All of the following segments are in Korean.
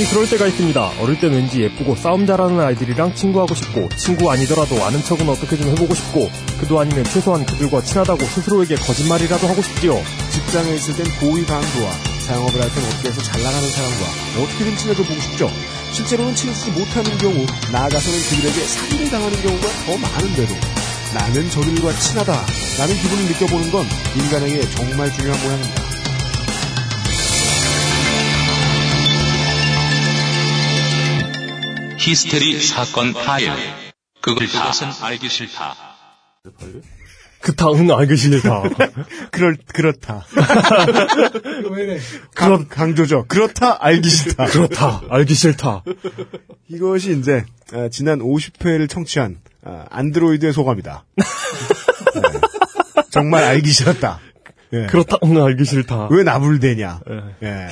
사람이 그럴 때가 있습니다. 어릴 땐 왠지 예쁘고 싸움 잘하는 아이들이랑 친구하고 싶고 친구 아니더라도 아는 척은 어떻게 좀 해보고 싶고 그도 아니면 최소한 그들과 친하다고 스스로에게 거짓말이라도 하고 싶지요. 직장에 있을 땐 고위 간부와 자영업을 할 땐 업계에서 잘 나가는 사람과 어떻게든 친해져 보고 싶죠. 실제로는 친해지지 못하는 경우 나아가서는 그들에게 사기를 당하는 경우가 더 많은데도 나는 저들과 친하다 라는 기분을 느껴보는 건 인간에게 정말 중요한 모양입니다. 히스테리 사건 파일. 그것은 알기 싫다. 그타 응 알기 싫다. 그럴 그렇다. 강, 강조죠. 그렇다 알기 싫다. 그렇다 알기 싫다. 이것이 이제 아, 지난 50회를 청취한 아, 안드로이드의 소감이다. 네. 정말 알기 싫었다. 예. 그렇다 응 알기 싫다. 왜 나불대냐? 예.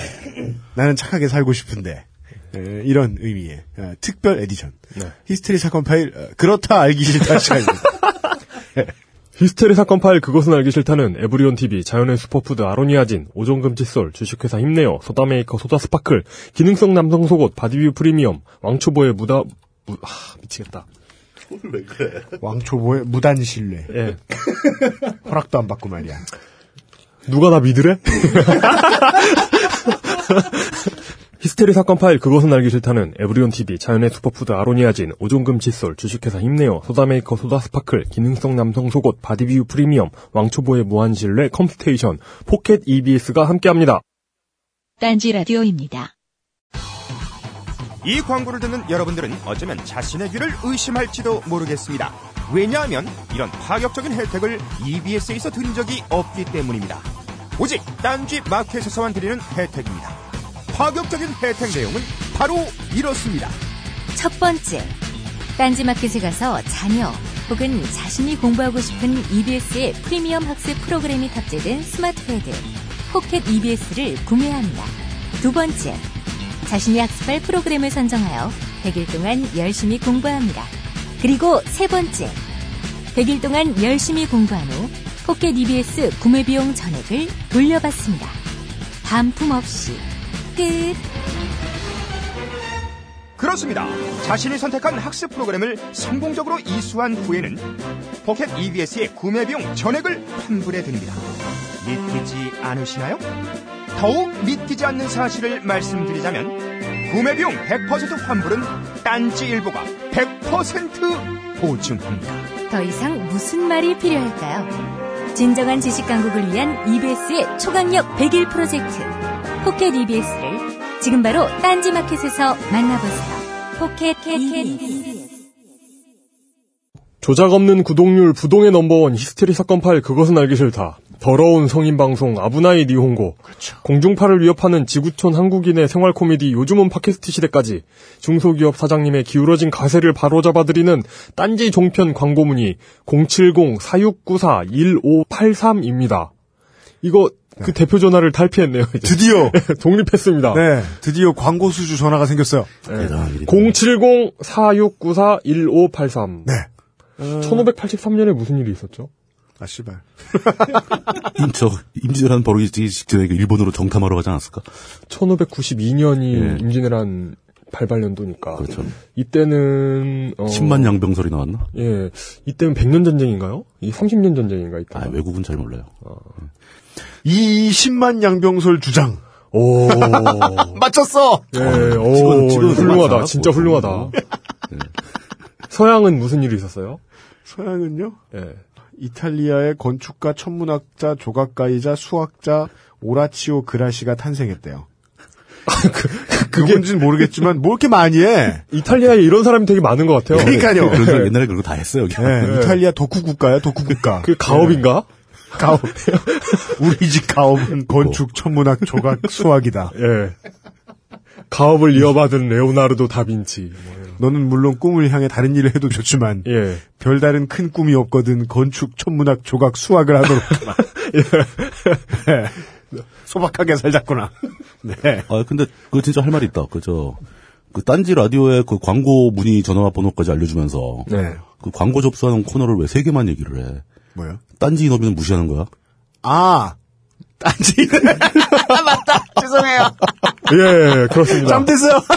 나는 착하게 살고 싶은데 예, 이런 의미의 어, 특별 에디션 네. 히스테리 사건 파일 어, 그렇다 알기 싫다 시간입니다. 히스테리 사건 파일 그것은 알기 싫다는 에브리온 TV, 자연의 슈퍼푸드 아로니아진, 오종금 칫솔, 주식회사 힘내요, 소다메이커 소다 스파클, 기능성 남성 속옷 바디뷰 프리미엄, 왕초보의 무다 무, 아, 미치겠다. 왕초보의 무단 신뢰 예. 허락도 안 받고 말이야. 누가 나 믿으래? 히스테리 사건 파일 그것은 알기 싫다는 에브리온 TV, 자연의 슈퍼푸드 아로니아진, 오종금 칫솔, 주식회사 힘내요, 소다메이커 소다 스파클, 기능성 남성 속옷, 바디뷰 프리미엄, 왕초보의 무한신뢰 컴스테이션, 포켓 EBS가 함께합니다. 딴지 라디오입니다. 이 광고를 듣는 여러분들은 어쩌면 자신의 귀를 의심할지도 모르겠습니다. 왜냐하면 이런 파격적인 혜택을 EBS에서 드린 적이 없기 때문입니다. 오직 딴지 마켓에서만 드리는 혜택입니다. 파격적인 혜택 내용은 바로 이렇습니다. 첫 번째, 딴지마켓에 가서 자녀 혹은 자신이 공부하고 싶은 EBS의 프리미엄 학습 프로그램이 탑재된 스마트 패드, 포켓 EBS를 구매합니다. 두 번째, 자신이 학습할 프로그램을 선정하여 100일 동안 열심히 공부합니다. 그리고 세 번째, 100일 동안 열심히 공부한 후 포켓 EBS 구매 비용 전액을 돌려받습니다. 반품 없이 끝. 그렇습니다. 자신이 선택한 학습 프로그램을 성공적으로 이수한 후에는 포켓 EBS의 구매 비용 전액을 환불해 드립니다. 믿기지 않으시나요? 더욱 믿기지 않는 사실을 말씀드리자면 구매 비용 100% 환불은 딴지 일보가 100% 보증합니다. 더 이상 무슨 말이 필요할까요? 진정한 지식 강국을 위한 EBS의 초강력 100일 프로젝트 포켓 EBS를 지금 바로 딴지 마켓에서 만나보세요. 포켓 EBS. 조작 없는 구독률 부동의 넘버원 히스테리 사건 파일 그것은 알기 싫다. 더러운 성인 방송 아부나이 니홍고. 공중파를 위협하는 지구촌 한국인의 생활 코미디 요즘은 팟캐스트 시대까지 중소기업 사장님의 기울어진 가세를 바로잡아드리는 딴지 종편 광고 문의 070-4694-1583입니다. 이거 그 대표 전화를 탈피했네요. 이제. 드디어 독립했습니다. 네 드디어 광고 수주 전화가 생겼어요. 일이다. 070-4694-1583. 네. 1583년에 무슨 일이 있었죠? 아 씨발. 임, 저, 임진왜란 벌어지기 직전에 그 일본으로 정탐하러 가지 않았을까? 1592년이 예. 임진왜란 발발 연도니까. 그렇죠. 이때는 어, 10만 양병설이 나왔나? 예, 이때는 100년 전쟁인가요? 이 30년 전쟁인가 이때. 아, 외국은 잘 몰라요. 이 10만 양병설 주장. 오, 맞췄어. 예, 오, 지금- 지금 훌륭하다. 진짜 훌륭하다. 서양은 무슨 일이 있었어요? 서양은요? 예. 이탈리아의 건축가, 천문학자, 조각가이자 수학자 오라치오 그라시가 탄생했대요. 그건지는 모르겠지만 뭐 이렇게 많이 해. 이탈리아에 이런 사람이 되게 많은 것 같아요. 그러니까요. 거 옛날에 그런 거다 했어요, 여기. 네, 이탈리아 덕후 국가야, 덕후 국가. 그 가업인가? 가업. 우리 집 가업은 건축, 천문학, 조각, 수학이다. 예. 가업을 이어받은 레오나르도 다빈치. 뭐. 너는 물론 꿈을 향해 다른 일을 해도 좋지만 예. 별다른 큰 꿈이 없거든 건축, 천문학, 조각, 수학을 하도록. 네. 소박하게 살자꾸나. 네. 아, 근데 그거 진짜 할 말이 있다. 그저 그 딴지 라디오에 그 광고 문의 전화 번호까지 알려주면서 네. 그 광고 접수하는 코너를 왜 세 개만 얘기를 해? 뭐요? 딴지 인업이는 무시하는 거야? 아, 딴지. 맞다. 죄송해요. 예, 그렇습니다. 잘못했어요.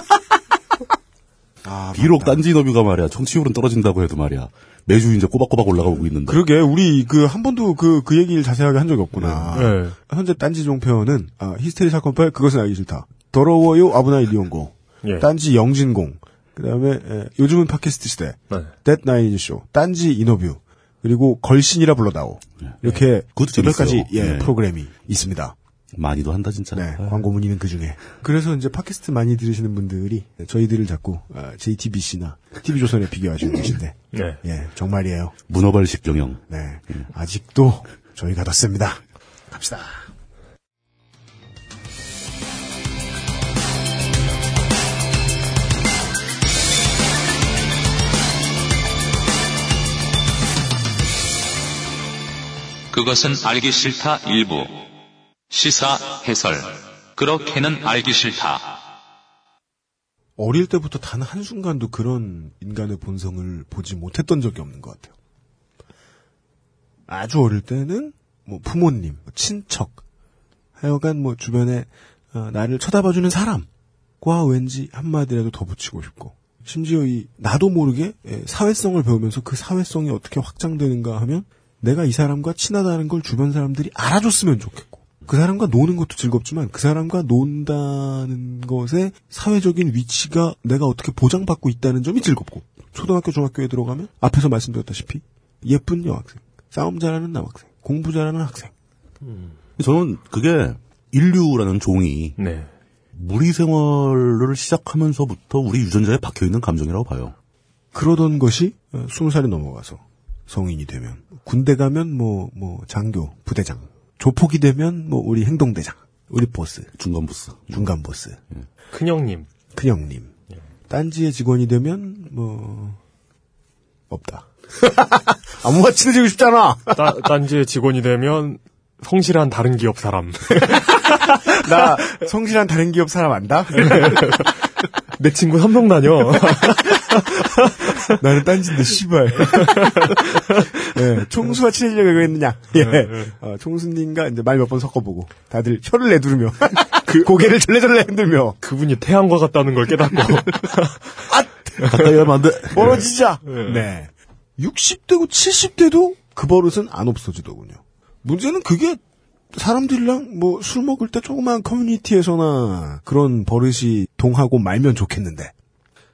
비록 딴지 인터뷰가 말이야 청취율은 떨어진다고 해도 말이야 매주 이제 꼬박꼬박 올라가고 있는데 그러게 우리 그 한 번도 그그 얘기를 자세하게 한 적이 없구나. 예. 현재 딴지 종편은 아, 히스테리 사건 파일 그것은 알기 싫다. 더러워요 아브나이 리온고. 예. 딴지 영진공. 그다음에 에, 요즘은 팟캐스트 시대. 네. 뎃 나인 쇼. 딴지 인터뷰. 그리고 걸신이라 불러다오. 이렇게 그것도 여덟 가지. 예, 네. 프로그램이 있습니다. 많이도 한다 진짜 네, 아, 광고 문의는 그 중에. 그래서 이제 팟캐스트 많이 들으시는 분들이 저희들을 자꾸 아, JTBC나 TV조선에 비교하시는 것인데, 네. 예, 정말이에요. 문어발식 경영 네, 아직도 저희가 더 셉니다. 갑시다. 그것은 알기 싫다 일부. 시사 해설. 그렇게는 알기 싫다. 어릴 때부터 단 한순간도 그런 인간의 본성을 보지 못했던 적이 없는 것 같아요. 아주 어릴 때는 뭐 부모님, 뭐 친척, 하여간 뭐 주변에 어, 나를 쳐다봐주는 사람과 왠지 한마디라도 더 붙이고 싶고 심지어 이 나도 모르게 예, 사회성을 배우면서 그 사회성이 어떻게 확장되는가 하면 내가 이 사람과 친하다는 걸 주변 사람들이 알아줬으면 좋겠고 그 사람과 노는 것도 즐겁지만 그 사람과 논다는 것의 사회적인 위치가 내가 어떻게 보장받고 있다는 점이 즐겁고 초등학교 중학교에 들어가면 앞에서 말씀드렸다시피 예쁜 여학생 싸움 잘하는 남학생 공부 잘하는 학생 저는 그게 인류라는 종이 네. 무리 생활을 시작하면서부터 우리 유전자에 박혀 있는 감정이라고 봐요. 그러던 것이 어, 스무 살이 넘어가서 성인이 되면. 군대 가면 뭐뭐 장교 부대장. 조폭이 되면 뭐 우리 행동대장. 우리 보스. 중간 보스. 중간 보스. 큰형님. 큰형님. 딴지의 직원이 되면 뭐 없다. 아무나 친해지고 싶잖아. 따, 딴지의 직원이 되면 성실한 다른 기업 사람. 나 성실한 다른 기업 사람 안다 내 친구 삼성 다녀. 나는 딴지인데 씨발 예, 총수와 친해지려고 했느냐 예 어, 총수님과 이제 말 몇 번 섞어보고 다들 혀를 내두르며 그 고개를 절레절레 흔들며 그분이 태양과 같다는 걸 깨닫고. 가까이 하면 안 돼. 멀어지자. 네. 60대고 70대도 그 버릇은 안 없어지더군요. 문제는 그게 사람들이랑 뭐 술 먹을 때 조그만 커뮤니티에서나 그런 버릇이 동하고 말면 좋겠는데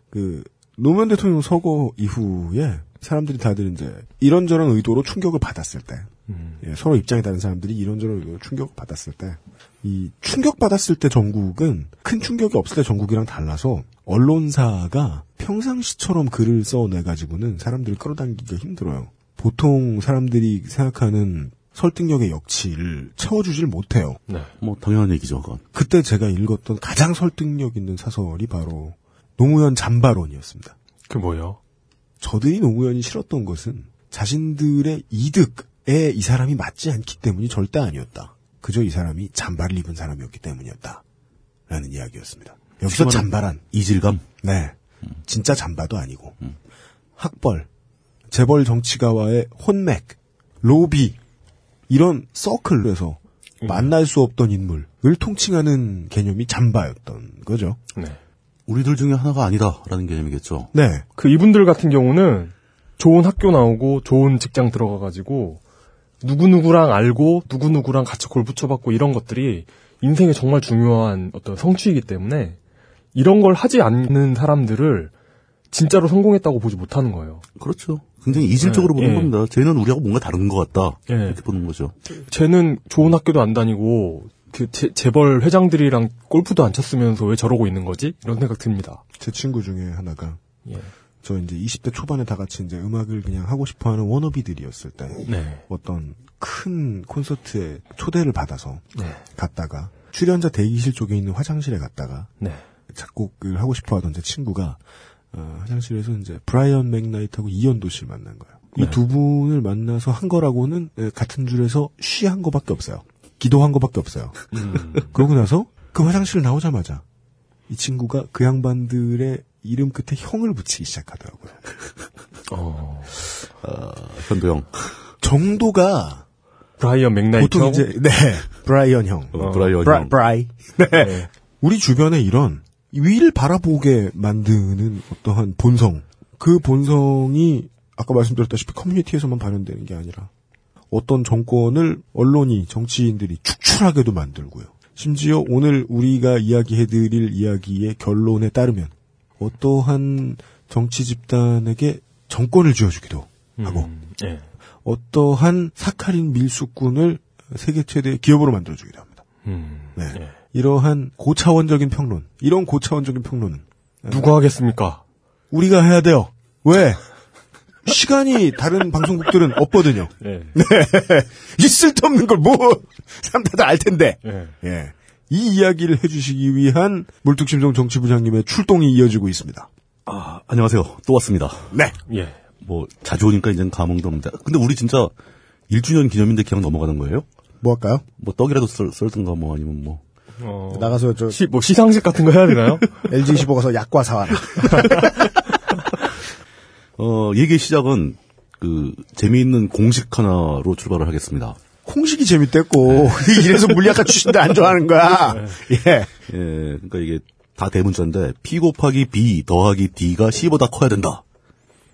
그 노무현 대통령 서거 이후에 사람들이 다들 이제 이런저런 의도로 충격을 받았을 때 예, 서로 입장이 다른 사람들이 이런저런 의도로 충격을 받았을 때 이 충격 받았을 때 전국은 큰 충격이 없을 때 전국이랑 달라서 언론사가 평상시처럼 글을 써내 가지고는 사람들을 끌어당기기가 힘들어요. 보통 사람들이 생각하는 설득력의 역치를 채워주질 못해요. 네. 뭐 당연한 얘기죠. 그건. 그때 제가 읽었던 가장 설득력 있는 사설이 바로 노무현 잠바론이었습니다. 그 뭐요? 저들이 노무현이 싫었던 것은 자신들의 이득에 이 사람이 맞지 않기 때문이 절대 아니었다. 그저 이 사람이 잠바를 입은 사람이었기 때문이었다. 라는 이야기였습니다. 여기서 잠바란, 이질감. 네. 진짜 잠바도 아니고, 학벌, 재벌 정치가와의 혼맥, 로비, 이런 서클에서 만날 수 없던 인물을 통칭하는 개념이 잠바였던 거죠. 네. 우리들 중에 하나가 아니다라는 개념이겠죠. 네. 그 이분들 같은 경우는 좋은 학교 나오고 좋은 직장 들어가가지고 누구누구랑 알고 누구누구랑 같이 골 붙여받고 이런 것들이 인생에 정말 중요한 어떤 성취이기 때문에 이런 걸 하지 않는 사람들을 진짜로 성공했다고 보지 못하는 거예요. 그렇죠. 굉장히 이질적으로 네, 보는 예. 겁니다. 쟤는 우리하고 뭔가 다른 것 같다. 예. 이렇게 보는 거죠. 쟤는 좋은 학교도 안 다니고 그 재, 재벌 회장들이랑 골프도 안 쳤으면서 왜 저러고 있는 거지? 이런 생각 듭니다. 제 친구 중에 하나가 예. 저 이제 20대 초반에 다 같이 이제 음악을 그냥 하고 싶어 하는 워너비들이었을 때 네. 어떤 큰 콘서트에 초대를 받아서 네. 갔다가 출연자 대기실 쪽에 있는 화장실에 갔다가 네. 작곡을 하고 싶어 하던 제 친구가 어, 화장실에서 이제 브라이언 맥나이트하고 이현도 씨를 만난 거예요. 이 네. 두 분을 만나서 한 거라고는 에, 같은 줄에서 쉬한 거밖에 없어요. 기도한 거밖에 없어요. 음. 그러고 나서 그 화장실 나오자마자 이 친구가 그 양반들의 이름 끝에 형을 붙이기 시작하더라고요. 어. 현도영. 정도가 브라이언 맥나이트. 보통 이제 네 브라이언 형. 어, 브라이언 브라, 형. 브라이. 네. 우리 주변에 이런 위를 바라보게 만드는 어떠한 본성. 그 본성이 아까 말씀드렸다시피 커뮤니티에서만 발현되는 게 아니라 어떤 정권을 언론이 정치인들이 축출하게도 만들고요. 심지어 오늘 우리가 이야기해드릴 이야기의 결론에 따르면 어떠한 정치 집단에게 정권을 쥐어주기도 하고 예. 어떠한 사카린 밀수꾼을 세계 최대의 기업으로 만들어주기도 합니다. 음. 네. 예. 이러한 고차원적인 평론, 이런 고차원적인 평론은 누가 하겠습니까? 우리가 해야 돼요. 왜? 시간이 다른 방송국들은 없거든요. 예. 이 쓸데없는 걸 뭐, 사람 다들 알 텐데. 예. 예. 이 이야기를 해주시기 위한 물뚝심송 정치부장님의 출동이 이어지고 있습니다. 아, 안녕하세요. 또 왔습니다. 네. 예. 뭐, 자주 오니까 이제는 감흥도 없는데. 근데 우리 진짜 1주년 기념인데 그냥 넘어가는 거예요? 뭐 할까요? 뭐, 떡이라도 썰, 썰든가 뭐, 아니면 뭐. 어, 나가서 저 시, 뭐 시상식 같은 거 해야 되나요? LG15 가서 약과 사와라. 어, 얘기의 시작은, 그, 재미있는 공식 하나로 출발을 하겠습니다. 콩식이 재밌댔고 이래서 물리학과 출신들 안 좋아하는 거야. 예. 예, 그러니까 이게 다 대문자인데, P 곱하기 B 더하기 D가 C보다 커야 된다.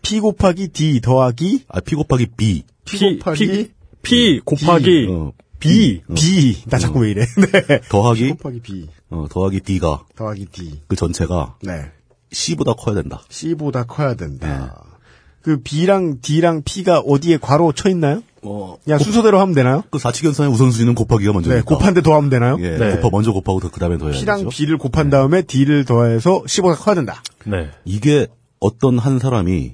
P 곱하기 D 더하기 아, P 곱하기 B. P 곱하기 P, P 곱하기 어, B. B. 나 자꾸 왜 이래? 네. 더하기, P 곱하기 B 어, 더하기 D가, 더하기 D. 그 전체가 네. C보다 커야 된다. C보다 커야 된다. 그 B랑 D랑 P가 어디에 괄호 쳐 있나요? 어, 그냥 순서대로 하면 되나요? 그 사칙연산의 우선순위는 곱하기가 먼저니까. 네, 곱한데 더하면 되나요? 예, 네. 곱하, 먼저 곱하고 그 다음에 더해야 P랑 되죠. B를 곱한 다음에 D를 더해서 C보다 커야 된다. 네. 이게 어떤 한 사람이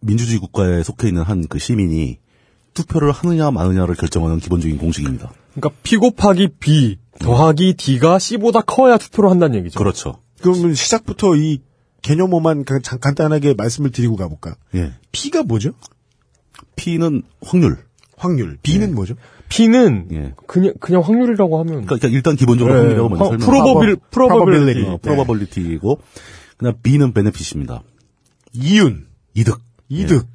민주주의 국가에 속해 있는 한 그 시민이 투표를 하느냐 마느냐를 결정하는 기본적인 공식입니다. 그러니까 P 곱하기 B 더하기 D가 C보다 커야 투표를 한다는 얘기죠. 그렇죠. 그러면 시작부터 이 개념어만 간- 간단하게 말씀을 드리고 가볼까? 예. P가 뭐죠? P는 확률. 확률. B는 뭐죠? P는 예. 그냥 그냥 확률이라고 하면 그러니까 일단 기본적으로 네. 확률이라고 먼저 어, 설명. 프로버빌 probability. 프로버빌리티. 어, 프로바빌리티이고 그다음 B는 베네핏입니다. 이윤. 이득. 이득.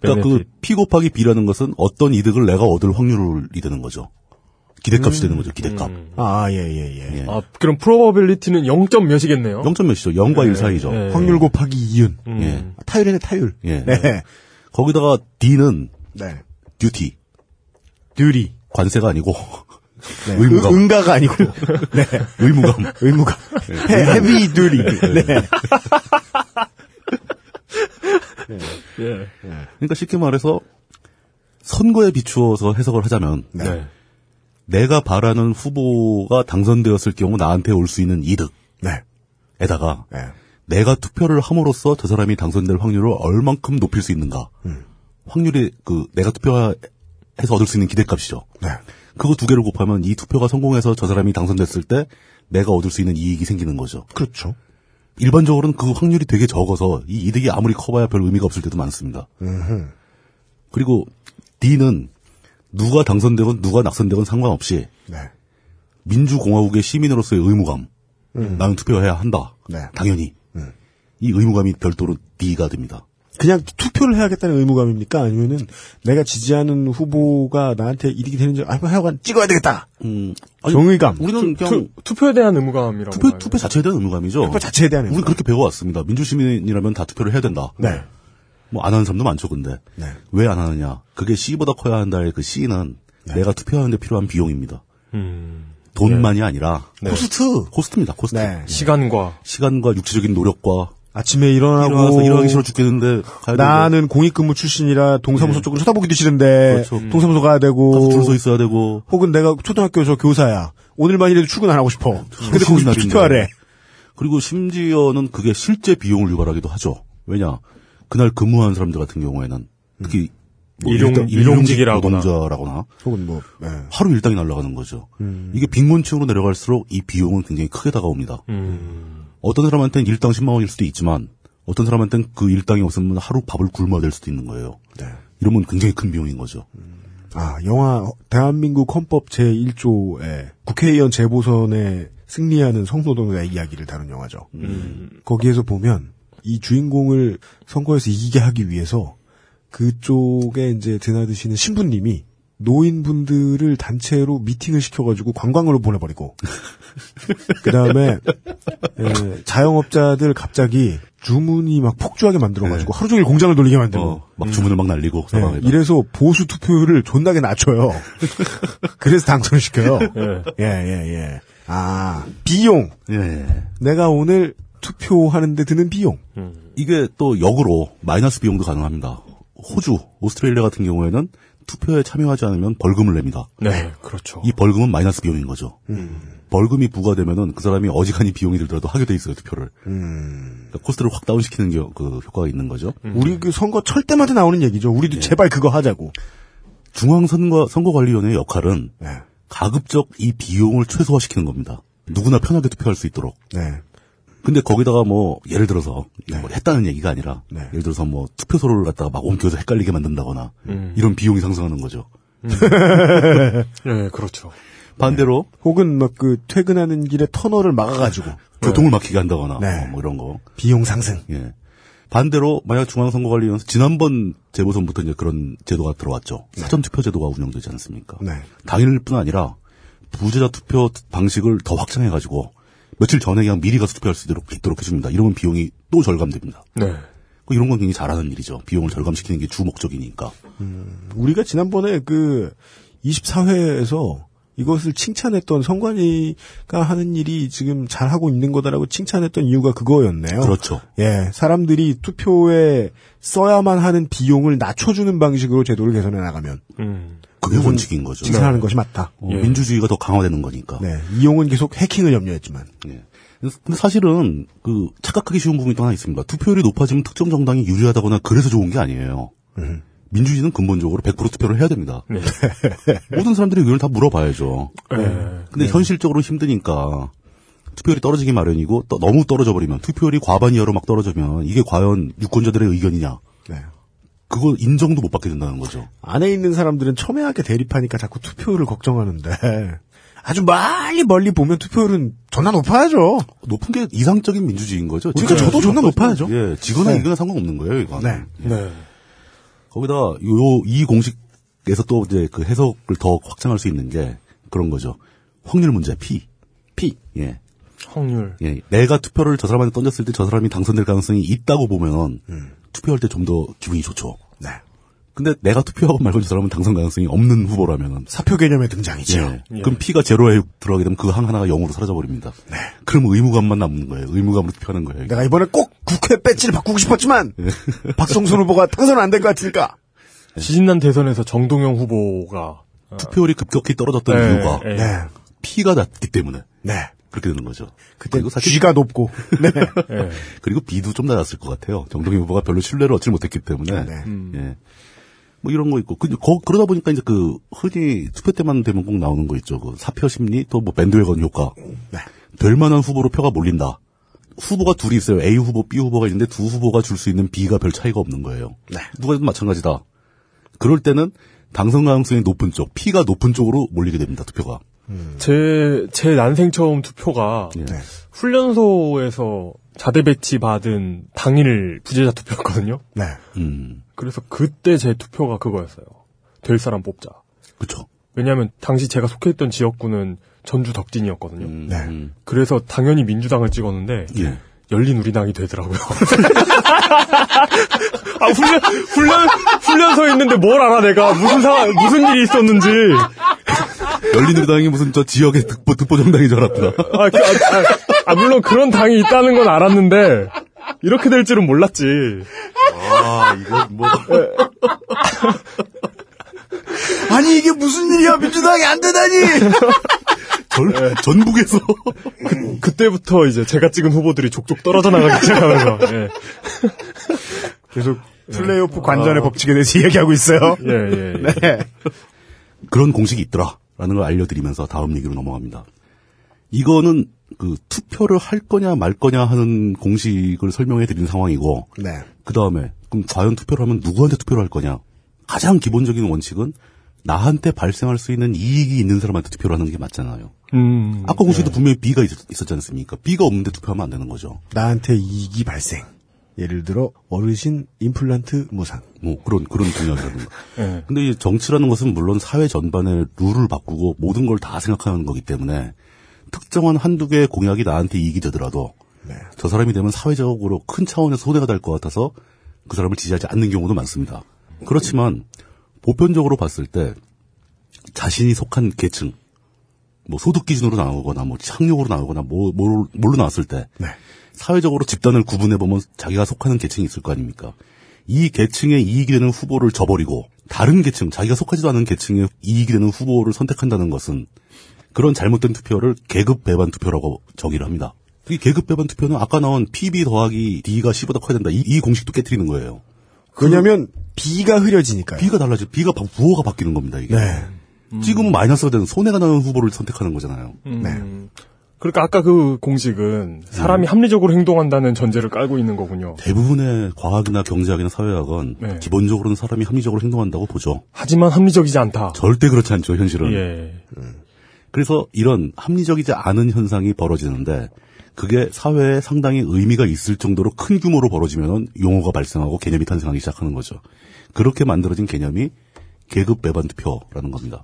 그러니까 그. P 곱하기 B라는 것은 어떤 이득을 내가 얻을 확률이 되는 거죠. 기대값이 되는 거죠. 기대값. 아, 예, 예, 예. 예. 아, 그럼 프로버빌리티는 0점 몇이겠네요. 0점 몇이죠. 0과 1 사이죠. 예. 확률 곱하기 이윤. 음. 예. 타율이네, 타율. 예. 네. 거기다가 D는 네. 듀티. 듀리. 관세가 아니고 네. 의무감. 응, 응가가 아니고. 네. 의무감. 의무감. 헤- 헤비 듀리. 네. 예. 그러니까 쉽게 말해서 선거에 비추어서 해석을 하자면 네. 내가 바라는 후보가 당선되었을 경우 나한테 올 수 있는 이득에다가 네. 네. 내가 투표를 함으로써 저 사람이 당선될 확률을 얼만큼 높일 수 있는가. 음. 확률이 그 내가 투표해서 얻을 수 있는 기대값이죠. 네. 그거 두 개를 곱하면 이 투표가 성공해서 저 사람이 당선됐을 때 내가 얻을 수 있는 이익이 생기는 거죠. 그렇죠. 일반적으로는 그 확률이 되게 적어서 이 이득이 아무리 커봐야 별 의미가 없을 때도 많습니다. 그리고 D는 누가 당선되건 누가 낙선되건 상관없이 네. 민주공화국의 시민으로서의 의무감. 나는 투표해야 한다. 네. 당연히. 이 의무감이 별도로 D가 됩니다. 그냥 투표를 해야겠다는 의무감입니까? 아니면은 내가 지지하는 후보가 나한테 이득이 되는지 아, 하여간 찍어야 되겠다. 음, 정의감. 우리는 그냥 투, 투표에 대한 의무감이라고. 투표, 봐요. 투표 자체에 대한 의무감이죠. 투표 자체에 대한 우리 의무감. 그렇게 배워왔습니다. 민주시민이라면 다 투표를 해야 된다. 네. 뭐 안 하는 사람도 많죠, 근데. 네. 왜 안 하느냐. 그게 C보다 커야 한다의 그 C는 네. 내가 투표하는데 필요한 비용입니다. 음. 돈만이 아니라 네. 코스트. 코스트입니다, 코스트. 네. 시간과 시간과 육체적인 노력과 아침에 일어나고 일어나기 싫어 죽겠는데 나는 공익근무 출신이라 동사무소 쪽으로 쳐다보기도 싫은데 그렇죠. 동사무소 가야 되고 가서 줄서 있어야 되고 혹은 내가 초등학교 저 교사야. 오늘만이라도 출근 안 하고 싶어. 근데 쉬는 거기 날인데. 투표하래. 그리고 심지어는 그게 실제 비용을 유발하기도 하죠. 왜냐 그날 근무하는 사람들 같은 경우에는 특히 뭐 일용- 일용직이라거나. 노동자라거나 혹은 뭐 네. 하루 일당이 날아가는 거죠. 이게 빈곤층으로 내려갈수록 이 비용은 굉장히 크게 다가옵니다. 음. 어떤 사람한테는 일당 10만 원일 수도 있지만 어떤 사람한테는 그 일당이 없으면 하루 밥을 굶어야 될 수도 있는 거예요. 네. 이러면 굉장히 큰 비용인 거죠. 아, 영화 대한민국 헌법 제1조에 국회의원 재보선에 승리하는 성노동자의 이야기를 다룬 영화죠. 거기에서 보면 이 주인공을 선거에서 이기게 하기 위해서 그쪽에 이제 드나드시는 신부님이 노인분들을 단체로 미팅을 시켜가지고 관광으로 보내버리고 그 다음에 자영업자들 갑자기 주문이 막 폭주하게 만들어가지고 하루 종일 공장을 돌리게 만들고 어, 막 주문을 막 날리고 네. 이래서 보수 투표율을 존나게 낮춰요. 그래서 당선시켜요. 예. 예, 예, 예. 아, 비용. 예. 내가 오늘 투표하는데 드는 비용. 이게 또 역으로 마이너스 비용도 가능합니다. 호주, 오스트레일리아 같은 경우에는 투표에 참여하지 않으면 벌금을 냅니다. 네, 그렇죠. 이 벌금은 마이너스 비용인 거죠. 벌금이 부과되면은 그 사람이 어지간히 비용이 들더라도 하게 돼 있어요 투표를. 그러니까 코스트를 확 다운시키는 겨- 그 효과가 있는 거죠. 우리 그 선거 철 때마다 나오는 얘기죠. 우리도 제발 그거 하자고. 중앙선거 선거관리위원회의 역할은 네. 가급적 이 비용을 최소화시키는 겁니다. 누구나 편하게 투표할 수 있도록. 네. 근데 거기다가 뭐 예를 들어서 이게 뭐 했다는 얘기가 아니라 네. 예를 들어서 뭐 투표소를 갖다가 막 옮겨서 헷갈리게 만든다거나 이런 비용이 상승하는 거죠. 예, 그렇죠. 반대로 혹은 막 그 퇴근하는 길에 터널을 막아가지고 교통을 막히게 한다거나 네. 뭐, 뭐 이런 거. 비용 상승. 예. 반대로 만약 중앙선거관리위원회에서 지난번 재보선부터 이제 그런 제도가 들어왔죠. 사전 투표 제도가 운영되지 않습니까? 네. 당일뿐 아니라 부재자 투표 방식을 더 확장해가지고 며칠 전에 그냥 미리 가서 투표할 수 있도록, 있도록 해줍니다. 이러면 비용이 또 절감됩니다. 네. 그 이런 건 굉장히 잘하는 일이죠. 비용을 절감시키는 게 주 목적이니까. 우리가 지난번에 그 24회에서 이것을 칭찬했던 선관위가 하는 일이 지금 잘하고 있는 거다라고 칭찬했던 이유가 그거였네요. 그렇죠. 예, 사람들이 투표에 써야만 하는 비용을 낮춰주는 방식으로 제도를 개선해 나가면 음. 그게 원칙인 거죠. 칭찬하는 것이 맞다. 어, 민주주의가 더 강화되는 거니까. 네, 이용은 계속 해킹을 염려했지만 예. 근데 사실은 그 착각하기 쉬운 부분이 또 하나 있습니다. 투표율이 높아지면 특정 정당이 유리하다거나 그래서 좋은 게 아니에요. 민주주의는 근본적으로 100% 투표를 해야 됩니다. 네. 모든 사람들의 의견을 다 물어봐야죠. 예. 근데 현실적으로 힘드니까 투표율이 떨어지기 마련이고 또 너무 떨어져 버리면 투표율이 과반 이하로 막 떨어지면 이게 과연 유권자들의 의견이냐? 네. 그거 인정도 못 받게 된다는 거죠. 안에 있는 사람들은 첨예하게 대립하니까 자꾸 투표율을 걱정하는데 아주 멀리 멀리 보면 투표율은 존나 높아야죠. 높은 게 이상적인 민주주의인 거죠. 그러니까 지금 저도 존나 높아야죠. 예, 지거나 네. 이거나 상관없는 거예요, 이거. 네. 네. 거기다 요 이 공식에서 또 이제 그 해석을 더 확장할 수 있는 게 그런 거죠. 확률 문제 P. P. 예. 확률. 예. 내가 투표를 저 사람한테 던졌을 때 저 사람이 당선될 가능성이 있다고 보면 음. 투표할 때 좀 더 기분이 좋죠. 네. 근데 내가 투표하고 말고 저 사람은 당선 가능성이 없는 후보라면은 사표 개념의 등장이죠. 예. 그럼 P가 제로에 들어가게 되면 그 항 하나가 0으로 사라져 버립니다. 그럼 의무감만 남는 거예요. 의무감으로 투표하는 거예요. 내가 이번에 꼭 국회 배지를 바꾸고 싶었지만 박성순 후보가 당선 안 된 것 같으니까 지진난 대선에서 정동영 후보가 투표율이 급격히 떨어졌던 네, 이유가 네. 네. P가 낮기 때문에 네. 그렇게 되는 거죠. 그때 사실 G가 높고 네. 예. 그리고 B도 좀 낮았을 것 같아요. 정동영 후보가 별로 신뢰를 얻지 못했기 때문에. 네. 예. 뭐 이런 거 있고. 근데 거- 그러다 보니까 이제 그 흔히 투표 때만 되면 꼭 나오는 거 있죠. 그 사표 심리 또 뭐 밴드웨건 효과. 네. 될 만한 후보로 표가 몰린다. 후보가 둘이 있어요. A 후보, B 후보가 있는데 두 후보가 줄 수 있는 B가 별 차이가 없는 거예요. 네. 누가 해도 마찬가지다. 그럴 때는 당선 가능성이 높은 쪽, P가 높은 쪽으로 몰리게 됩니다. 투표가. 제, 제 난생 처음 투표가 예. 네. 훈련소에서 자대 배치 받은 당일 부재자 투표였거든요. 네. 음, 그래서 그때 제 투표가 그거였어요. 될 사람 뽑자. 그쵸. 왜냐하면 당시 제가 속해 있던 지역구는 전주 덕진이었거든요. 음, 네. 음. 그래서 당연히 민주당을 찍었는데 예. 열린 우리당이 되더라고요. 아 훈련 훈련 훈련소에 있는데 뭘 알아 내가 무슨 상황 무슨 일이 있었는지. 열린우리당이 무슨 저 지역의 득보, 득보 정당인 줄 알았구나. 아, 그, 아, 아, 아, 물론 그런 당이 있다는 건 알았는데 이렇게 될 줄은 몰랐지. 아, 이거 뭐. 아니 이게 무슨 일이야 민주당이 안 되다니 전, 전북에서. 그때부터 이제 제가 찍은 후보들이 족족 떨어져 나가기 시작하면서. 예. 계속 플레이오프 관전의 법칙에 대해서 이야기하고 있어요. 예, 예, 예. 네. 그런 공식이 있더라 라는 걸 알려드리면서 다음 얘기로 넘어갑니다. 이거는 그 투표를 할 거냐 말 거냐 하는 공식을 설명해 드리는 상황이고 네. 그 다음에 그럼 과연 투표를 하면 누구한테 투표를 할 거냐 가장 기본적인 원칙은 나한테 발생할 수 있는 이익이 있는 사람한테 투표를 하는 게 맞잖아요. 음. 아까 공식도 분명히 B가 있, 었지 않습니까? B가 없는데 투표하면 안 되는 거죠. 나한테 이익이 발생. 예를 들어 어르신 임플란트 무상. 뭐 그런 그런 공약이라든가. 예. 근데 이 정치라는 것은 물론 사회 전반의 룰을 바꾸고 모든 걸 다 생각하는 거기 때문에 특정한 한두 개의 공약이 나한테 이익이 되더라도 네. 저 사람이 되면 사회적으로 큰 차원에서 손해가 될 것 같아서 그 사람을 지지하지 않는 경우도 많습니다. 그렇지만 보편적으로 봤을 때 자신이 속한 계층, 뭐 소득 기준으로 나오거나 뭐 학력으로 나오거나 뭐 뭘- 뭘로 나왔을 때 네. 사회적으로 집단을 구분해 보면 자기가 속하는 계층이 있을 거 아닙니까? 이 계층에 이익이 되는 후보를 저버리고 다른 계층, 자기가 속하지도 않은 계층에 이익이 되는 후보를 선택한다는 것은 그런 잘못된 투표를 계급 배반 투표라고 정의를 합니다. 이 계급 배반 투표는 아까 나온 PB 더하기 D가 C보다 커야 된다. 이, 이 공식도 깨뜨리는 거예요. 왜냐면 B가 흐려지니까요. B가 달라져. B가 바- 부호가 바뀌는 겁니다. 이게. 네. 지금은 마이너스가 되는 손해가 나는 후보를 선택하는 거잖아요. 음. 그러니까 아까 그 공식은 사람이 합리적으로 행동한다는 전제를 깔고 있는 거군요. 대부분의 과학이나 경제학이나 사회학은 네. 기본적으로는 사람이 합리적으로 행동한다고 보죠. 하지만 합리적이지 않다. 절대 그렇지 않죠, 현실은. 예. 그래서 이런 합리적이지 않은 현상이 벌어지는데 그게 사회에 상당히 의미가 있을 정도로 큰 규모로 벌어지면 용어가 발생하고 개념이 탄생하기 시작하는 거죠. 그렇게 만들어진 개념이 계급 배반 투표라는 겁니다.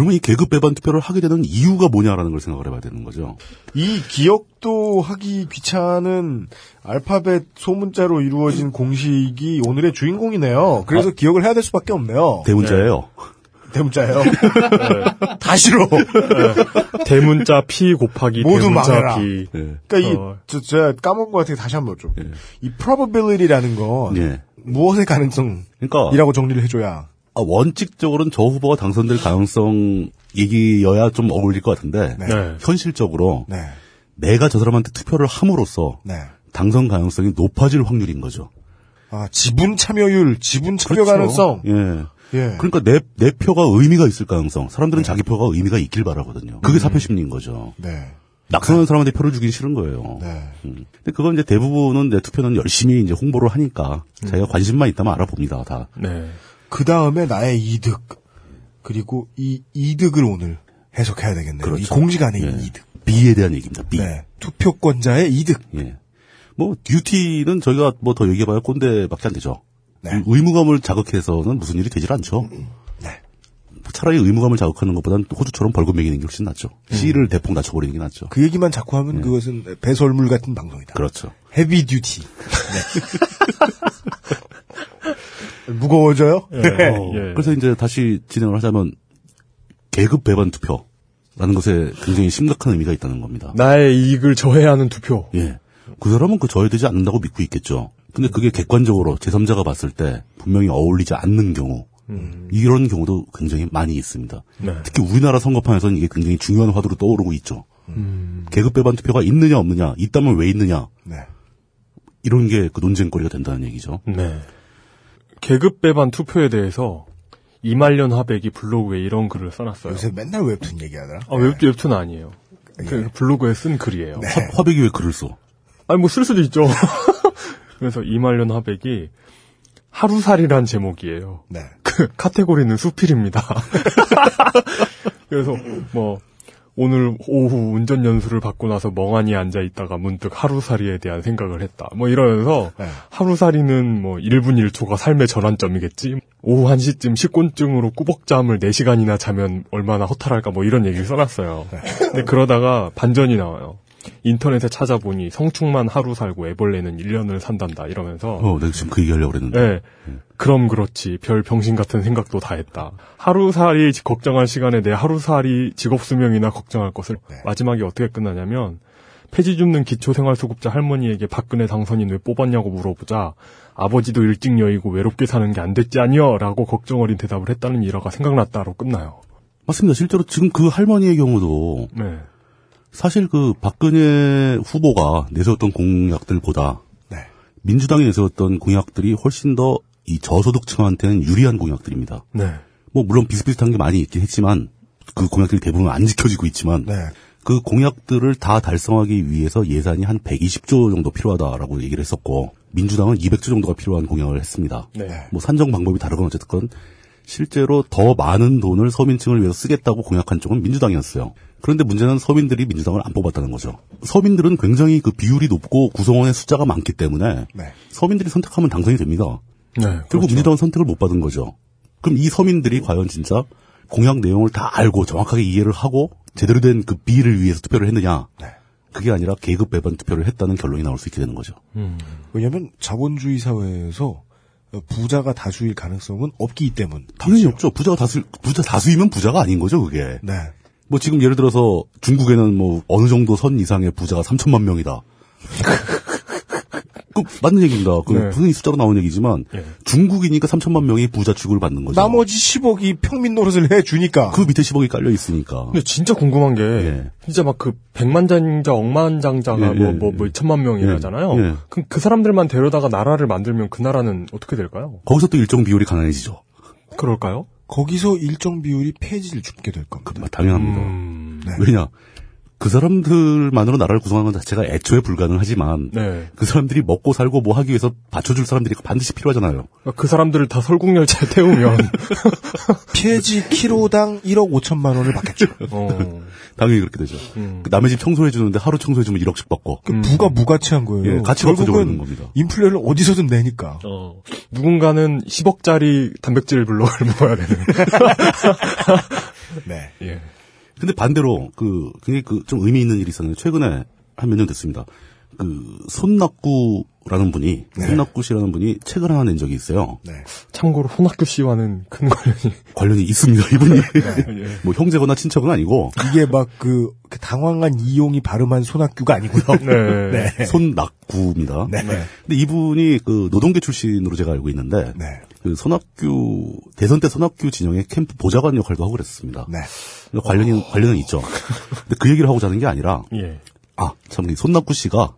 그러면 이 계급 배반 투표를 하게 되는 이유가 뭐냐라는 걸 생각을 해봐야 되는 거죠. 이 기억도 하기 귀찮은 알파벳 소문자로 이루어진 공식이 오늘의 주인공이네요. 그래서 기억을 해야 될 수밖에 없네요. 대문자예요. 대문자예요. 다 싫어. 대문자 P 곱하기 모두 대문자 망해라. P. 예. 그러니까 어. 이, 저, 제가 까먹은 것 같아요. 다시 한번 좀. 이 probability라는 건 예. 무엇의 가능성이라고 그러니까 정리를 해줘야. 아, 원칙적으로는 저 후보가 당선될 가능성 얘기여야 좀 어울릴 것 같은데 네. 네. 현실적으로 네. 내가 저 사람한테 투표를 함으로써 네. 당선 가능성이 높아질 확률인 거죠. 아, 지분 참여율, 지분 참여 그렇죠. 가능성. 예. 예. 그러니까 내, 내 표가 의미가 있을 가능성. 사람들은 자기 표가 의미가 있길 바라거든요. 그게 사표 심리인 거죠. 네. 낙선하는 사람한테 표를 주긴 싫은 거예요. 네. 음. 근데 그건 이제 대부분은 내 투표는 열심히 이제 홍보를 하니까 자기가 관심만 있다면 알아봅니다. 다. 네. 그 다음에 나의 이득. 그리고 이 이득을 오늘 해석해야 되겠네요. 그렇죠. 이 공직 안의 예. 이득. B에 대한 얘기입니다. B. 네. 투표권자의 이득. 예. 뭐 듀티는 저희가 뭐 더 얘기해봐야 꼰대밖에 안 되죠. 네. 의- 의무감을 자극해서는 무슨 일이 되질 않죠. 네. 차라리 의무감을 자극하는 것보다는 호주처럼 벌금 매기는 게 훨씬 낫죠. C를 대폭 낮춰버리는 게 낫죠. 그 얘기만 자꾸 하면 그것은 배설물 같은 방송이다. 예. 그렇죠. 헤비 듀티. 네. 무거워져요? 예. 네. 어, 예. 그래서 이제 다시 진행을 하자면 계급 배반 투표라는 것에 굉장히 심각한 의미가 있다는 겁니다. 나의 이익을 저해하는 투표. 예. 그 사람은 그 저해되지 않는다고 믿고 있겠죠. 근데 그게 객관적으로 제3자가 봤을 때 분명히 어울리지 않는 경우 이런 경우도 굉장히 많이 있습니다. 네. 특히 우리나라 선거판에서는 이게 굉장히 중요한 화두로 떠오르고 있죠. 계급 배반 투표가 있느냐 없느냐, 있다면 왜 있느냐 네. 이런 게 그 논쟁거리가 된다는 얘기죠. 네. 계급 배반 투표에 대해서 이말년 화백이 블로그에 이런 글을 써놨어요. 요새 맨날 웹툰 얘기하더라. 아, 웹, 웹툰 아니에요. 그 블로그에 쓴 글이에요. 네. 화, 화백이 왜 글을 써? 아니, 뭐 쓸 수도 있죠. 그래서 이말년 화백이 하루살이란 제목이에요. 네. 그 카테고리는 수필입니다. 그래서 뭐 오늘 오후 운전 연수를 받고 나서 멍하니 앉아 있다가 문득 하루살이에 대한 생각을 했다. 뭐 이러면서 네. 하루살이는 뭐 1분 1초가 삶의 전환점이겠지. 오후 1시쯤 식곤증으로 꾸벅잠을 4시간이나 자면 얼마나 허탈할까 뭐 이런 얘기를 써놨어요. 근데 그러다가 반전이 나와요. 인터넷에 찾아보니 성충만 하루 살고 애벌레는 1년을 산단다 이러면서 어, 내가 지금 그 얘기 하려고 그랬는데. 네. 그럼 그렇지. 별 병신 같은 생각도 다 했다. 하루살이 걱정할 시간에 내 하루살이 직업 수명이나 걱정할 것을 마지막에 어떻게 끝나냐면 폐지 줍는 기초생활수급자 할머니에게 박근혜 당선인 왜 뽑았냐고 물어보자 아버지도 일찍 여의고 외롭게 사는 게 안 됐지 아니여? 라고 걱정 어린 대답을 했다는 일화가 생각났다로 끝나요. 맞습니다. 실제로 지금 그 할머니의 경우도 네. 사실 그 박근혜 후보가 내세웠던 공약들보다 네. 민주당이 내세웠던 공약들이 훨씬 더 이 저소득층한테는 유리한 공약들입니다. 네. 뭐 물론 비슷비슷한 게 많이 있긴 했지만 그 공약들이 대부분 안 지켜지고 있지만 네. 그 공약들을 다 달성하기 위해서 예산이 한 120조 정도 필요하다라고 얘기를 했었고 민주당은 200조 정도가 필요한 공약을 했습니다. 네. 뭐 산정 방법이 다르건 어쨌든 실제로 더 많은 돈을 서민층을 위해서 쓰겠다고 공약한 쪽은 민주당이었어요. 그런데 문제는 서민들이 민주당을 안 뽑았다는 거죠. 서민들은 굉장히 그 비율이 높고 구성원의 숫자가 많기 때문에 네. 서민들이 선택하면 당선이 됩니다. 네. 결국 그렇죠. 민주당은 선택을 못 받은 거죠. 그럼 이 서민들이 과연 진짜 공약 내용을 다 알고 정확하게 이해를 하고 제대로 된 그 비를 위해서 투표를 했느냐? 네. 그게 아니라 계급 배반 투표를 했다는 결론이 나올 수 있게 되는 거죠. 왜냐하면 자본주의 사회에서 부자가 다수일 가능성은 없기 때문. 당연히 없죠. 부자가 다수 부자 다수이면 부자가 아닌 거죠, 그게. 네. 뭐 지금 예를 들어서 중국에는 뭐 어느 정도 선 이상의 부자가 3천만 명이다. 그 맞는 얘기입니다. 그 네. 분명히 숫자로 나온 얘기지만 예. 중국이니까 3천만 명이 부자 취급을 받는 거죠. 나머지 10억이 평민 노릇을 해 주니까. 그 밑에 10억이 깔려 있으니까. 근데 진짜 궁금한 게 예. 진짜 막 그 백만장자, 억만장자가 예, 뭐 예, 뭐뭐 예. 2천만 명이라잖아요. 예, 예. 그럼 그 사람들만 데려다가 나라를 만들면 그 나라는 어떻게 될까요? 거기서 또 일정 비율이 가난해지죠. 그럴까요? 거기서 일정 비율이 폐지를 죽게 될 겁니다. 당연합니다. 음, 네. 왜냐? 그 사람들만으로 나라를 구성하는 것 자체가 애초에 불가능하지만 네. 그 사람들이 먹고 살고 뭐 하기 위해서 받쳐줄 사람들이 반드시 필요하잖아요. 그 사람들을 다 설국열차에 태우면 폐지 키로당 1억 5천만 원을 받겠죠. 어, 당연히 그렇게 되죠. 음. 그 남의 집 청소해 주는데 하루 청소해 주면 1억씩 받고. 그 부가 무가치한 거예요. 예, 가치가 버리는 겁니다. 인플레를 어디서든 내니까. 어. 누군가는 10억짜리 단백질 블록을 먹어야 되는. 네. 예. 근데 반대로 그 그게 그좀 의미 있는 일이 있었는데 최근에 한 몇 년 됐습니다. 그 손낙구라는 분이 네. 손낙구 씨라는 분이 책을 하나 낸 적이 있어요. 네. 참고로 손학규 씨와는 큰 관련이. 관련이 있습니다. 이분이 예. 뭐 형제거나 친척은 아니고 이게 막그 당황한 이용이 발음한 손학규가 아니고요. 네. 네. 손낙구입니다. 네. 근데 이분이 그 노동계 출신으로 제가 알고 있는데 네. 그 손학규 대선 때 손학규 진영의 캠프 보좌관 역할도 하고 그랬습니다. 네. 관련이 관련은 있죠. 근데 그 얘기를 하고자 하는 게 아니라 예. 아참이 손낙구 씨가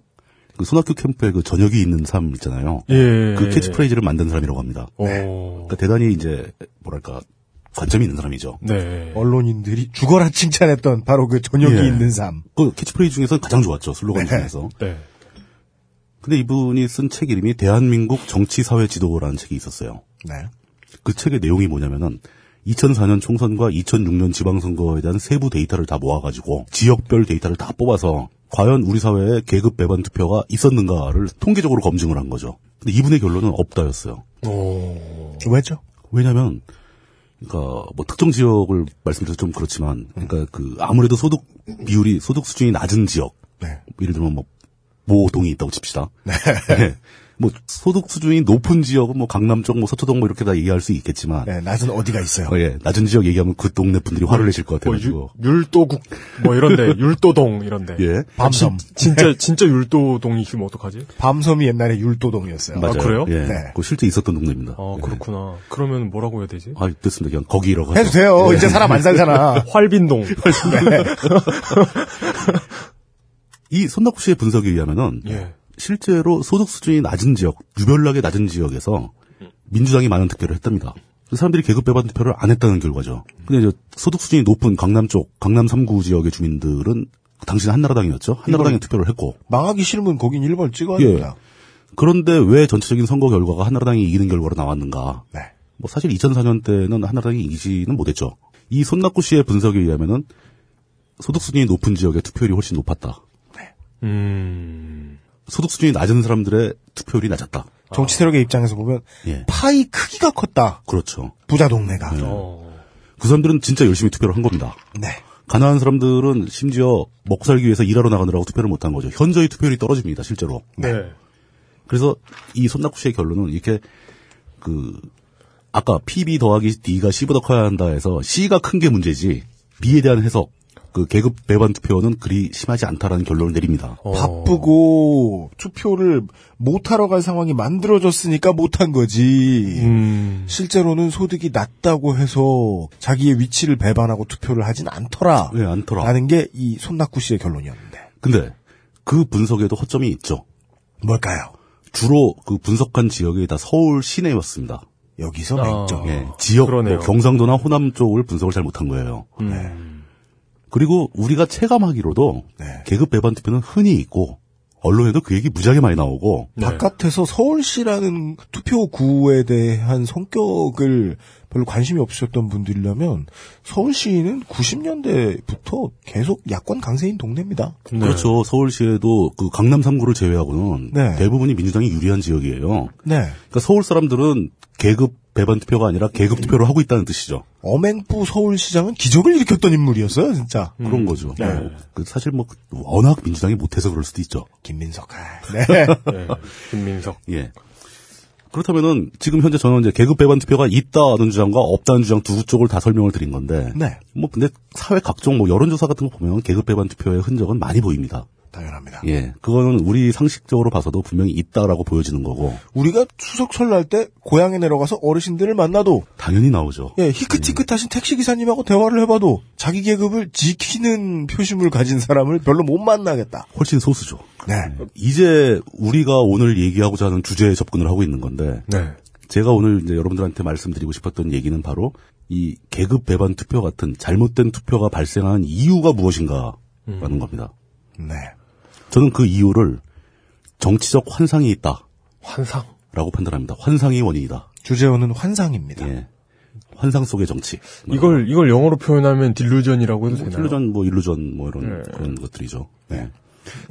그 손학규 캠프에 그 저녁이 있는 삶 있잖아요. 예. 그 캐치프레이즈를 만든 사람이라고 합니다. 어. 그러니까 대단히 이제 뭐랄까 관점이 있는 사람이죠. 네. 언론인들이 죽어라 칭찬했던 바로 그 저녁이 예. 있는 삶. 그 캐치프레이즈 중에서 가장 좋았죠. 슬로건 네. 중에서. 네. 근데 이분이 쓴 책 이름이 대한민국 정치사회 지도라는 책이 있었어요. 네. 그 책의 내용이 뭐냐면은 2004년 총선과 2006년 지방선거에 대한 세부 데이터를 다 모아가지고 지역별 데이터를 다 뽑아서 과연 우리 사회에 계급 배반 투표가 있었는가를 통계적으로 검증을 한 거죠. 근데 이분의 결론은 없다였어요. 오. 왜죠? 왜냐면 그러니까 뭐 특정 지역을 말씀드려서 좀 그렇지만 그러니까 그 아무래도 소득 비율이 소득 수준이 낮은 지역 네. 예를 들면 뭐 모동이 있다고 칩시다. 네. 뭐 소득 수준이 높은 지역은 뭐 강남 쪽, 뭐 서초동 뭐 이렇게 다 얘기할 수 있겠지만 네, 낮은 어디가 있어요. 어, 예, 낮은 지역 얘기하면 그 동네 분들이 화를 내실 것뭐 같아가지고. 유, 율도국 뭐 이런데 율도동 이런데. 예. 밤섬. 진 짜 진짜 율도동이시면 어떡하지? 밤섬이 옛날에 율도동이었어요. 맞아요. 그래요? 예. 네. 그거 실제 있었던 동네입니다. 아 예. 그렇구나. 그러면 뭐라고 해야 되지? 아, 됐습니다. 그냥 거기라고 해도. 돼요. 이제 사람 안 살잖아. 활빈동. 이 손낙구 씨의 분석에 의하면은 예. 실제로 소득 수준이 낮은 지역, 유별나게 낮은 지역에서 민주당이 많은 득표를 했답니다. 그 사람들이 계급 배반 투표를 안 했다는 결과죠. 근데 이제 소득 수준이 높은 강남 쪽, 강남 3구 지역의 주민들은 당시 한나라당이었죠. 한나라당에 투표를 했고. 망하기 싫으면 거긴 1번 찍어야 예. 됩니다. 그런데 왜 전체적인 선거 결과가 한나라당이 이기는 결과로 나왔는가? 네. 뭐 사실 2004년 때는 한나라당이 이기지는 못했죠. 이 손낙구 씨의 분석에 의하면은 소득 수준이 높은 지역의 투표율이 훨씬 높았다. 음. 소득 수준이 낮은 사람들의 투표율이 낮았다. 정치 세력의 입장에서 보면 예. 파이 크기가 컸다. 그렇죠. 부자 동네가. 어. 그 사람들은 진짜 열심히 투표를 한 겁니다. 네. 가난한 사람들은 심지어 먹고 살기 위해서 일하러 나가느라고 투표를 못 한 거죠. 현저히 투표율이 떨어집니다, 실제로. 네. 그래서 이 손낙구 씨의 결론은 이렇게 그 아까 PB 더하기 D가 C보다 커야 한다 해서 C가 큰 게 문제지 B에 대한 해석 그 계급 배반 투표는 그리 심하지 않다라는 결론을 내립니다. 어. 바쁘고 투표를 못하러 갈 상황이 만들어졌으니까 못한 거지. 음. 실제로는 소득이 낮다고 해서 자기의 위치를 배반하고 투표를 하진 않더라. 왜 않더라? 라는 게 이 손낙구 씨의 결론이었는데. 근데 그 분석에도 허점이 있죠. 뭘까요? 주로 그 분석한 지역이 다 서울 시내였습니다. 여기서 아. 맹점. 예, 지역 뭐. 경상도나 호남 쪽을 분석을 잘 못한 거예요. 음. 그리고 우리가 체감하기로도 네. 계급 배반 투표는 흔히 있고 언론에도 그 얘기 무지하게 많이 나오고 네. 바깥에서 서울시라는 투표구에 대한 성격을 별로 관심이 없으셨던 분들이라면 서울시는 90년대부터 계속 야권 강세인 동네입니다. 네. 그렇죠. 서울시에도 그 강남 3구를 제외하고는 네. 대부분이 민주당이 유리한 지역이에요. 네. 그러니까 서울 사람들은 계급 배반 투표가 아니라 계급 투표를 하고 있다는 뜻이죠. 어맹부 서울시장은 기적을 일으켰던 인물이었어요, 진짜. 그런 거죠. 네. 어, 그 사실 뭐 워낙 민주당이 못해서 그럴 수도 있죠. 김민석. 아, 네. 네. 김민석. 예. 그렇다면은 지금 현재 저는 이제 계급 배반 투표가 있다는 주장과 없다는 주장 두 쪽을 다 설명을 드린 건데 네. 뭐 근데 사회 각종 뭐 여론조사 같은 거 보면 계급 배반 투표의 흔적은 많이 보입니다. 당연합니다. 예. 그거는 우리 상식적으로 봐서도 분명히 있다라고 보여지는 거고 우리가 추석 설날 때 고향에 내려가서 어르신들을 만나도 당연히 나오죠. 예, 희끗희끗하신 택시 기사님하고 대화를 해 봐도 자기 계급을 지키는 표심을 가진 사람을 별로 못 만나겠다. 훨씬 소수죠. 네. 이제 우리가 오늘 얘기하고자 하는 주제에 접근을 하고 있는 건데 네. 제가 오늘 이제 여러분들한테 말씀드리고 싶었던 얘기는 바로 이 계급 배반 투표 같은 잘못된 투표가 발생한 이유가 무엇인가라는 겁니다. 네. 저는 그 이유를 정치적 환상이 있다라고 환상. 판단합니다. 환상이 원인이다. 주제어는 환상입니다. 예. 환상 속의 정치. 이걸 이걸 영어로 표현하면 딜루전이라고 해도 되나요? 일루전, 뭐 일루전, 뭐 이런 네. 그런 것들이죠. 네.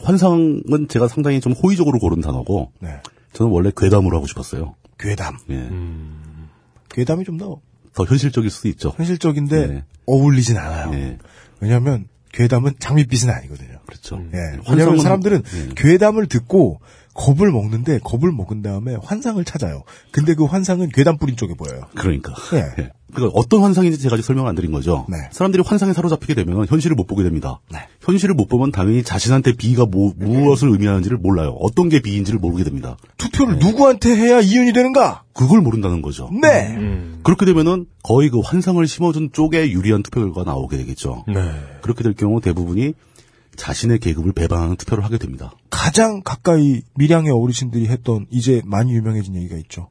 환상은 제가 상당히 좀 호의적으로 고른 단어고, 네. 저는 원래 괴담으로 하고 싶었어요. 괴담. 예. 괴담이 좀 더 더 현실적일 수도 있죠. 현실적인데 네. 어울리진 않아요. 예. 왜냐하면 괴담은 장밋빛은 아니거든요. 그렇죠. 예. 왜냐하면 환상은- 사람들은 예. 괴담을 듣고 겁을 먹는데 겁을 먹은 다음에 환상을 찾아요. 근데 그 환상은 괴담 뿌린 쪽에 보여요. 그러니까. 예. 예. 그러니까 어떤 환상인지 제가 아직 설명 안 드린 거죠. 네. 사람들이 환상에 사로잡히게 되면 현실을 못 보게 됩니다. 네. 현실을 못 보면 당연히 자신한테 비가 뭐, 무엇을 의미하는지를 몰라요. 어떤 게 비인지를 모르게 됩니다. 투표를 누구한테 해야 이윤이 되는가? 그걸 모른다는 거죠. 네. 그렇게 되면은 거의 그 환상을 심어준 쪽에 유리한 투표 결과가 나오게 되겠죠. 네. 그렇게 될 경우 대부분이 자신의 계급을 배반하는 투표를 하게 됩니다. 가장 가까이 밀양의 어르신들이 했던 이제 많이 유명해진 얘기가 있죠.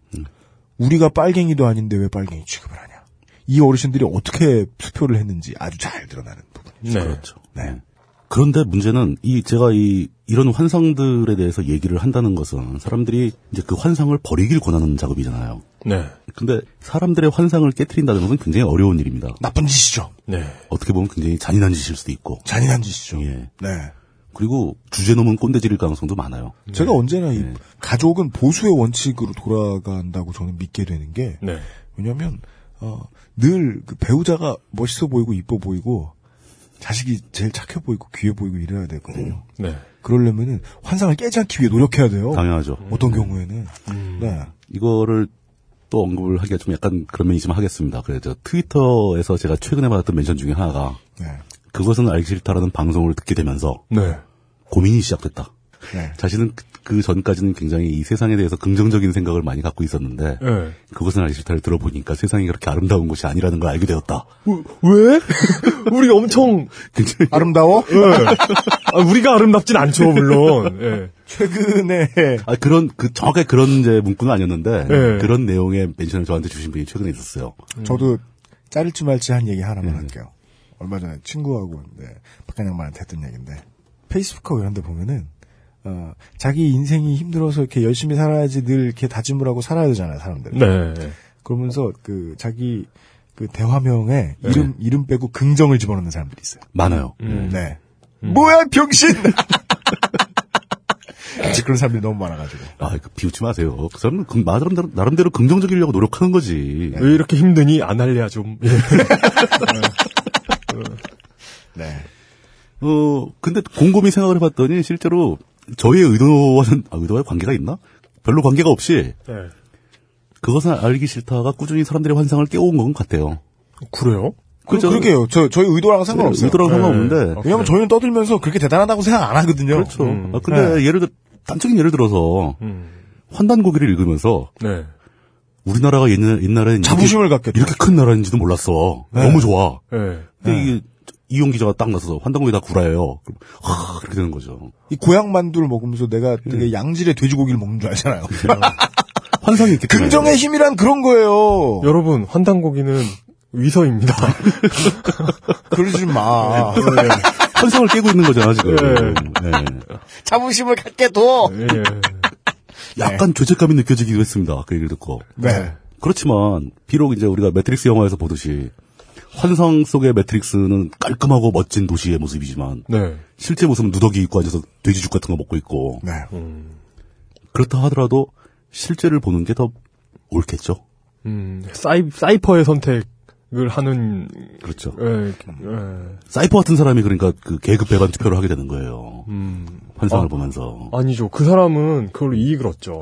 우리가 빨갱이도 아닌데 왜 빨갱이 취급을 하냐. 이 어르신들이 어떻게 투표를 했는지 아주 잘 드러나는 부분이죠. 네. 그렇죠. 네. 그런데 문제는 이 제가 이 이런 환상들에 대해서 얘기를 한다는 것은 사람들이 이제 그 환상을 버리길 권하는 작업이잖아요. 네. 근데 사람들의 환상을 깨뜨린다는 것은 굉장히 어려운 일입니다. 나쁜 짓이죠. 네. 어떻게 보면 굉장히 잔인한 짓일 수도 있고. 잔인한 짓이죠. 예. 네. 그리고 주제 넘은 꼰대질일 가능성도 많아요. 제가 언제나 이 네. 가족은 보수의 원칙으로 돌아간다고 저는 믿게 되는 게 네. 왜냐하면 어, 늘 그 배우자가 멋있어 보이고 이뻐 보이고 자식이 제일 착해 보이고 귀해 보이고 이래야 되거든요. 네. 그러려면은 환상을 깨지 않기 위해 노력해야 돼요. 당연하죠. 어떤 경우에는 네. 이거를 또 언급을 하기가 좀 약간 그런 면이 좀 하겠습니다. 그래서 트위터에서 제가 최근에 받았던 멘션 중에 하나가 네. 그것은 알기 싫다라는 방송을 듣게 되면서 네. 고민이 시작됐다. 네. 자신은 그, 그 전까지는 굉장히 이 세상에 대해서 긍정적인 생각을 많이 갖고 있었는데 네. 그것은 알기 싫다를 들어보니까 세상이 그렇게 아름다운 곳이 아니라는 걸 알게 되었다. 왜? 우리가 엄청 굉장히 아름다워? 네. 아, 우리가 아름답진 않죠, 물론. 예. 최근에 아, 그런 그 정확하게 그런 이제 문구는 아니었는데 네. 그런 내용의 멘션을 저한테 주신 분이 최근에 있었어요. 저도 자를지 말지 한 얘기 하나만 할게요. 얼마 전에 친구하고 네, 박간양만한테 했던 얘기인데 페이스북하고 이런 데 보면은 어, 자기 인생이 힘들어서 이렇게 열심히 살아야지 늘 이렇게 다짐을 하고 살아야 되잖아요, 사람들. 네. 그러면서 그 자기 그 대화명에 이름 이름 빼고 긍정을 집어넣는 사람들이 있어요. 많아요. 네. 뭐야 병신! 이제 그런 사람들이 너무 많아가지고. 아, 그 비웃지 마세요. 그 사람은 그 나름대로, 나름대로 긍정적이려고 노력하는 거지. 왜 이렇게 힘드니? 안 할래야 좀. 예. 네. 어, 근데 곰곰이 생각을 해봤더니 실제로 저희의 의도와는, 아, 의도와 관계가 있나? 별로 관계가 없이 네. 그것은 알기 싫다가 꾸준히 사람들의 환상을 깨워온 것 같아요. 그래요? 그, 그러게요. 저, 저희 의도랑 상관없어요. 의도랑 네. 상관없는데. 왜냐면 저희는 떠들면서 그렇게 대단하다고 생각 안 하거든요. 그렇죠. 음. 아, 근데 네. 예를 들어, 단적인 예를 들어서 음. 환단고기를 읽으면서 네. 우리나라가 옛날, 옛날엔 자부심을 갖겠다. 이렇게 큰 나라인지도 몰랐어. 네. 너무 좋아. 네. 근데 이게 이용 기자가 딱 나서서 환단고기 다 구라예요. 그럼 하, 그렇게 되는 거죠. 이 고향 만두를 먹으면서 내가 되게 양질의 돼지고기를 먹는 줄 알잖아요. 환상이 있기 때문에. 긍정의 힘이란 그런 거예요. 여러분, 환단고기는 위서입니다. 그러지 마. 환상을 깨고 있는 거잖아 지금. 예. 자부심을 갖게 둬. 예. 약간 죄책감이 느껴지기도 했습니다. 그 얘기를 듣고. 네. 그렇지만 비록 이제 우리가 매트릭스 영화에서 보듯이 환상 속의 매트릭스는 깔끔하고 멋진 도시의 모습이지만 네. 실제 모습은 누더기 입고 앉아서 돼지죽 같은 거 먹고 있고 네. 그렇다 하더라도 실제를 보는 게 더 옳겠죠. 음, 사이, 사이퍼의 선택을 하는. 그렇죠. 예, 예. 사이퍼 같은 사람이 그러니까 그 계급 배반 투표를 하게 되는 거예요. 음. 환상을 아, 보면서. 아니죠. 그 사람은 그걸로 이익을 얻죠.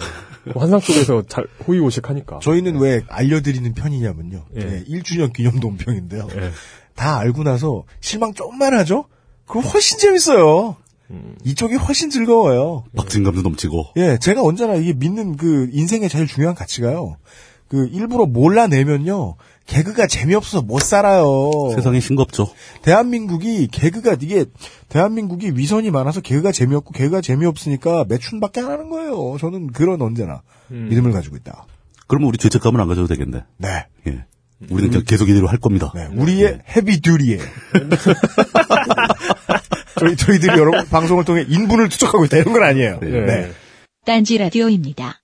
환상 속에서 잘 호의호식하니까. 저희는 왜 알려드리는 편이냐면요. 예. 네, 1주년 기념 논평인데요. 예. 다 알고 나서 실망 좀만 하죠? 그럼 훨씬 재밌어요. 음. 이쪽이 훨씬 즐거워요. 박진감도 넘치고. 예, 제가 언제나 이게 믿는 그 인생의 제일 중요한 가치가요. 그 일부러 몰라내면요. 개그가 재미없어서 못 살아요. 세상이 싱겁죠. 대한민국이 개그가 이게 대한민국이 위선이 많아서 개그가 재미없고 개그가 재미없으니까 매춘밖에 안 하는 거예요. 저는 그런 언제나 음. 믿음을 가지고 있다. 그러면 우리 죄책감은 안 가져도 되겠네. 네. 예. 우리는 그냥 계속 이대로 할 겁니다. 네, 우리의 heavy duty에 저희 저희들이 여러분 방송을 통해 인분을 투척하고 있다 이런 건 아니에요. 예. 네. 딴지 라디오입니다.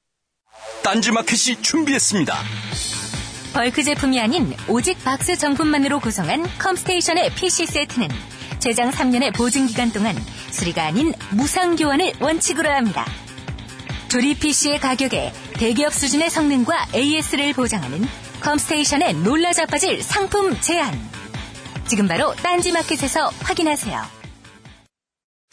딴지 마켓이 준비했습니다. 벌크 제품이 아닌 오직 박스 정품만으로 구성한 컴스테이션의 PC 세트는 최장 3년의 보증 기간 동안 수리가 아닌 무상 교환을 원칙으로 합니다. 조립 PC의 가격에 대기업 수준의 성능과 AS를 보장하는 컴스테이션의 놀라 자빠질 상품 제안. 지금 바로 딴지마켓에서 확인하세요.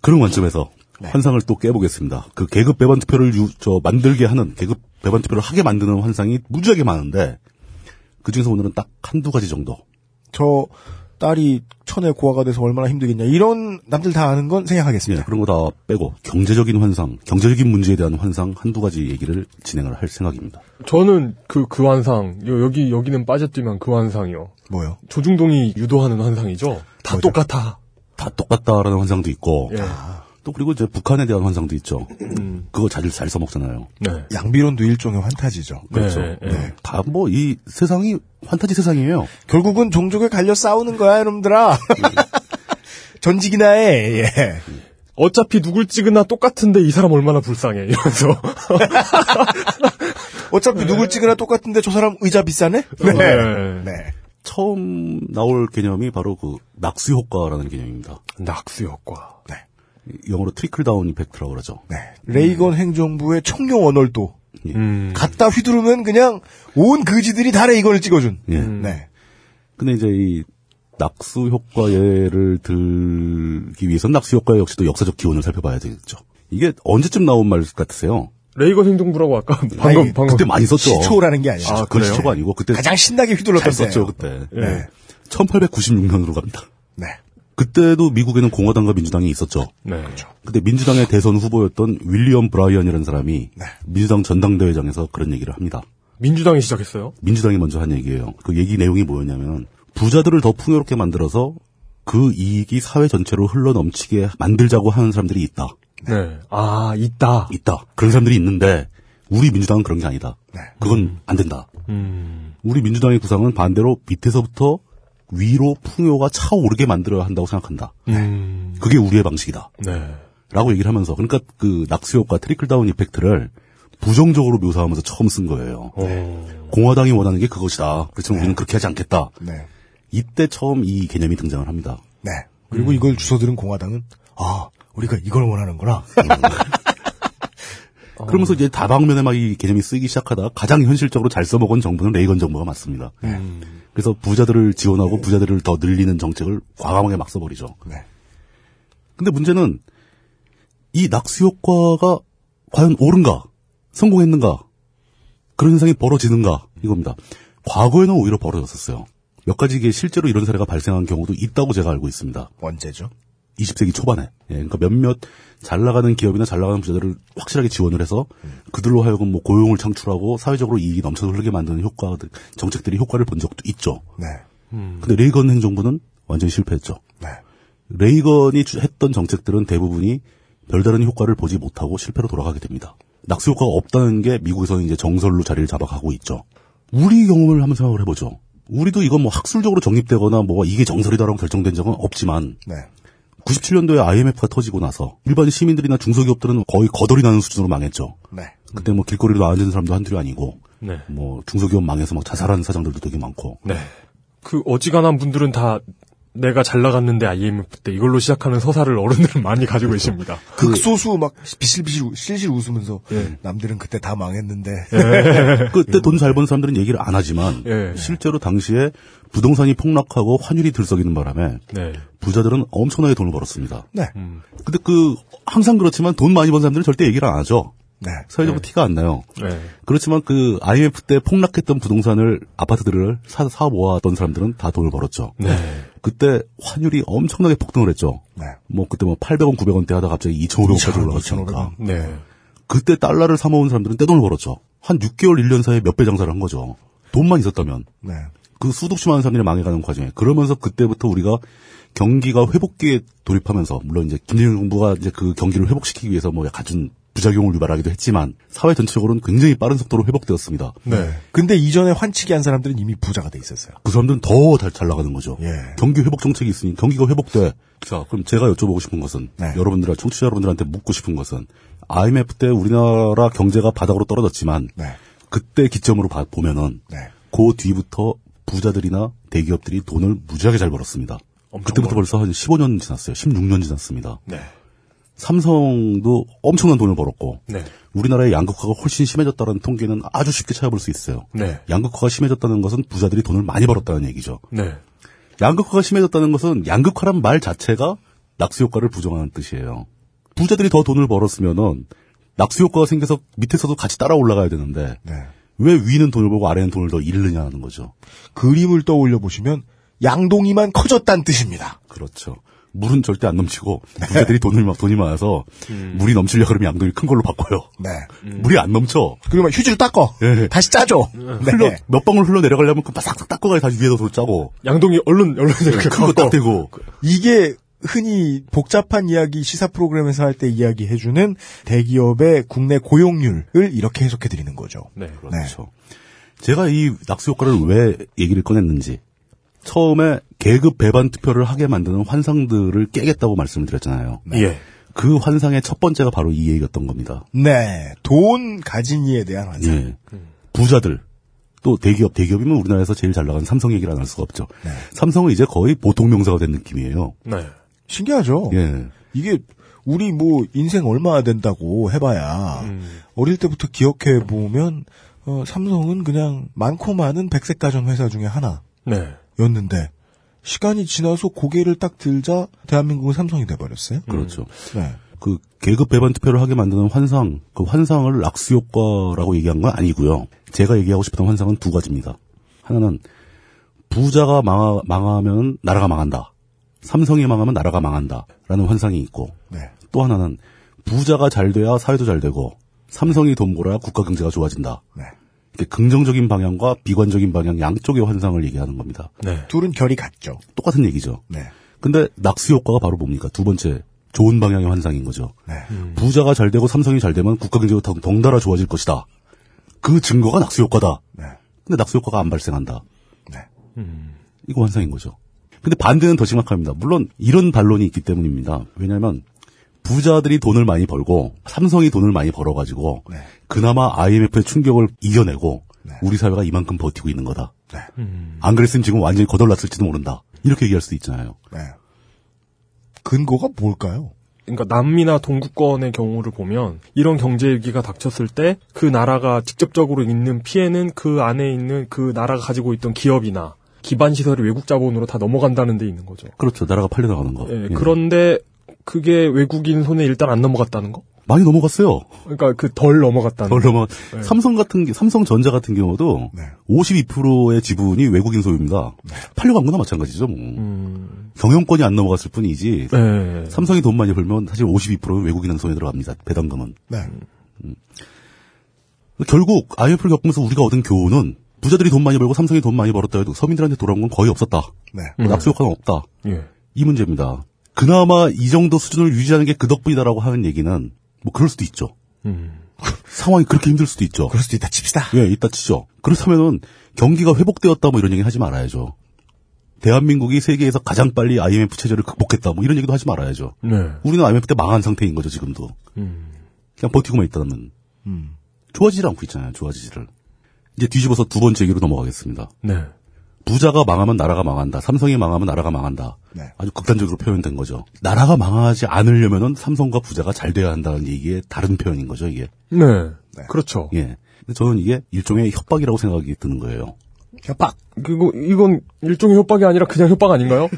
그런 관점에서 환상을 또 깨보겠습니다. 그 계급 배반 투표를 유, 저 만들게 하는 계급 배반 투표를 하게 만드는 환상이 무지하게 많은데 그 중에서 오늘은 딱 한두 가지 정도. 저 딸이 천에 고아가 돼서 얼마나 힘들겠냐 이런 남들 다 아는 건 생략하겠습니다. 예, 그런 거 다 빼고 경제적인 환상, 경제적인 문제에 대한 환상 한두 가지 얘기를 진행을 할 생각입니다. 저는 그, 그 환상, 요- 여기, 여기는 빠졌지만 그 환상이요. 뭐요? 조중동이 유도하는 환상이죠. 다 뭐죠? 똑같아. 다 똑같다라는 환상도 있고 예. 또 그리고 이제 북한에 대한 환상도 있죠. 음. 그거 잘, 잘 써먹잖아요. 네. 양비론도 일종의 환타지죠. 그렇죠. 네, 네. 네. 다뭐 이 세상이 환타지 세상이에요. 결국은 종족에 갈려 싸우는 거야, 이놈들아. 전직이나 해. 예. 어차피 누굴 찍으나 똑같은데 이 사람 얼마나 불쌍해. 이러면서. 어차피 누굴 찍으나 똑같은데 저 사람 의자 비싸네? 네. 네. 네. 처음 나올 개념이 바로 그 낙수 효과라는 개념입니다. 낙수 효과. 영어로 trickle down effect라고 그러죠. 네. 레이건 행정부의 청룡 언월도. 음. 갖다 휘두르면 그냥 온 그지들이 다 레이건을 찍어준. 예. 네. 근데 이제 이 낙수 효과 예를 들기 위해서는 낙수 효과 역시도 역사적 기원을 살펴봐야 되겠죠. 이게 언제쯤 나온 말 같으세요? 레이건 행정부라고 아까 방금, 아니, 방금. 그때 많이 썼죠. 시초라는 게 아니에요. 아, 그? 시초가 아니고 그때 가장 신나게 휘둘렀던 잘 썼죠 때예요. 그때. 네. 1896년으로 갑니다. 네. 그때도 미국에는 공화당과 민주당이 있었죠. 네. 근데 민주당의 대선 후보였던 윌리엄 브라이언이라는 사람이 네. 민주당 전당대회장에서 그런 얘기를 합니다. 민주당이 시작했어요? 민주당이 먼저 한 얘기예요. 그 얘기 내용이 뭐였냐면 부자들을 더 풍요롭게 만들어서 그 이익이 사회 전체로 흘러 넘치게 만들자고 하는 사람들이 있다. 네. 아, 있다. 있다. 그런 사람들이 있는데 우리 민주당은 그런 게 아니다. 네. 그건 안 된다. 음. 우리 민주당의 구상은 반대로 밑에서부터 위로 풍요가 차오르게 만들어야 한다고 생각한다. 음. 그게 우리의 방식이다. 네. 라고 얘기를 하면서 그러니까 그 낙수 효과 트리클 다운 이펙트를 부정적으로 묘사하면서 처음 쓴 거예요. 어. 공화당이 원하는 게 그것이다. 그렇지만 우리는 그렇게 하지 않겠다. 네. 이때 처음 이 개념이 등장을 합니다. 네. 그리고 이걸 주워들은 공화당은 아 우리가 이걸 원하는구나. 그러면서 이제 다방면에 막 이 개념이 쓰이기 시작하다 가장 현실적으로 잘 써먹은 정부는 레이건 정부가 맞습니다. 그래서 부자들을 지원하고 부자들을 더 늘리는 정책을 과감하게 막 써버리죠. 네. 근데 문제는 이 낙수 효과가 과연 옳은가? 성공했는가? 그런 현상이 벌어지는가? 이겁니다. 과거에는 오히려 벌어졌었어요. 몇 가지 실제로 이런 사례가 발생한 경우도 있다고 제가 알고 있습니다. 언제죠? 20세기 초반에. 예, 그러니까 몇몇 잘 나가는 기업이나 잘 나가는 부자들을 확실하게 지원을 해서 그들로 하여금 뭐 고용을 창출하고 사회적으로 이익이 넘쳐 흐르게 만드는 효과, 정책들이 효과를 본 적도 있죠. 네. 근데 레이건 행정부는 완전히 실패했죠. 네. 레이건이 주- 했던 정책들은 대부분이 별다른 효과를 보지 못하고 실패로 돌아가게 됩니다. 낙수 효과가 없다는 게 미국에서는 이제 정설로 자리를 잡아가고 있죠. 우리 경험을 한번 생각을 해보죠. 우리도 이건 뭐 학술적으로 정립되거나 뭐 이게 정설이다라고 결정된 적은 없지만 네. 97년도에 IMF가 터지고 나서 일반 시민들이나 중소기업들은 거의 거덜이 나는 수준으로 망했죠. 네. 그때 뭐 길거리로 앉은 사람도 한둘이 아니고 네. 뭐 중소기업 망해서 막 자살하는 사장들도 되게 많고 네. 그 어지간한 분들은 다 내가 잘 나갔는데 IMF 때 이걸로 시작하는 서사를 어른들은 많이 가지고 계십니다. 극소수 막 비실비실 우- 실실 웃으면서 예. 남들은 그때 다 망했는데 그때 돈 잘 번 사람들은 얘기를 안 하지만 예. 실제로 당시에 부동산이 폭락하고 환율이 들썩이는 바람에 네. 부자들은 엄청나게 돈을 벌었습니다. 네. 근데 그 항상 그렇지만 돈 많이 번 사람들은 절대 얘기를 안 하죠. 네. 사회적으로 티가 안 나요. 네. 그렇지만 그 IMF 때 폭락했던 부동산을 아파트들을 사, 사 모았던 사람들은 다 돈을 벌었죠. 네. 그때 환율이 엄청나게 폭등을 했죠. 네. 뭐 그때 뭐 800원, 900원대 하다 갑자기 2,500원까지 2,500원, 올라갔으니까. 네. 그때 달러를 사 모은 사람들은 떼돈을 벌었죠. 한 6개월, 1년 사이에 몇 배 장사를 한 거죠. 돈만 있었다면. 네. 그 많은 사람들이 망해가는 과정에. 그러면서 그때부터 우리가 경기가 회복기에 돌입하면서, 물론 이제 김대중 정부가 이제 그 경기를 회복시키기 위해서 뭐 갖춘 부작용을 유발하기도 했지만, 사회 전체적으로는 굉장히 빠른 속도로 회복되었습니다. 네. 근데 이전에 환치기 한 사람들은 이미 부자가 돼 있었어요. 그 사람들은 더잘 나가는 거죠. 예. 경기 회복 정책이 있으니 경기가 회복돼. 자, 그럼 제가 여쭤보고 싶은 것은 네. 여러분들, 청취자 여러분들한테 묻고 싶은 것은 IMF 때 우리나라 경제가 바닥으로 떨어졌지만 네. 그때 기점으로 봐- 보면은 네. 그 뒤부터 부자들이나 대기업들이 돈을 무지하게 잘 벌었습니다. 그때부터 벌써 한 15년 지났어요. 16년 지났습니다. 네. 삼성도 엄청난 돈을 벌었고 네. 우리나라의 양극화가 훨씬 심해졌다는 통계는 아주 쉽게 찾아볼 수 있어요. 네. 양극화가 심해졌다는 것은 부자들이 돈을 많이 벌었다는 얘기죠. 네. 양극화가 심해졌다는 것은 양극화란 말 자체가 낙수 효과를 부정하는 뜻이에요. 부자들이 더 돈을 벌었으면은 낙수 효과가 생겨서 밑에서도 같이 따라 올라가야 되는데 네. 왜 위는 돈을 벌고 아래는 돈을 더 잃느냐는 거죠. 그림을 떠올려 보시면 양동이만 커졌다는 뜻입니다. 그렇죠. 물은 절대 안 넘치고 부자들이 돈을 막 돈이 많아서 물이 넘치려 그러면 양동이 큰 걸로 바꿔요. 네. 물이 안 넘쳐. 그리고 막 휴지로 닦어. 예. 다시 짜줘. 흘러 네. 몇 방울 흘러 내려가려면 그 바싹 닦아가야 다시 위에다 돈 짜고 양동이 얼른 얼른 이렇게 큰거 딱 대고 이게 흔히 복잡한 이야기 시사 프로그램에서 할 때 이야기해주는 대기업의 국내 고용률을 이렇게 해석해 드리는 거죠. 네. 그렇죠. 제가 이 낙수 효과를 왜 얘기를 꺼냈는지 처음에 계급 배반 투표를 하게 만드는 환상들을 깨겠다고 말씀을 드렸잖아요. 예. 그 환상의 첫 번째가 바로 이 얘기였던 겁니다. 네. 돈 가진 이에 대한 환상. 예. 부자들 또 대기업 대기업이면 우리나라에서 제일 잘 나가는 삼성 얘기를 안 할 수가 없죠. 네. 삼성은 이제 거의 보통 명사가 된 느낌이에요. 네. 신기하죠? 예. 이게 우리 뭐 인생 얼마 된다고 해봐야 어릴 때부터 기억해 보면 어, 삼성은 그냥 많고 많은 백색 가전 회사 중에 하나 였는데 네. 시간이 지나서 고개를 딱 들자 대한민국은 삼성이 돼버렸어요. 그렇죠. 네. 그 계급 배반 투표를 하게 만드는 환상, 그 환상을 낙수 효과라고 얘기한 건 아니고요. 제가 얘기하고 싶었던 환상은 두 가지입니다. 하나는 부자가 망하, 망하면 나라가 망한다. 삼성이 망하면 나라가 망한다라는 환상이 있고 네. 또 하나는 부자가 잘 돼야 사회도 잘 되고 삼성이 돈 벌어야 국가 경제가 좋아진다. 네. 이렇게 긍정적인 방향과 비관적인 방향 양쪽의 환상을 얘기하는 겁니다. 네. 둘은 결이 같죠. 똑같은 얘기죠. 네. 근데 낙수 효과가 바로 뭡니까? 두 번째 좋은 방향의 환상인 거죠. 네. 부자가 잘 되고 삼성이 잘 되면 국가 경제가 더 덩달아 좋아질 것이다. 그 증거가 낙수 효과다. 네. 근데 낙수 효과가 안 발생한다. 네. 이거 환상인 거죠. 근데 반대는 더 심각합니다. 물론 이런 반론이 있기 때문입니다. 왜냐하면 부자들이 돈을 많이 벌고 삼성이 돈을 많이 벌어가지고 네. 그나마 IMF의 충격을 이겨내고 네. 우리 사회가 이만큼 버티고 있는 거다. 네. 안 그랬으면 지금 완전히 거덜났을지도 모른다. 이렇게 얘기할 수도 있잖아요. 네. 근거가 뭘까요? 그러니까 남미나 동구권의 경우를 보면 이런 경제 위기가 닥쳤을 때 그 나라가 직접적으로 있는 피해는 그 안에 있는 그 나라가 가지고 있던 기업이나 기반 시설이 외국 자본으로 다 넘어간다는 데 있는 거죠. 그렇죠. 나라가 팔려나가는 거. 예, 예. 그런데 그게 외국인 손에 일단 안 넘어갔다는 거? 많이 넘어갔어요. 그러니까 그 덜 넘어갔다는. 덜 넘어. 네. 삼성 같은 게 삼성전자 같은 경우도 네. 52%의 지분이 외국인 소유입니다. 팔려간 거나 마찬가지죠. 뭐. 음. 경영권이 안 넘어갔을 뿐이지. 네. 삼성이 돈 많이 벌면 사실 52%는 외국인한 손에 들어갑니다. 배당금은. 네. 결국 IMF를 겪으면서 우리가 얻은 교훈은 부자들이 돈 많이 벌고 삼성이 돈 많이 벌었다 해도 서민들한테 돌아온 건 거의 없었다. 네. 뭐 낙수 효과는 없다. 예. 이 문제입니다. 그나마 이 정도 수준을 유지하는 게 그 덕분이다라고 하는 얘기는 뭐 그럴 수도 있죠. 음. 상황이 그렇게 힘들 수도 있죠. 그럴 수도 있다 칩시다. 예, 이따 치죠. 그렇다면은 경기가 회복되었다 뭐 이런 얘기 하지 말아야죠. 대한민국이 세계에서 가장 빨리 IMF 체제를 극복했다 뭐 이런 얘기도 하지 말아야죠. 네. 우리는 IMF 때 망한 상태인 거죠 지금도. 음. 그냥 버티고만 있다면 음. 좋아지질 않고 있잖아요. 좋아지지를. 이제 뒤집어서 두 번째 얘기로 넘어가겠습니다. 네. 부자가 망하면 나라가 망한다. 삼성이 망하면 나라가 망한다. 네. 아주 극단적으로 표현된 거죠. 나라가 망하지 않으려면은 삼성과 부자가 잘 돼야 한다는 얘기의 다른 표현인 거죠, 이게. 네. 네. 그렇죠. 예. 근데 저는 이게 일종의 협박이라고 생각이 드는 거예요. 협박. 그리고 이건 일종의 협박이 아니라 그냥 협박 아닌가요?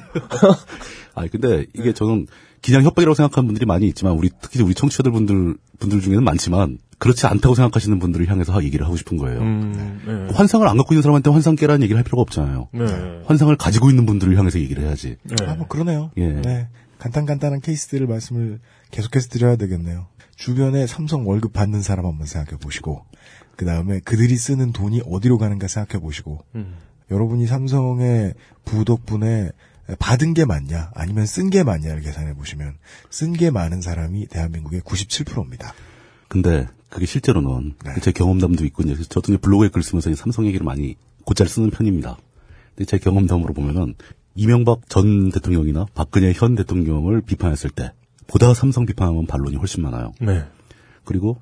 아, 근데 이게 저는 그냥 협박이라고 생각하는 분들이 많이 있지만 우리 특히 우리 청취자들 분들 분들 중에는 많지만 그렇지 않다고 생각하시는 분들을 향해서 얘기를 하고 싶은 거예요. 음. 네. 환상을 안 갖고 있는 사람한테 환상 깨라는 얘기를 할 필요가 없잖아요. 네. 환상을 가지고 있는 분들을 향해서 얘기를 해야지. 네. 아, 뭐 그러네요. 예. 네. 간단간단한 케이스들을 말씀을 계속해서 드려야 되겠네요. 주변에 삼성 월급 받는 사람 한번 생각해 보시고, 그 다음에 그들이 쓰는 돈이 어디로 가는가 생각해 보시고, 음. 여러분이 삼성의 부 덕분에 받은 게 많냐, 아니면 쓴 게 많냐를 계산해 보시면, 쓴 게 많은 사람이 대한민국의 97%입니다. 근데 그게 실제로는 네. 제 경험담도 있고 이제 저도 이제 블로그에 글 쓰면서 삼성 얘기를 많이 곧잘 쓰는 편입니다. 근데 제 경험담으로 보면은 이명박 전 대통령이나 박근혜 현 대통령을 비판했을 때 보다 삼성 비판하면 반론이 훨씬 많아요. 네. 그리고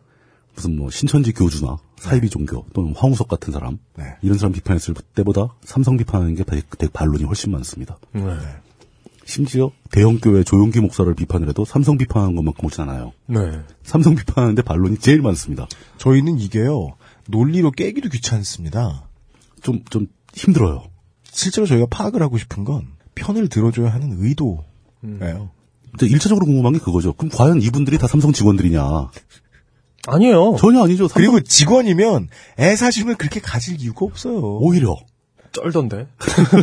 무슨 뭐 신천지 교주나 사이비 종교 또는 황우석 같은 사람 네. 이런 사람 비판했을 때보다 삼성 비판하는 게 대- 대- 반론이 훨씬 많습니다. 네. 심지어 대형교회 조용기 목사를 비판을 해도 삼성 비판하는 것만큼 옳지 않아요. 네. 삼성 비판하는데 반론이 제일 많습니다. 저희는 이게요, 논리로 깨기도 귀찮습니다. 좀, 좀 힘들어요. 실제로 저희가 파악을 하고 싶은 건, 편을 들어줘야 하는 의도예요. 근데 1차적으로 궁금한 게 그거죠. 그럼 과연 이분들이 다 삼성 직원들이냐? 아니에요. 전혀 아니죠. 삼성 그리고 직원이면 애사심을 그렇게 가질 이유가 없어요. 오히려 쩔던데.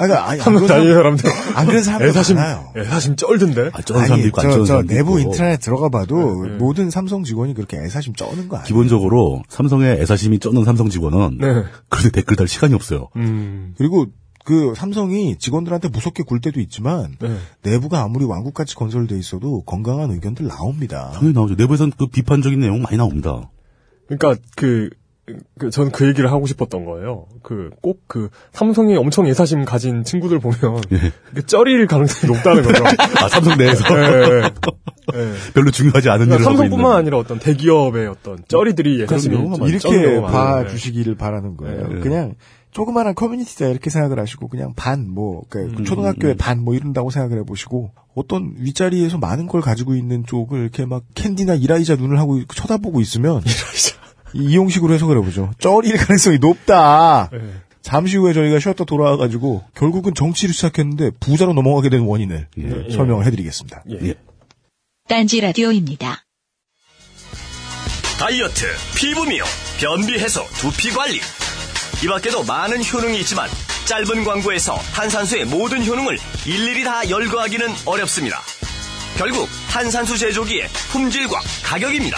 아니, 아니, 안 삼성 그런 다니는 사람, 사람들. 안 그런 사람들 애사심, 많아요. 애사심 쩔던데. 아, 쩌는 사람도 있고 안저 사람도 내부 있고. 인터넷 들어가 봐도 네, 네. 모든 삼성 직원이 그렇게 애사심 쩌는 거 아니에요. 기본적으로 삼성의 애사심이 쩌는 삼성 직원은 네. 그런데 댓글 달 시간이 없어요. 음. 그리고 그 삼성이 직원들한테 무섭게 굴 때도 있지만 네. 내부가 아무리 왕국같이 건설돼 있어도 건강한 의견들 나옵니다. 당연히 나오죠. 내부에서는 그 비판적인 내용 많이 나옵니다. 그러니까 그, 그, 전그 얘기를 하고 싶었던 거예요. 그, 꼭 그, 삼성이 엄청 예사심 가진 친구들 보면, 예. 그 쩔일 가능성이 높다는 거죠. 아, 삼성 내에서 예, 예. 예. 별로 중요하지 않은 그러니까 삼성뿐만. 아니라 어떤 대기업의 어떤 쩌리들이 예사심이 이렇게. 봐주시기를 바라는 거예요. 네. 그냥 조그마한 커뮤니티다 이렇게 생각을 하시고 그냥 반뭐 음, 초등학교의 반뭐 이런다고 생각을 해보시고 어떤 윗자리에서 많은 걸 가지고 있는 쪽을 이렇게 막 캔디나 이라이자 눈을 하고 쳐다보고 있으면 이 용식으로 해석을 해보죠. 쩔일 가능성이 높다. 예. 잠시 후에 저희가 쉬었다 돌아와가지고 결국은 정치를 시작했는데 부자로 넘어가게 된 원인을 예. 설명을 해드리겠습니다. 예. 예. 딴지 라디오입니다. 다이어트, 피부 미용, 변비 해소, 두피 관리. 이 밖에도 많은 효능이 있지만 짧은 광고에서 탄산수의 모든 효능을 일일이 다 열거하기는 어렵습니다. 결국 탄산수 제조기의 품질과 가격입니다.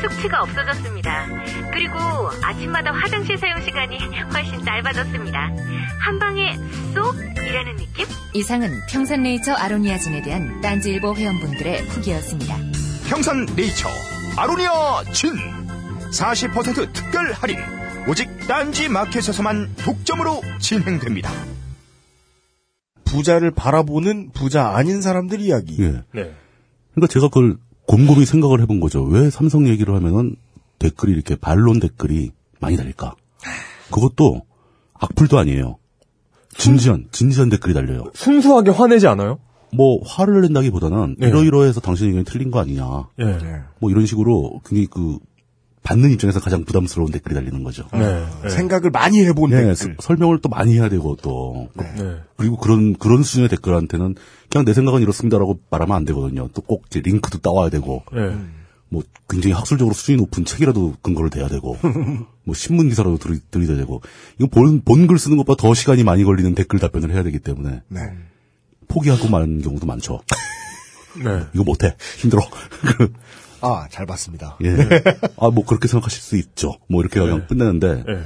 숙취가 없어졌습니다. 그리고 아침마다 화장실 사용 시간이 훨씬 짧아졌습니다. 한 방에 쏙이라는 느낌? 이상은 평산네이처 아로니아진에 대한 딴지일보 회원분들의 후기였습니다. 평산 네이처 아로니아 진 40% 특별 할인 오직 딴지 마켓에서만 독점으로 진행됩니다. 부자를 바라보는 부자 아닌 사람들 이야기. 예. 네. 그러니까 제가 그걸 곰곰이 생각을 해본 거죠. 왜 삼성 얘기를 하면은 댓글이 이렇게 반론 댓글이 많이 달릴까? 그것도 악플도 아니에요. 진지한, 진지한 댓글이 달려요. 순수하게 화내지 않아요? 뭐, 화를 낸다기보다는 네. 이러이러해서 당신 의견이 틀린 거 아니냐. 예. 뭐 이런 식으로 굉장히 그, 받는 입장에서 가장 부담스러운 댓글이 달리는 거죠. 네. 네. 생각을 많이 해본 네, 댓글. 서- 설명을 또 많이 해야 되고 또 네. 그리고 그런 그런 수준의 댓글한테는 그냥 내 생각은 이렇습니다라고 말하면 안 되거든요. 또꼭 이제 링크도 따와야 되고 네. 뭐 굉장히 학술적으로 수준이 높은 책이라도 근거를 대야 되고 뭐 신문 기사라도 들이, 들이대야 되고 이거 본 본 글 쓰는 것보다 더 시간이 많이 걸리는 댓글 답변을 해야 되기 때문에 네. 포기하고 마는 경우도 많죠. 네. 이거 못해 힘들어. 아, 잘 봤습니다. 예. 아 뭐 그렇게 생각하실 수 있죠. 뭐 이렇게 그냥 끝내는데 네.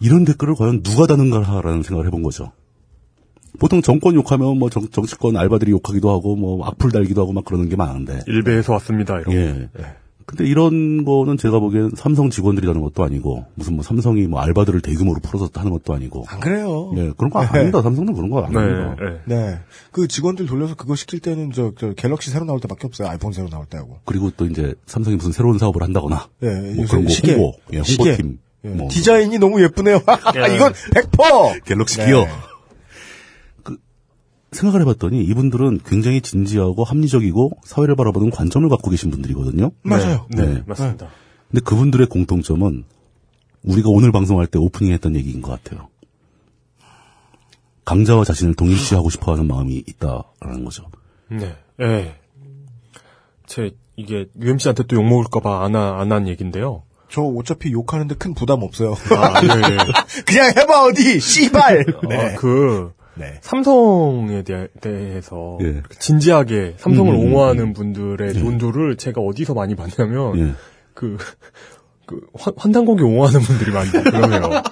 이런 댓글을 과연 누가 다는가라는 생각을 해본 거죠. 보통 정권 욕하면 뭐 정, 정치권 알바들이 욕하기도 하고 뭐 악플 달기도 하고 막 그러는 게 많은데. 일베에서 왔습니다. 이런. 예. 근데 이런 거는 제가 보기엔 삼성 직원들이 하는 것도 아니고 무슨 뭐 삼성이 뭐 알바들을 대규모로 풀어서 하는 것도 아니고. 안 그래요. 예, 그런 거 아닙니다. 삼성은 그런 거 네. 아닙니다. 네. 네. 그 직원들 돌려서 그거 시킬 때는 저, 저 갤럭시 새로 나올 때밖에 없어요. 아이폰 새로 나올 때하고. 그리고 또 이제 삼성이 무슨 새로운 사업을 한다거나. 예, 뭐 그런 거 시계. 홍보, 예. 홍보팀. 예, 뭐 디자인이 너무 예쁘네요. 이건 100%! 갤럭시 네. 기어. 그 생각을 해봤더니 이분들은 굉장히 진지하고 합리적이고 사회를 바라보는 관점을 갖고 계신 분들이거든요. 맞아요. 네. 네. 맞습니다. 근데 그분들의 공통점은 우리가 오늘 방송할 때 오프닝 했던 얘기인 것 같아요. 강자와 자신을 동일시하고 싶어 하는 마음이 있다라는 거죠. 네. 예. 제, 이게, UMC한테 또 욕 먹을까봐 안, 하- 안한 얘기인데요. 저 어차피 욕하는데 큰 부담 없어요. 아, 네. 그냥 해봐, 어디! 씨발! 네. 아, 그, 네. 삼성에 대해, 대해서 예. 진지하게 삼성을 음, 음, 옹호하는 분들의 논조를 제가 어디서 많이 봤냐면 예. 그, 그 환, 환단고기 옹호하는 분들이 많이 그러네요.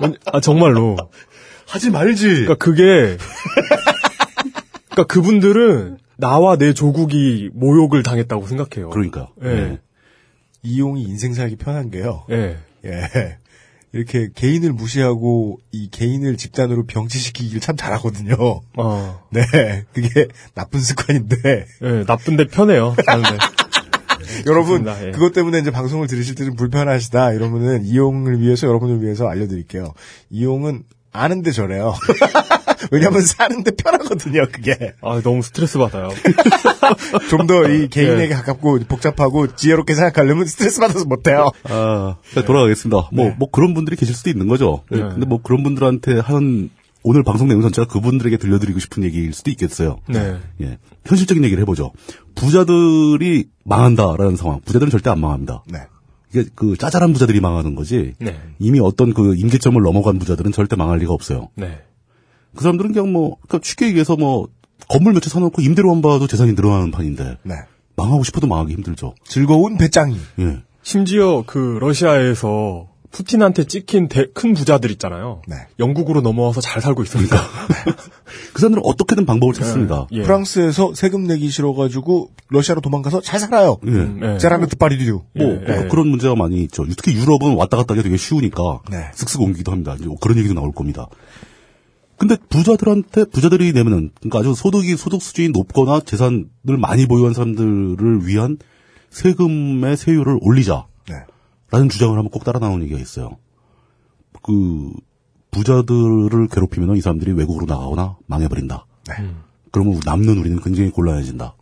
왠- 아 정말로. 하지 말지. 그러니까 그게 그러니까 그분들은 나와 내 조국이 모욕을 당했다고 생각해요. 그러니까. 예. 이용이 인생 살기 편한 게요. 예. 예. 이렇게 개인을 무시하고 이 개인을 집단으로 병치시키기를 참 잘하거든요. 어. 네. 그게 나쁜 습관인데. 예, 나쁜데 편해요. 여러분. 예. 그것 때문에 이제 방송을 들으실 때 좀 불편하시다. 이러면은 이용을 위해서 여러분을 위해서 알려드릴게요. 이용은 아는데 저래요. 왜냐면 사는데 편하거든요, 그게. 아, 너무 스트레스 받아요. 좀 더 이 개인에게 예. 가깝고 복잡하고 지혜롭게 생각하려면 스트레스 받아서 못해요. 아, 자, 돌아가겠습니다. 뭐, 뭐 그런 분들이 계실 수도 있는 거죠. 네. 근데 뭐 그런 분들한테 하는 오늘 방송 내용 전체가 그분들에게 들려드리고 싶은 얘기일 수도 있겠어요. 네. 예. 현실적인 얘기를 해보죠. 부자들이 망한다라는 상황. 부자들은 절대 안 망합니다. 네. 이게 그 짜잘한 부자들이 망하는 거지. 네. 이미 어떤 그 임계점을 넘어간 부자들은 절대 망할 리가 없어요. 네. 그 사람들은 그냥 뭐, 그러니까 쉽게 얘기해서 뭐, 건물 몇 채 사놓고 임대료만 봐도 재산이 늘어나는 판인데, 네. 망하고 싶어도 망하기 힘들죠. 즐거운 배짱이. 예. 심지어 그 러시아에서 푸틴한테 찍힌 대- 큰 부자들 있잖아요. 네. 영국으로 넘어와서 잘 살고 있습니다. 그 사람들은 어떻게든 방법을 찾습니다. 예. 프랑스에서 세금 내기 싫어가지고 러시아로 도망가서 잘 살아요. 예. 음, 예. 제라메 드파리류. 뭐, 예, 뭐 예. 그런 문제가 많이 있죠. 특히 유럽은 왔다 갔다 하기 되게 쉬우니까 네. 쓱쓱 옮기기도 합니다. 이제 그런 얘기도 나올 겁니다. 근데 부자들한테 부자들이 내면은 그러니까 아주 소득이 소득 수준이 높거나 재산을 많이 보유한 사람들을 위한 세금의 세율을 올리자. 네. 라는 주장을 하면 꼭 따라 나오는 얘기가 있어요. 그 부자들을 괴롭히면 이 사람들이 외국으로 나가거나 망해버린다. 네. 그러면 남는 우리는 굉장히 곤란해진다.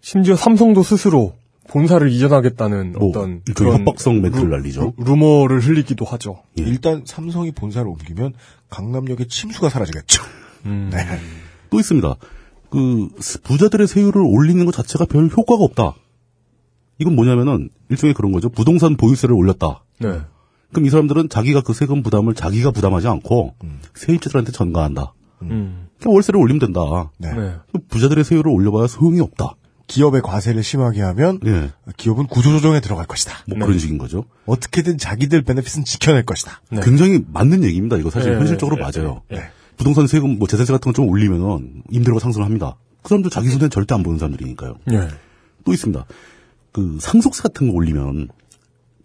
심지어 삼성도 스스로 본사를 이전하겠다는 뭐 어떤 일종의 협박성 멘트를 날리죠. 루, 머를 흘리기도 하죠. 예. 일단 삼성이 본사를 옮기면 강남역에 침수가 사라지겠죠. 음. 네. 또 있습니다. 그 부자들의 세율을 올리는 것 자체가 별 효과가 없다. 이건 뭐냐면은 일종의 그런 거죠. 부동산 보유세를 올렸다. 네. 그럼 이 사람들은 자기가 그 세금 부담을 자기가 부담하지 않고 세입자들한테 전가한다. 음. 그냥 월세를 올리면 된다. 네. 네. 부자들의 세율을 올려봐야 소용이 없다. 기업의 과세를 심하게 하면 예. 기업은 구조조정에 들어갈 것이다. 뭐 그런 식인 거죠. 어떻게든 자기들 베네핏은 지켜낼 것이다. 네. 굉장히 맞는 얘기입니다. 이거 사실 예, 현실적으로 예, 맞아요. 부동산 세금, 뭐 재산세 같은 거 좀 올리면은 임대료가 상승합니다. 그 사람들 자기 손해는 절대 안 보는 사람들이니까요. 예. 또 있습니다. 그 상속세 같은 거 올리면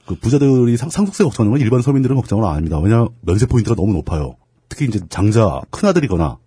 그 부자들이 상, 속세 걱정하는 건 일반 서민들은 걱정을 안 합니다. 왜냐 면세 포인트가 너무 높아요. 특히 이제 장자 큰 아들이거나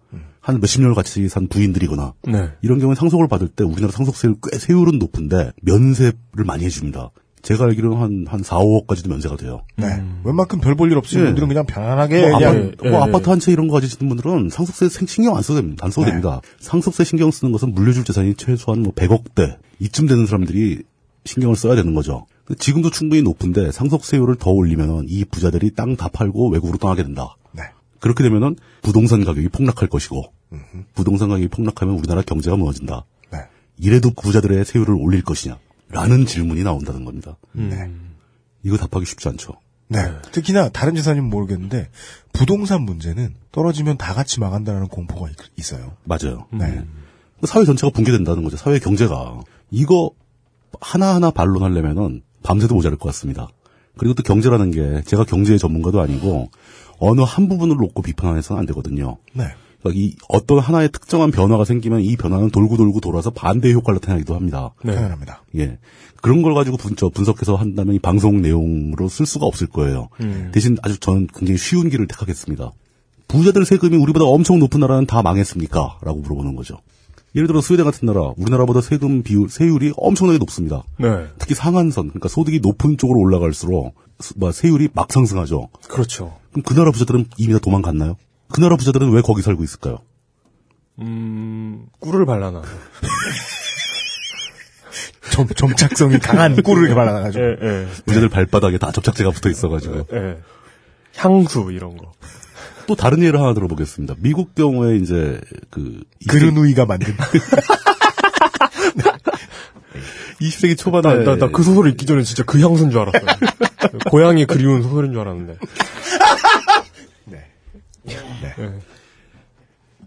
한 몇십 년을 같이 산 부인들이거나 네. 이런 경우에 상속을 받을 때 우리나라 상속세율 꽤 세율은 높은데 면세를 많이 해줍니다. 제가 알기로는 한, 한 4, 5억까지도 면세가 돼요. 네. 웬만큼 별 볼 일 없이 예. 분들은 그냥 편안하게 뭐 그냥 아파트, 예, 뭐 예. 아파트 한 채 이런 거 가지시는 분들은 상속세 생- 신경 안 써도 됩니다. 안 써도 네. 됩니다. 상속세 신경 쓰는 것은 물려줄 재산이 최소한 뭐 100억대 이쯤 되는 사람들이 신경을 써야 되는 거죠. 지금도 충분히 높은데 상속세율을 더 올리면 이 부자들이 땅 다 팔고 외국으로 떠나게 된다. 네. 그렇게 되면은 부동산 가격이 폭락할 것이고 부동산 가격이 폭락하면 우리나라 경제가 무너진다. 네. 이래도 부자들의 세율을 올릴 것이냐? 라는 질문이 나온다는 겁니다. 네. 이거 답하기 쉽지 않죠. 네. 특히나 다른 재산이면 모르겠는데 부동산 문제는 떨어지면 다 같이 망한다는 공포가 있- 있어요. 맞아요. 네. 사회 전체가 붕괴된다는 거죠. 사회 경제가. 이거 하나하나 반론하려면은 밤새도 모자랄 것 같습니다. 그리고 또 경제라는 게 제가 경제의 전문가도 아니고 어느 한 부분을 놓고 비판해서는 안 되거든요. 네. 그러니까 이 어떤 하나의 특정한 변화가 생기면 이 변화는 돌고 돌고 돌아서 반대 효과를 나타나기도 합니다. 네. 당연합니다. 예. 그런 걸 가지고 분, 저 분석해서 한다면 이 방송 내용으로 쓸 수가 없을 거예요. 대신 아주 저는 굉장히 쉬운 길을 택하겠습니다. 부자들 세금이 우리보다 엄청 높은 나라는 다 망했습니까? 라고 물어보는 거죠. 예를 들어 스웨덴 같은 나라, 우리나라보다 세금 비율, 세율이 엄청나게 높습니다. 네. 특히 상한선, 그러니까 소득이 높은 쪽으로 올라갈수록 수- 뭐 세율이 막 상승하죠. 그렇죠. 그럼 그 나라 부자들은 이미 다 도망갔나요? 그 나라 부자들은 왜 거기 살고 있을까요? 음, 꿀을 발라놔. 점, 점착성이 강한 꿀을 이렇게 발라가지고. 예, 예. 부자들 발바닥에 다 접착제가 붙어 있어가지고. 예. 향수, 이런 거. 또 다른 예를 하나 들어보겠습니다. 미국 경우에 이제 그 그르누이가 만든. 20세기 초반에 나, 나, 나 그 소설 읽기 전에 진짜 그 향수인 줄 알았어요. 고양이 그리운 소설인 줄 알았는데.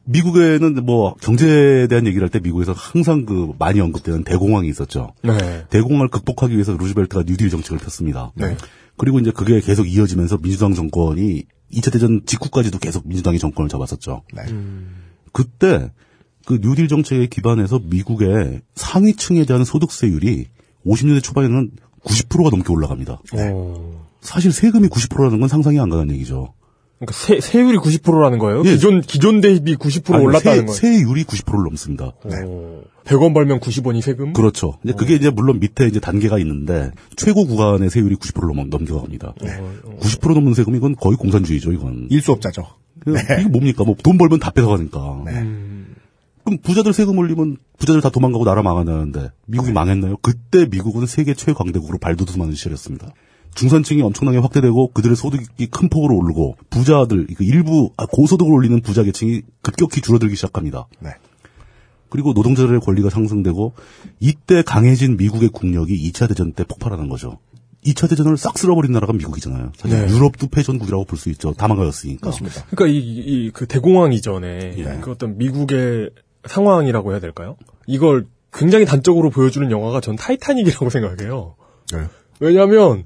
미국에는 뭐 경제에 대한 얘기를 할 때 미국에서 항상 그 많이 언급되는 대공황이 있었죠. 네. 대공황을 극복하기 위해서 루즈벨트가 뉴딜 정책을 폈습니다. 네. 그리고 이제 그게 계속 이어지면서 민주당 정권이 2차 대전 직후까지도 계속 민주당이 정권을 잡았었죠. 네. 그때 그 뉴딜 정책에 기반해서 미국의 상위층에 대한 소득세율이 50년대 초반에는 90%가 넘게 올라갑니다. 어. 사실 세금이 90%라는 건 상상이 안 가는 얘기죠. 그러니까 세, 세율이 90%라는 거예요? 예. 기존, 기존 대비 90% 아니, 올랐다는 세, 거예요? 세율이 90%를 넘습니다. 어. 100원 벌면 90원이 세금? 그렇죠. 이제 그게 이제 물론 밑에 이제 단계가 있는데 최고 구간의 세율이 90%를 넘, 넘겨갑니다. 90% 넘는 세금 이건 거의 공산주의죠, 이건. 일수업자죠. 그, 이게 뭡니까? 뭐 돈 벌면 다 뺏어가니까. 네. 그럼 부자들 세금 올리면 부자들 다 도망가고 나라 망한다는데 미국이 망했나요? 그때 미국은 세계 최강대국으로 발돋움하는 시절이었습니다. 중산층이 엄청나게 확대되고 그들의 소득이 큰 폭으로 오르고 부자들 그 일부 아, 고소득을 올리는 부자 계층이 급격히 줄어들기 시작합니다. 네. 그리고 노동자들의 권리가 상승되고 이때 강해진 미국의 국력이 2차 대전 때 폭발하는 거죠. 2차 대전을 싹 쓸어버린 나라가 미국이잖아요. 사실 네. 유럽도 패전국이라고 볼 수 있죠. 다 망가졌으니까. 그러니까 이, 이, 그 대공황 이전에 예. 그 어떤 미국의 상황이라고 해야 될까요? 이걸 굉장히 단적으로 보여주는 영화가 전 타이타닉이라고 생각해요. 네. 왜냐하면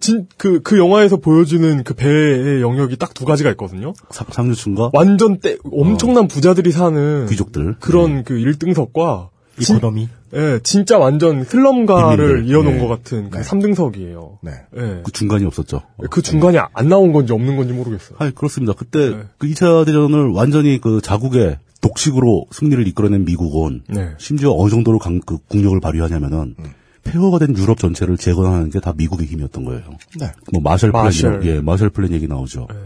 진그그 영화에서 보여주는 그 배의 영역이 딱 두 가지가 있거든요. 사- 상류층과 완전 떼 엄청난 부자들이 사는 귀족들. 그런 그 1등석과 economy. 예, 진짜 완전 슬럼가를. 이어놓은 예. 것 같은 그 네. 3등석이에요. 네. 예. 그 중간이 없었죠. 그 중간이 안 나온 건지 없는 건지 모르겠어요. 아, 그렇습니다. 그때 네. 그 2차 대전을 완전히 그 자국의 독식으로 승리를 이끌어낸 미국은 네. 심지어 어느 정도로 강, 그 국력을 발휘하냐면은 음. 폐허가 된 유럽 전체를 재건하는 게 다 미국의 힘이었던 거예요. 네. 뭐 마셜 플랜, 마셜. 예, 마셜 플랜 얘기 나오죠. 네.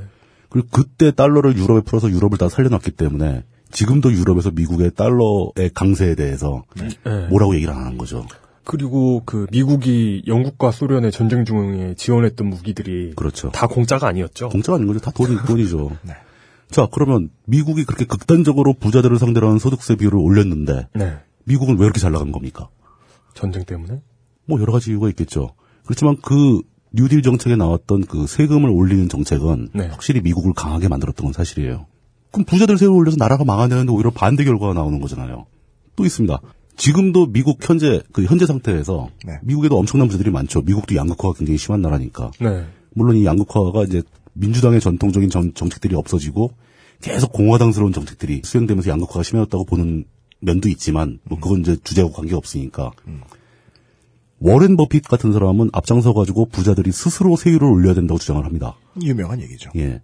그리고 그때 달러를 유럽에 풀어서 유럽을 다 살려놨기 때문에 지금도 유럽에서 미국의 달러의 강세에 대해서 예. 뭐라고 얘기를 안 하는 거죠. 그리고 그 미국이 영국과 소련의 전쟁 중에 지원했던 무기들이 그렇죠. 다 공짜가 아니었죠. 공짜가 아닌 거죠. 다 돈이, 돈이죠. 자, 그러면 미국이 그렇게 극단적으로 부자들을 상대로 하는 소득세 비율을 올렸는데 네. 미국은 왜 이렇게 잘 나간 겁니까? 전쟁 때문에? 뭐 여러 가지 이유가 있겠죠. 그렇지만 그 뉴딜 정책에 나왔던 그 세금을 올리는 정책은 네. 확실히 미국을 강하게 만들었던 건 사실이에요. 그럼 부자들 세금을 올려서 나라가 망하는데 오히려 반대 결과가 나오는 거잖아요. 또 있습니다. 지금도 미국 현재 그 현재 상태에서 네. 미국에도 엄청난 부자들이 많죠. 미국도 양극화가 굉장히 심한 나라니까. 네. 물론 이 양극화가 이제 민주당의 전통적인 정, 정책들이 없어지고 계속 공화당스러운 정책들이 수행되면서 양극화가 심해졌다고 보는 면도 있지만 뭐 그건 이제 주제하고 관계 없으니까 워렌 버핏 같은 사람은 앞장서 가지고 부자들이 스스로 세율을 올려야 된다고 주장을 합니다. 유명한 얘기죠. 예.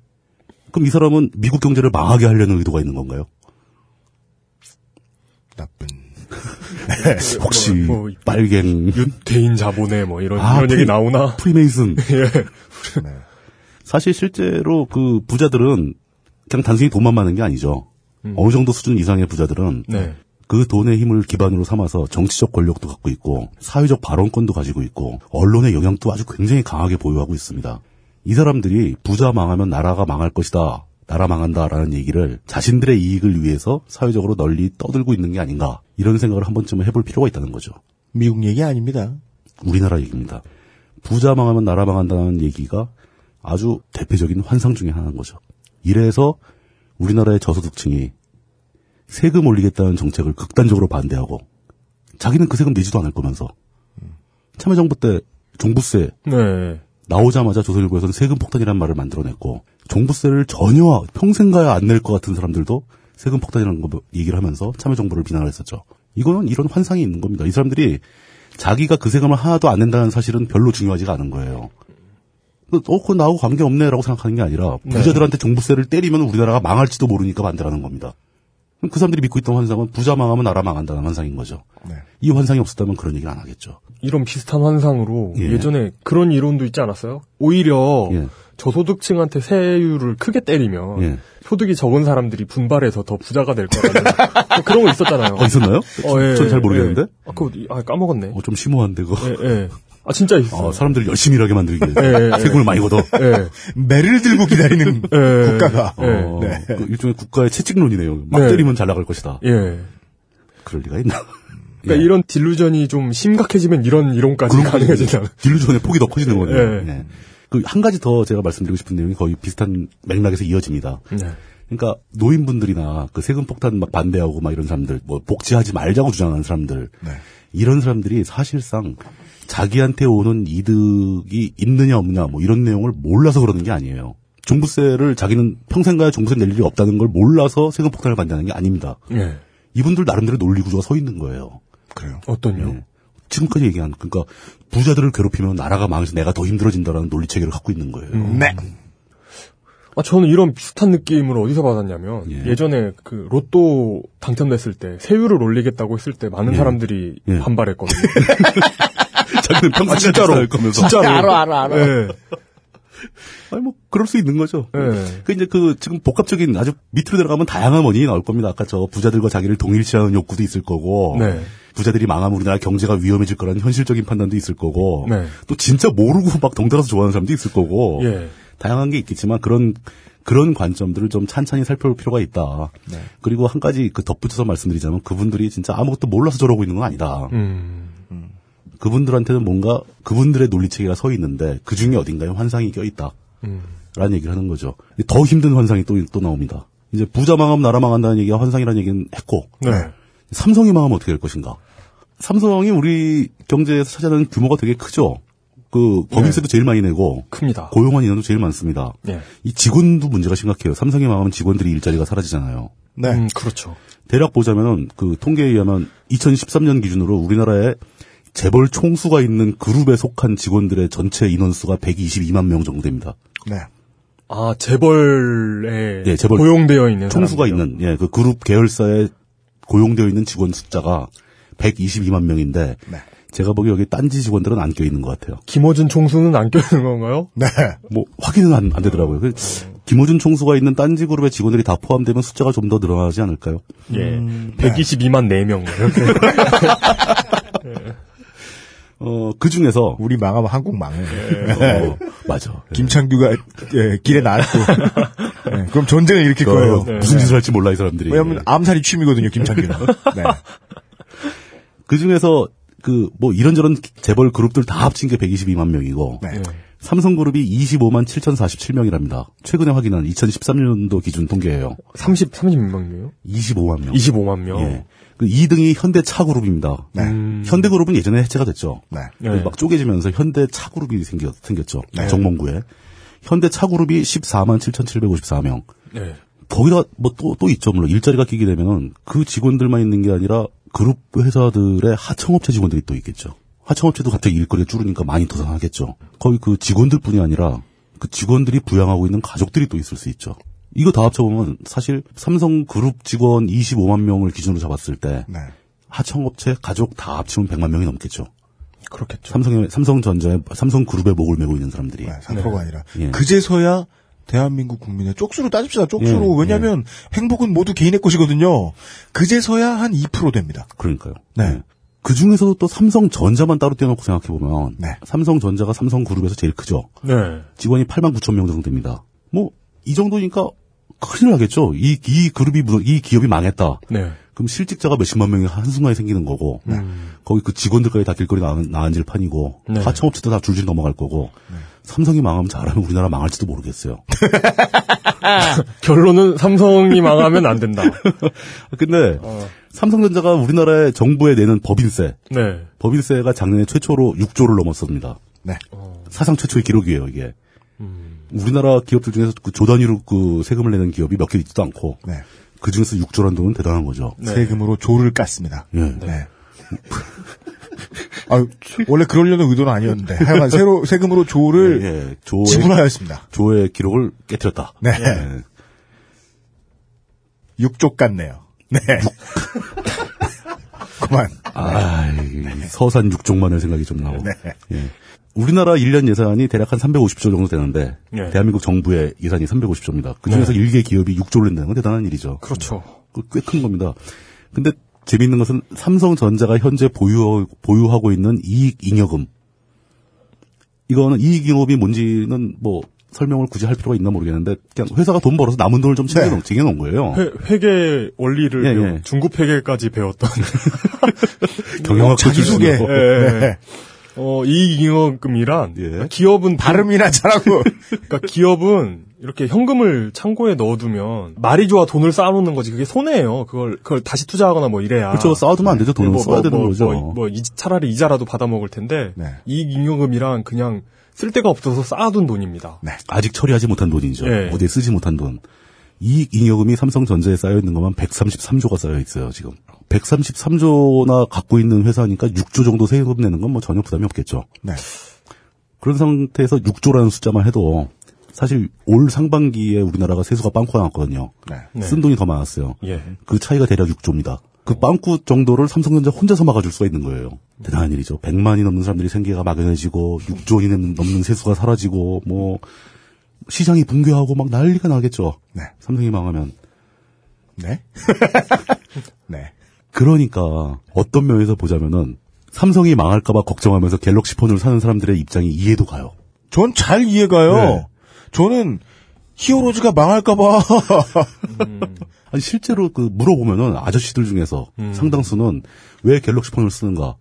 그럼 이 사람은 미국 경제를 망하게 하려는 의도가 있는 건가요? 나쁜. 혹시 뭐, 뭐, 빨갱 유대인 자본에 뭐 이런 아, 이런 프리- 얘기 나오나? 프리메이슨 예. 네. 사실 실제로 그 부자들은 그냥 단순히 돈만 많은 게 아니죠. 어느 정도 수준 이상의 부자들은 네. 그 돈의 힘을 기반으로 삼아서 정치적 권력도 갖고 있고 사회적 발언권도 가지고 있고 언론의 영향도 아주 굉장히 강하게 보유하고 있습니다. 이 사람들이 부자 망하면 나라가 망할 것이다. 나라 망한다라는 얘기를 자신들의 이익을 위해서 사회적으로 널리 떠들고 있는 게 아닌가. 이런 생각을 한 번쯤은 해볼 필요가 있다는 거죠. 미국 얘기 아닙니다. 우리나라 얘기입니다. 부자 망하면 나라 망한다는 얘기가 아주 대표적인 환상 중의 하나인 거죠. 이래서 우리나라의 저소득층이 세금 올리겠다는 정책을 극단적으로 반대하고 자기는 그 세금 내지도 않을 거면서 참여정부 때 종부세 네. 나오자마자 조선일보에서는 세금 폭탄이라는 말을 만들어냈고 종부세를 전혀 평생 가야 안 낼 것 같은 사람들도 세금 폭탄이라는 거 얘기를 하면서 참여정부를 비난을 했었죠. 이거는 이런 환상이 있는 겁니다. 이 사람들이 자기가 그 세금을 하나도 안 낸다는 사실은 별로 중요하지가 않은 거예요. 어, 그거 나하고 관계없네라고 생각하는 게 아니라 부자들한테 종부세를 때리면 우리나라가 망할지도 모르니까 만들라는 겁니다. 그 사람들이 믿고 있던 환상은 부자 망하면 나라 망한다는 환상인 거죠. 네. 이 환상이 없었다면 그런 얘기를 안 하겠죠. 이런 비슷한 환상으로 예. 예. 전에 그런 이론도 있지 않았어요? 오히려 예. 저소득층한테 세율을 크게 때리면 예. 소득이 적은 사람들이 분발해서 더 부자가 될 거라는 뭐 그런 거 있었잖아요. 어, 있었나요? 어, 예, 전잘 예. 모르겠는데? 아, 그거 아, 까먹었네. 어, 좀 심오한데, 그거. 예, 예. 아 진짜 있어. 어, 사람들을 열심히 일하게 만들기 위해서. 예, 예, 세금을 많이 걷어. 예. 매를 들고 기다리는 예. 국가가. 예. 어, 네. 그 일종의 국가의 채찍론이네요. 막 네. 때리면 잘 나갈 것이다. 예. 그럴 리가 있나? 그러니까 예. 이런 딜루전이 좀 심각해지면 이런 이론까지 가능해진다. 딜루전의 폭이 더 커지는 거네요. 예. 예. 그한 가지 더 제가 말씀드리고 싶은 내용이 거의 비슷한 맥락에서 이어집니다. 네. 그러니까 노인분들이나 그 세금 폭탄 막 반대하고 막 이런 사람들, 뭐 복지하지 말자고 주장하는 사람들, 네. 이런 사람들이 사실상 자기한테 오는 이득이 있느냐 없느냐 뭐 이런 내용을 몰라서 그러는 게 아니에요. 종부세를 자기는 평생 가야 종부세 낼 일이 없다는 걸 몰라서 세금 폭탄을 반대하는 게 아닙니다. 예. 이분들 나름대로 논리 구조가 서 있는 거예요. 그래요. 어떤요? 예. 지금까지 얘기한 그러니까 부자들을 괴롭히면 나라가 망해서 내가 더 힘들어진다라는 논리 체계를 갖고 있는 거예요. 네. 아, 저는 이런 비슷한 느낌을 어디서 받았냐면, 예. 예. 전에그 로또 당첨됐을 때, 세율을 올리겠다고 했을 때 많은 예. 사람들이 예. 반발했거든요. 자기는 평생 아, 진짜로. 할 거면서. 진짜로. 알아, 알아, 알아. 예. 아니 뭐 그럴 수 있는 거죠. 예. 그 이제 그 지금 복합적인 아주 밑으로 들어가면 다양한 원인이 나올 겁니다. 아까 저 부자들과 자기를 동일시하는 욕구도 있을 거고, 네. 부자들이 망하면 우리나라 경제가 위험해질 거라는 현실적인 판단도 있을 거고, 네. 또 진짜 모르고 막 덩달아서 좋아하는 사람도 있을 거고, 예. 다양한 게 있겠지만 그런 그런 관점들을 좀 찬찬히 살펴볼 필요가 있다. 네. 그리고 한 가지 그 덧붙여서 말씀드리자면 그분들이 진짜 아무것도 몰라서 저러고 있는 건 아니다. 음. 그분들한테는 뭔가 그분들의 논리 체계가 서 있는데 그 중에 어딘가에 환상이 껴 있다. 음. 라는 얘기를 하는 거죠. 더 힘든 환상이 또, 또 나옵니다. 이제 부자 망하면 나라 망한다는 얘기가 환상이라는 얘기는 했고, 네. 삼성이 망하면 어떻게 될 것인가? 삼성이 우리 경제에서 차지하는 규모가 되게 크죠. 그 법인세도 제일 많이 내고 큽니다. 고용한 인원도 제일 많습니다. 예. 이 직원도 문제가 심각해요. 삼성이 망하면 직원들이 일자리가 사라지잖아요. 네. 음, 그렇죠. 대략 보자면은 그 통계에 의하면 2013년 기준으로 우리나라에 재벌 총수가 있는 그룹에 속한 직원들의 전체 인원수가 122만 명 정도 됩니다. 네. 아, 재벌에 예, 재벌 고용되어 있는 총수가 사람들이요. 있는 예, 그 그룹 계열사에 고용되어 있는 직원 숫자가 122만 명인데 네. 제가 보기 여기 딴지 직원들은 안 껴 있는 것 같아요. 김어준 총수는 안 껴있는 건가요? 네. 뭐 확인은 안, 안 되더라고요. 그 김호준 총수가 있는 딴지 그룹의 직원들이 다 포함되면 숫자가 좀 더 늘어나지 않을까요? 예. 122만 4명. 이렇게. 어, 그 중에서 우리 망하면 한국 망해. 어, 맞아. 김창규가 예, 길에 나왔고. 네, 그럼 전쟁을 일으킬 어, 거예요. 무슨 짓을 할지 몰라 이 사람들이. 왜냐면 암살이 취미거든요, 김창규는. 네. 그 중에서 그 뭐 이런저런 재벌 그룹들 다 합친 게 122만 명이고 네. 삼성그룹이 25만 7,047명이랍니다. 최근에 확인한 2013년도 기준 통계예요. 30, 30몇 명이요? 25만 명. 25만 명. 예. 그 2등이 현대차그룹입니다. 네. 음. 현대그룹은 예전에 해체가 됐죠. 네. 네. 막 쪼개지면서 현대차그룹이 생겼, 생겼죠. 네. 정몽구에. 현대차그룹이 14만 7,754명. 네. 거기다 뭐 또 또 있죠. 물론 일자리가 끼게 되면은 그 직원들만 있는 게 아니라 그룹 회사들의 하청업체 직원들이 또 있겠죠. 하청업체도 갑자기 일거리가 줄으니까 많이 도산하겠죠. 거의 그 직원들뿐이 아니라 그 직원들이 부양하고 있는 가족들이 또 있을 수 있죠. 이거 다 합쳐보면 사실 삼성 그룹 직원 25만 명을 기준으로 잡았을 때 네. 하청업체 가족 다 합치면 100만 명이 넘겠죠. 그렇겠죠. 삼성의 삼성전자에 삼성그룹에 목을 메고 있는 사람들이. 네, 3%가 아니라 예. 그제서야 대한민국 국민의 쪽수로 따집시다. 쪽수로 예, 왜냐하면 행복은 모두 개인의 것이거든요. 그제서야 한 2% 됩니다. 그러니까요. 네. 그 중에서도 또 삼성전자만 따로 떼놓고 생각해 보면 네. 삼성전자가 삼성그룹에서 제일 크죠. 네. 직원이 8만 9천 명 정도 됩니다. 뭐이 정도니까 큰일 나겠죠. 이, 이 그룹이 이 기업이 망했다. 네. 그럼 실직자가 몇십만 명이 한순간에 생기는 거고 거기 그 직원들까지 다 길거리 나, 나앉을 판이고 네. 하청업체도 다 줄줄 넘어갈 거고 삼성이 망하면 잘하면 우리나라 망할지도 모르겠어요. 결론은 삼성이 망하면 안 된다. 근데 삼성전자가 우리나라의 정부에 내는 법인세 네. 법인세가 작년에 최초로 6조를 넘었습니다. 네. 사상 최초의 기록이에요, 이게. 우리나라 기업들 중에서 그 조 단위로 그 세금을 내는 기업이 몇 개 있지도 않고, 네. 그 중에서 6조라는 돈은 대단한 거죠. 네. 세금으로 조를 깠습니다. 예. 네. 아, 원래 그러려는 의도는 아니었는데 하여간 새로 세금으로 조를 예, 조의, 지불하였습니다. 조의 기록을 깨뜨렸다. 네. 예. 육족 같네요. 네. 그만. 아, 서산 6종만의 생각이 좀 나고. 네. 예. 우리나라 1년 예산이 대략 한 350조 정도 되는데, 예. 대한민국 정부의 예산이 350조입니다. 그 중에서 네. 일개 기업이 6조를 낸다는 건 대단한 일이죠. 그렇죠. 꽤 큰 겁니다. 근데 재미있는 것은 삼성전자가 현재 보유, 보유하고 있는 이익 잉여금. 이거는 이익 잉여금이 뭔지는 뭐 설명을 굳이 할 필요가 있나 모르겠는데 그냥 회사가 돈 벌어서 남은 돈을 좀 챙겨놓은, 네. 챙겨놓은 거예요. 회, 회계 원리를 예, 예. 중급 회계까지 배웠던 경영학 자기소개. 예, 예. 네. 어, 이익잉여금이란 예. 기업은 발음이나 잘하고. 그러니까 기업은 이렇게 현금을 창고에 넣어두면 말이 좋아 돈을 쌓아놓는 거지 그게 손해예요. 그걸 그걸 다시 투자하거나 뭐 이래야. 그렇죠. 쌓아두면 안 되죠. 돈은 뭐, 써야 뭐, 되는 뭐, 거죠. 뭐, 뭐 이- 차라리 이자라도 받아 먹을 텐데 네. 이익잉여금이란 그냥 쓸 데가 없어서 쌓아둔 돈입니다. 네. 아직 처리하지 못한 돈이죠. 예. 어디에 쓰지 못한 돈. 이익 잉여금이 삼성전자에 쌓여 있는 것만 133조가 쌓여 있어요, 지금. 133조나 갖고 있는 회사니까 6조 정도 세금 내는 건 뭐 전혀 부담이 없겠죠. 네. 그런 상태에서 6조라는 숫자만 해도 사실 올 상반기에 우리나라가 세수가 빵꾸가 났거든요. 네. 네. 쓴 돈이 더 많았어요. 예. 그 차이가 대략 6조입니다. 그 빵꾸 정도를 삼성전자 혼자서 막아줄 수가 있는 거예요. 대단한 일이죠. 100만이 넘는 사람들이 생계가 막연해지고 6조 원이 넘는 세수가 사라지고 뭐 시장이 붕괴하고 막 난리가 나겠죠. 네. 삼성이 망하면. 네. 네. 그러니까 어떤 면에서 보자면은 삼성이 망할까봐 걱정하면서 갤럭시 폰을 사는 사람들의 입장이 이해도 가요. 전 잘 이해가요. 네. 저는 히어로즈가 망할까봐. 아니 실제로 그 물어보면은 아저씨들 중에서 음. 상당수는 왜 갤럭시 폰을 쓰는가?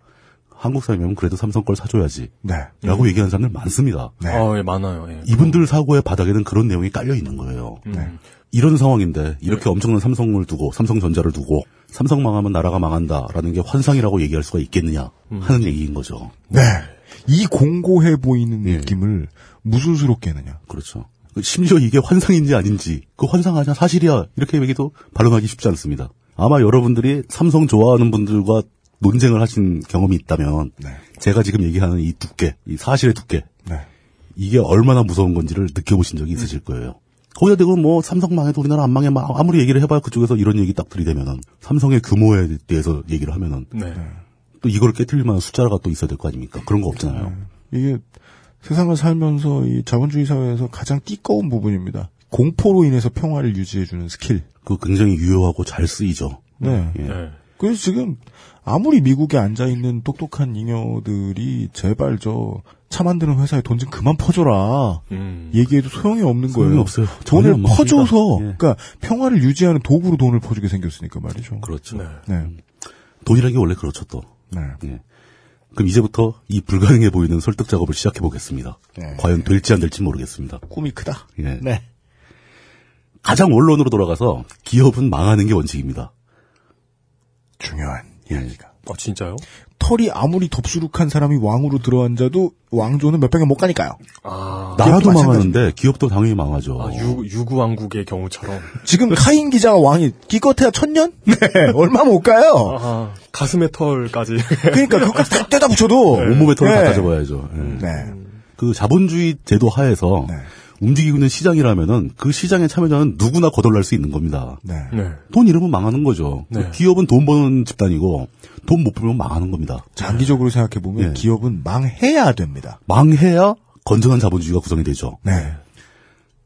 한국 사람이면 그래도 삼성 걸 사줘야지. 네. 라고 얘기하는 사람들 많습니다. 네. 아, 예, 많아요. 예. 이분들 사고의 바닥에는 그런 내용이 깔려 있는 거예요. 네. 이런 상황인데 이렇게 엄청난 삼성을 두고 삼성전자를 두고 삼성 망하면 나라가 망한다라는 게 환상이라고 얘기할 수가 있겠느냐 하는 얘기인 거죠. 네. 이 공고해 보이는 예. 느낌을 무슨 수로 깨느냐. 그렇죠. 심지어 이게 환상인지 아닌지 그 환상 아니야 사실이야 이렇게 얘기도 반론하기 쉽지 않습니다. 아마 여러분들이 삼성 좋아하는 분들과 논쟁을 하신 경험이 있다면 네. 제가 지금 얘기하는 이 두께, 이 사실의 두께 네. 이게 얼마나 무서운 건지를 느껴보신 적이 있으실 거예요. 거기다 대고 뭐 삼성 망해도 우리나라 안 망해 막 아무리 얘기를 해봐야 그쪽에서 이런 얘기 딱 들이대면은 삼성의 규모에 대해서 얘기를 하면은 네. 또 이거를 깨뜨릴 만한 숫자가 또 있어야 될 거 아닙니까? 그런 거 없잖아요. 이게 세상을 살면서 이 자본주의 사회에서 가장 띠꺼운 부분입니다. 공포로 인해서 평화를 유지해주는 스킬. 그 굉장히 유효하고 잘 쓰이죠. 네. 예. 네. 그래서 지금 아무리 미국에 앉아 있는 똑똑한 잉여들이 제발 저 차 만드는 회사에 돈 좀 그만 퍼줘라. 음. 얘기해도 소용이 없는 소용이 거예요. 없어요. 돈을. 퍼줘서, 예. 그러니까 평화를 유지하는 도구로 돈을 퍼주게 생겼으니까 말이죠. 그렇죠. 네. 네. 돈이라는 게 원래 그렇죠 또. 네. 예. 그럼 이제부터 이 불가능해 보이는 설득 작업을 시작해 보겠습니다. 네. 과연 될지 안 될지 모르겠습니다. 꿈이 크다. 예. 네. 가장 원론으로 돌아가서 기업은 망하는 게 원칙입니다. 중요한 이야기가. 아, 진짜요? 털이 아무리 덥수룩한 사람이 왕으로 들어앉아도 왕조는 몇 병에 못 가니까요. 아, 나라도. 망하는데 기업도 당연히 망하죠. 아, 유, 유구 왕국의 경우처럼. 지금 카인 기자가 왕이 기껏해야 천년? 네, 얼마 못 가요. 아, 가슴의 털까지. 그러니까 그것까지 다 떼다 붙여도 온몸의 털을 네. 다 가져봐야죠. 예. 네. 그 자본주의 제도 하에서 네. 움직이고 있는 시장이라면은 그 시장의 참여자는 누구나 거덜날 수 있는 겁니다. 네. 네. 돈 잃으면 망하는 거죠. 네. 그 기업은 돈 버는 집단이고 돈 못 벌면 망하는 겁니다. 장기적으로 생각해 보면 예. 기업은 망해야 됩니다. 망해야 건전한 자본주의가 구성이 되죠. 네.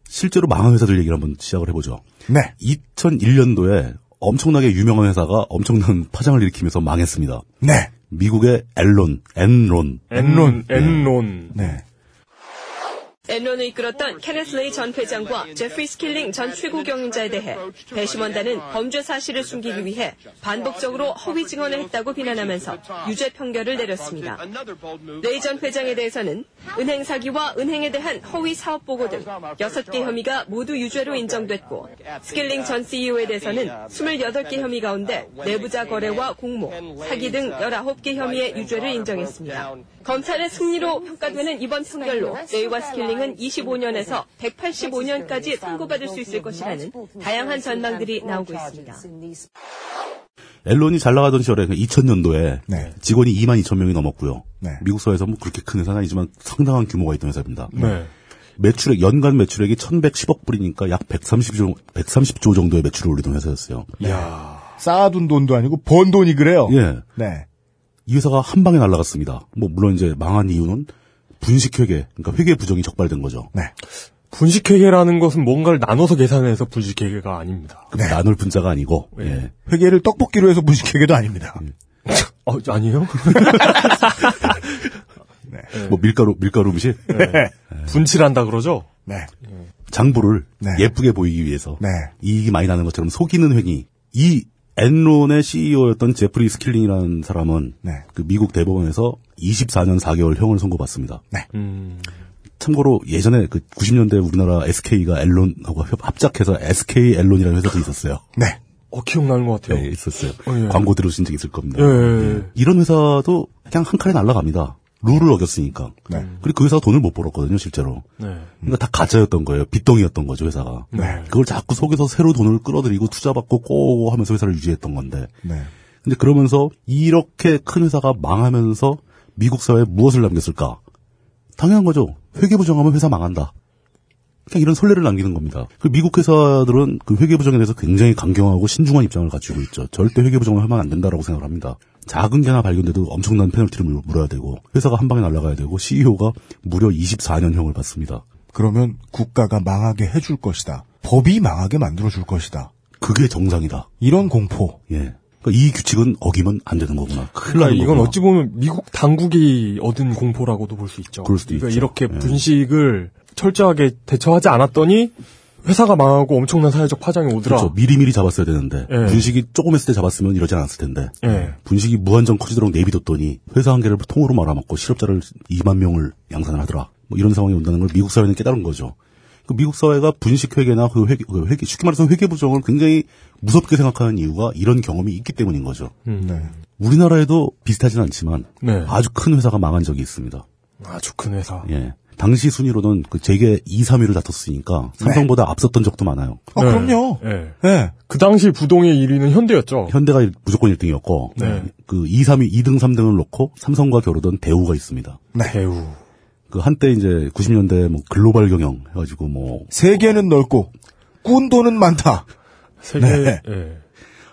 실제로 망한 회사들 얘기를 한번 시작을 해보죠. 네. 2001년도에 엄청나게 유명한 회사가 엄청난 파장을 일으키면서 망했습니다. 네. 미국의 엘론, 엔론. 엔론, 엔론. 네. 엔론을 이끌었던 케네스 레이 전 회장과 제프리 스킬링 전 최고 경영자에 대해 배심원단은 범죄 사실을 숨기기 위해 반복적으로 허위 증언을 했다고 비난하면서 유죄 판결을 내렸습니다. 레이 전 회장에 대해서는 은행 사기와 은행에 대한 허위 사업 보고 등 6개 혐의가 모두 유죄로 인정됐고 스킬링 전 CEO에 대해서는 28개 혐의 가운데 내부자 거래와 공모, 사기 등 19개 혐의의 유죄를 인정했습니다. 검찰의 승리로 평가되는 이번 판결로 레이와 스킬링은 25년에서 185년까지 선고받을 수 있을 것이라는 다양한 전망들이 나오고 있습니다. 엘론이 잘 나가던 시절에 2000년도에 네. 직원이 2만 2천 명이 넘었고요. 네. 미국 사회에서 뭐 그렇게 큰 회사는 아니지만 상당한 규모가 있던 회사입니다. 네. 매출액 연간 매출액이 1,110억 불이니까 약 130조 130조 정도의 매출을 올리던 회사였어요. 이야. 쌓아둔 돈도 아니고 번 돈이 그래요. 예. 네. 이 회사가 한 방에 날아갔습니다. 뭐 물론 이제 망한 이유는 분식회계, 그러니까 회계 부정이 적발된 거죠. 네. 분식회계라는 것은 뭔가를 나눠서 계산해서 분식회계가 아닙니다. 그 나눌 분자가 아니고 네. 예. 회계를 떡볶이로 해서 분식회계도 아닙니다. 어, 아니에요? 뭐 밀가루 밀가루 음식 분칠한다 그러죠? 네. 장부를 네. 예쁘게 보이기 위해서 네. 이익이 많이 나는 것처럼 속이는 행위. 이 엔론의 CEO였던 제프리 스킬링이라는 사람은 네. 그 미국 대법원에서 24년 4개월 형을 선고받습니다. 음. 참고로 예전에 그 90년대 우리나라 SK가 엔론하고 협- 합작해서 SK 엔론이라는 회사도 있었어요. 네. 어, 기억나는 것 같아요. 네, 있었어요. 어, 예. 광고 들으신 적 있을 겁니다. 예, 예, 예. 이런 회사도 그냥 한 칼에 날아갑니다. 룰을 어겼으니까. 네. 그리고 그 회사가 돈을 못 벌었거든요, 실제로. 네. 그러니까 다 가짜였던 거예요. 빚덩이였던 거죠, 회사가. 네. 그걸 자꾸 속여서 새로 돈을 끌어들이고 투자받고 꼬고 하면서 회사를 유지했던 건데. 네. 근데 그러면서 이렇게 큰 회사가 망하면서 미국 사회에 무엇을 남겼을까? 당연한 거죠. 회계 부정하면 회사 망한다. 그냥 이런 선례를 남기는 겁니다. 그 미국 회사들은 그 회계 부정에 대해서 굉장히 강경하고 신중한 입장을 갖추고 있죠. 절대 회계 부정을 하면 안 된다라고 생각을 합니다. 작은 게 하나 발견돼도 엄청난 페널티를 물- 물어야 되고 회사가 한 방에 날아가야 되고 CEO가 무려 24년형을 받습니다. 그러면 국가가 망하게 해줄 것이다. 법이 망하게 만들어줄 것이다. 그게 정상이다. 이런 공포. 예. 그러니까 이 규칙은 어기면 안 되는 거구나. 큰일 그러니까 나는 이건 거구나. 어찌 보면 미국 당국이 얻은 공포라고도 볼 수 있죠. 그럴 수도 그러니까 있죠. 이렇게 예. 분식을 철저하게 대처하지 않았더니 회사가 망하고 엄청난 사회적 파장이 오더라. 그렇죠. 미리미리 잡았어야 되는데 예. 분식이 조금 했을 때 잡았으면 이러지 않았을 텐데 예. 분식이 무한정 커지도록 내비뒀더니 회사 한 개를 통으로 말아먹고 실업자를 2만 명을 양산을 하더라. 뭐 이런 상황이 온다는 걸 미국 사회는 깨달은 거죠. 그 미국 사회가 분식 회계나 그 회계, 그 회계 쉽게 말해서 회계 부정을 굉장히 무섭게 생각하는 이유가 이런 경험이 있기 때문인 거죠. 음. 네. 우리나라에도 비슷하진 않지만 네. 아주 큰 회사가 망한 적이 있습니다. 아주 큰 회사. 예. 당시 순위로는 그 재계 2, 3위를 다퉜으니까 삼성보다 앞섰던 적도 많아요. 아, 네. 그럼요. 예. 네. 그 당시 부동의 1위는 현대였죠. 현대가 무조건 1등이었고 네. 그 2, 3위, 2등, 3등을 놓고 삼성과 겨루던 대우가 있습니다. 배우. 그 한때 이제 90년대 뭐 글로벌 경영 해가지고 뭐 세계는 넓고 꾼 돈은 많다. 세계. 네.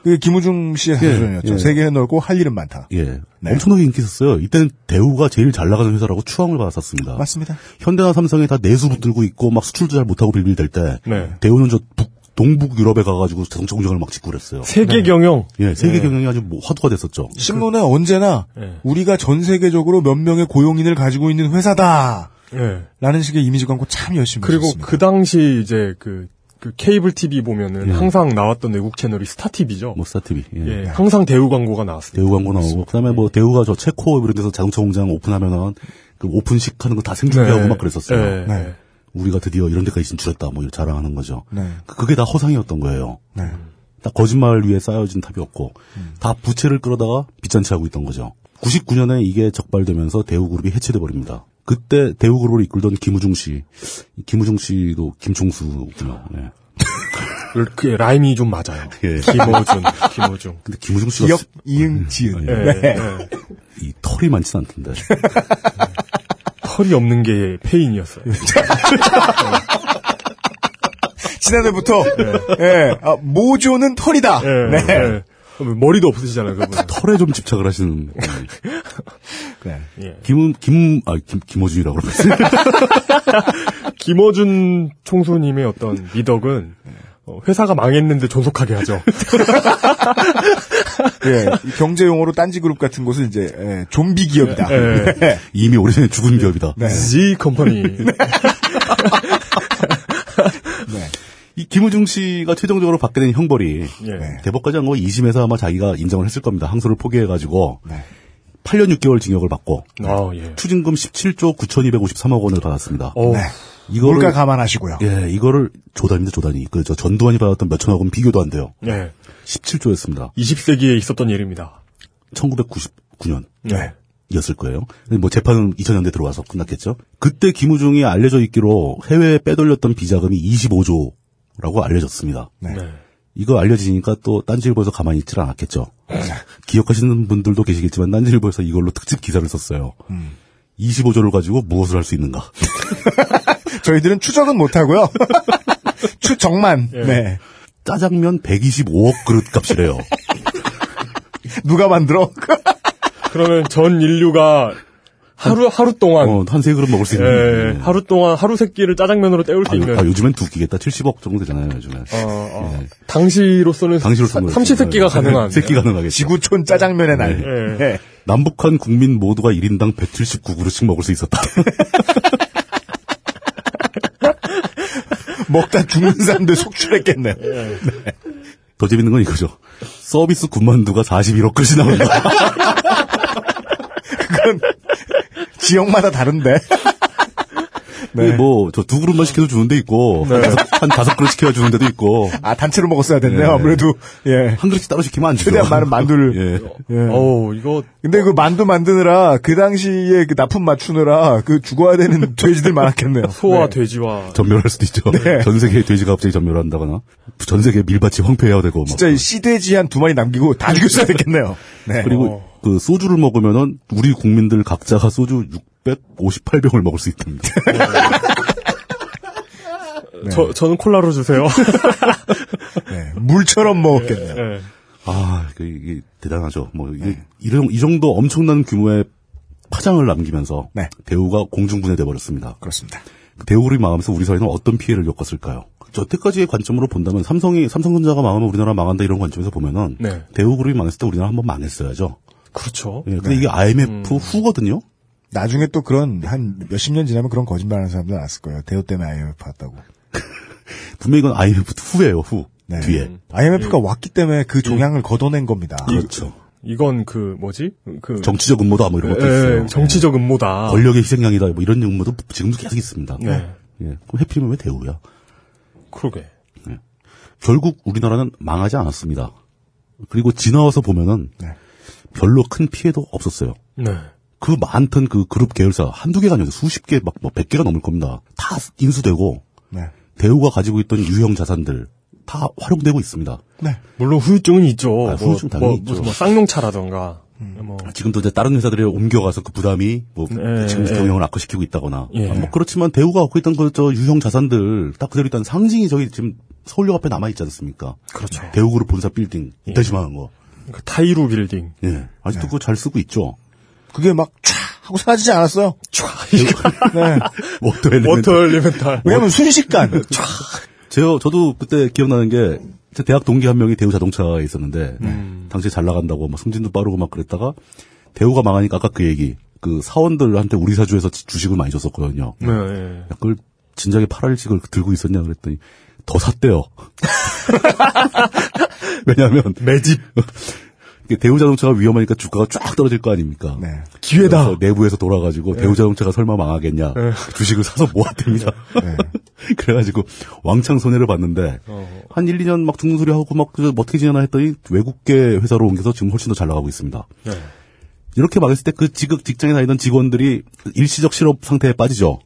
예. 그 김우중 씨의 사전이었죠. 예. 세계는 넓고 할 일은 많다. 예 네. 엄청나게 인기 있었어요. 이때는 대우가 제일 잘 나가는 회사라고 추앙을 받았었습니다. 맞습니다. 현대나 삼성이 다 내수 붙들고 있고 막 수출도 잘 못하고 빌빌댈 때 네. 대우는 저 북, 동북 유럽에 가가지고 자동차 공장을 막 짓고 그랬어요. 세계 경영. 예, 세계 네. 경영이 아주 뭐 화두가 됐었죠. 신문에 언제나 예. 우리가 전 세계적으로 몇 명의 고용인을 가지고 있는 회사다. 예. 라는 식의 이미지 광고 참 열심히 그리고 하셨습니다. 그 당시 이제 그 그 케이블 TV 보면은 예. 항상 나왔던 외국 채널이 스타 TV죠. 뭐 스타 TV. 예. 예, 항상 대우 광고가 나왔습니다. 대우 광고 나오고 그다음에 뭐 대우가 저 체코 이런 데서 자동차 공장 오픈하면은 그 오픈식 하는 거 다 생중계하고 네. 막 그랬었어요. 네. 네. 우리가 드디어 이런 데까지 진출했다 뭐 자랑하는 거죠. 네. 그- 그게 다 허상이었던 거예요. 네. 다 거짓말 위에 쌓여진 탑이었고 다 부채를 끌어다가 빚잔치 하고 있던 거죠. 99년에 이게 적발되면서 대우그룹이 해체돼 버립니다. 그때 대우그룹을 이끌던 김우중 씨, 이 김우중 씨도 김총수군요. 네. 그 라임이 좀 맞아요. 예. 김호준, 김호중. 근데 김우중 씨가 기억 이응 지은. 예, 네. 예. 이 털이 많진 않던데. 털이 없는 게 페인이었어요. 지난해부터 예. 아, 모조는 털이다. 예, 네. 예. 머리도 없으시잖아요, 그분. 털에 좀 집착을 하시는. 네. 예. 김, 김, 아, 김, 김호준이라고 그러면. 김어준 총수님의 어떤 미덕은 어, 회사가 망했는데 존속하게 하죠. 예. 이 경제 용어로 딴지 그룹 같은 곳은 이제 예, 좀비 기업이다. 예. 네. 이미 오래전에 죽은 기업이다. 네. Z 컴퍼니. 네. 이 김우중 씨가 최종적으로 받게 된 형벌이 예. 대법까지 한 거 2심에서 아마 자기가 인정을 했을 겁니다. 항소를 포기해가지고 네. 8년 6개월 징역을 받고 아, 예. 추징금 17조 9,253억 원을 받았습니다. 어, 네. 이거를 물가 감안하시고요. 예, 이거를 조단입니다, 조단이. 그 저 전두환이 받았던 몇천억 원 비교도 안 돼요. 예. 17조였습니다. 20세기에 있었던 일입니다. 1999년. 네. 이었을 거예요. 뭐 재판은 2000년대 들어와서 끝났겠죠. 그때 김우중이 알려져 있기로 해외에 빼돌렸던 비자금이 25조 라고 알려졌습니다. 네. 네. 이거 알려지니까 또 딴지일보에서 가만히 있질 않았겠죠. 기억하시는 분들도 계시겠지만 딴지일보에서 이걸로 특집 기사를 썼어요. 25조를 가지고 무엇을 할 수 있는가. 저희들은 추적은 못하고요. 추정만. 네. 짜장면 125억 그릇 값이래요. 누가 만들어? 그러면 전 인류가 하루 하루 동안 어, 한세 그릇 먹을 수 있는. 예, 예. 하루 동안 하루 세 끼를 짜장면으로 때울 수 아, 있는 아, 요즘엔 두 끼겠다. 70억 정도 되잖아요, 요즘에. 어, 어. 당시로서는 당시로서는 삼시 세끼가 그렇죠. 가능한 세끼 가능하겠죠. 지구촌 짜장면의 날. 예. 네. 남북한 국민 모두가 1인당 179그릇씩 먹을 수 있었다. 먹다 죽는 사람들 속출했겠네. 더 재밌는 건 이거죠. 서비스 군만두가 41억 그릇이 나온다. 그건 지역마다 다른데. 네. 뭐, 저 두 그릇만 시켜도 주는 데 있고, 한, 다섯, 한 다섯 그릇 시켜야 주는 데도 있고, 아, 단체로 먹었어야 됐네요. 네. 아무래도, 예. 한 그릇씩 따로 시키면 안 주죠. 최대한 많은 만두를. 예. 예. 어우 이거 근데 그 만두 만드느라 그 당시에 그 납품 맞추느라 그 죽어야 되는 돼지들 많았겠네요. 소와 네. 돼지와 전멸할 수도 있죠. 네. 전 세계의 돼지가 갑자기 전멸한다거나, 전 세계 밀밭이 황폐해야 되고, 막. 진짜 씨돼지 한 두 마리 남기고 다 죽였어야 됐겠네요. 네. 그리고 그 소주를 먹으면은 우리 국민들 각자가 소주 658병을 먹을 수 있답니다. 저 저는 콜라로 주세요. 네. 물처럼 먹었겠네요. 예. 아, 그, 이게 대단하죠. 뭐, 이게, 이런, 이 정도 엄청난 규모의 파장을 남기면서 네. 대우가 공중분해돼 버렸습니다. 그렇습니다. 그 대우를 망하면서 우리 사회는 어떤 피해를 겪었을까요? 여태까지의 관점으로 본다면 삼성이 삼성전자가 망하면 우리나라 망한다 이런 관점에서 보면은 네. 대우그룹이 망했을 때 우리나라 한번 망했어야죠. 그렇죠. 예, 근데 이게 IMF 후거든요. 나중에 또 그런 한 몇십 년 지나면 그런 거짓말 하는 사람들 나왔을 거예요. 대우 때문에 IMF 왔다고. 분명히 이건 IMF 후예요, 후. 네. 뒤에. IMF가 왔기 때문에 그 종양을 걷어낸 겁니다. 그렇죠. 이건 그 뭐지? 그 정치적 음모다 뭐 이런 것도 예, 있어요. 정치적 음모다. 권력의 희생양이다 뭐 이런 음모도 지금도 계속 있습니다. 네. 예. 그럼 해피면 왜 대우야? 그러게. 결국 우리나라는 망하지 않았습니다. 그리고 지나와서 보면은 네. 별로 큰 피해도 없었어요. 네. 그 많던 그 그룹 계열사 한두 개가 아니어요. 수십 개, 막, 뭐, 백 개가 넘을 겁니다. 다 인수되고, 네. 대우가 가지고 있던 유형 자산들, 다 활용되고 있습니다. 네. 물론 후유증은 있죠. 아, 후유증 당연히 뭐, 있죠. 뭐 쌍용차라던가. 뭐 지금도 이제 다른 회사들이 옮겨가서 그 부담이, 뭐, 네, 지금 네. 경영을 악화시키고 있다거나. 예. 아, 뭐, 그렇지만 대우가 갖고 있던 그, 저, 유형 자산들, 다 그대로 일단 상징이 저기 지금 서울역 앞에 남아 있지 않습니까? 그렇죠. 대우그룹 본사 빌딩, 예. 이따시만한 거. 그 타이루 빌딩. 예. 아직도 그거 잘 쓰고 있죠. 그게 막 촤 하고 사라지지 않았어요. 네. Water element. Water elemental. 왜냐면 순식간. 제가 저도 그때 기억나는 게 제 대학 동기 한 명이 대우 자동차에 있었는데 당시에 잘 나간다고 막 승진도 빠르고 막 그랬다가 대우가 망하니까 아까 그 얘기 그 사원들한테 우리 사주에서 지- 주식을 많이 줬었거든요. 네. 네. 야, 그걸 진작에 팔할 직을 들고 있었냐 그랬더니 더 샀대요. 왜냐하면 매집 대우자동차가 위험하니까 주가가 쫙 떨어질 거 아닙니까? 네. 기회다. 내부에서 돌아가지고 대우자동차가 설마 망하겠냐? 주식을 사서 모았답니다. 네. 그래가지고 왕창 손해를 봤는데 한 1, 2년 막 죽는 소리 하고 막 어떻게 지내나 했더니 외국계 회사로 옮겨서 지금 훨씬 더 잘 나가고 있습니다. 네. 이렇게 망했을 때그 지극 직장에 다니던 직원들이 일시적 실업 상태에 빠지죠.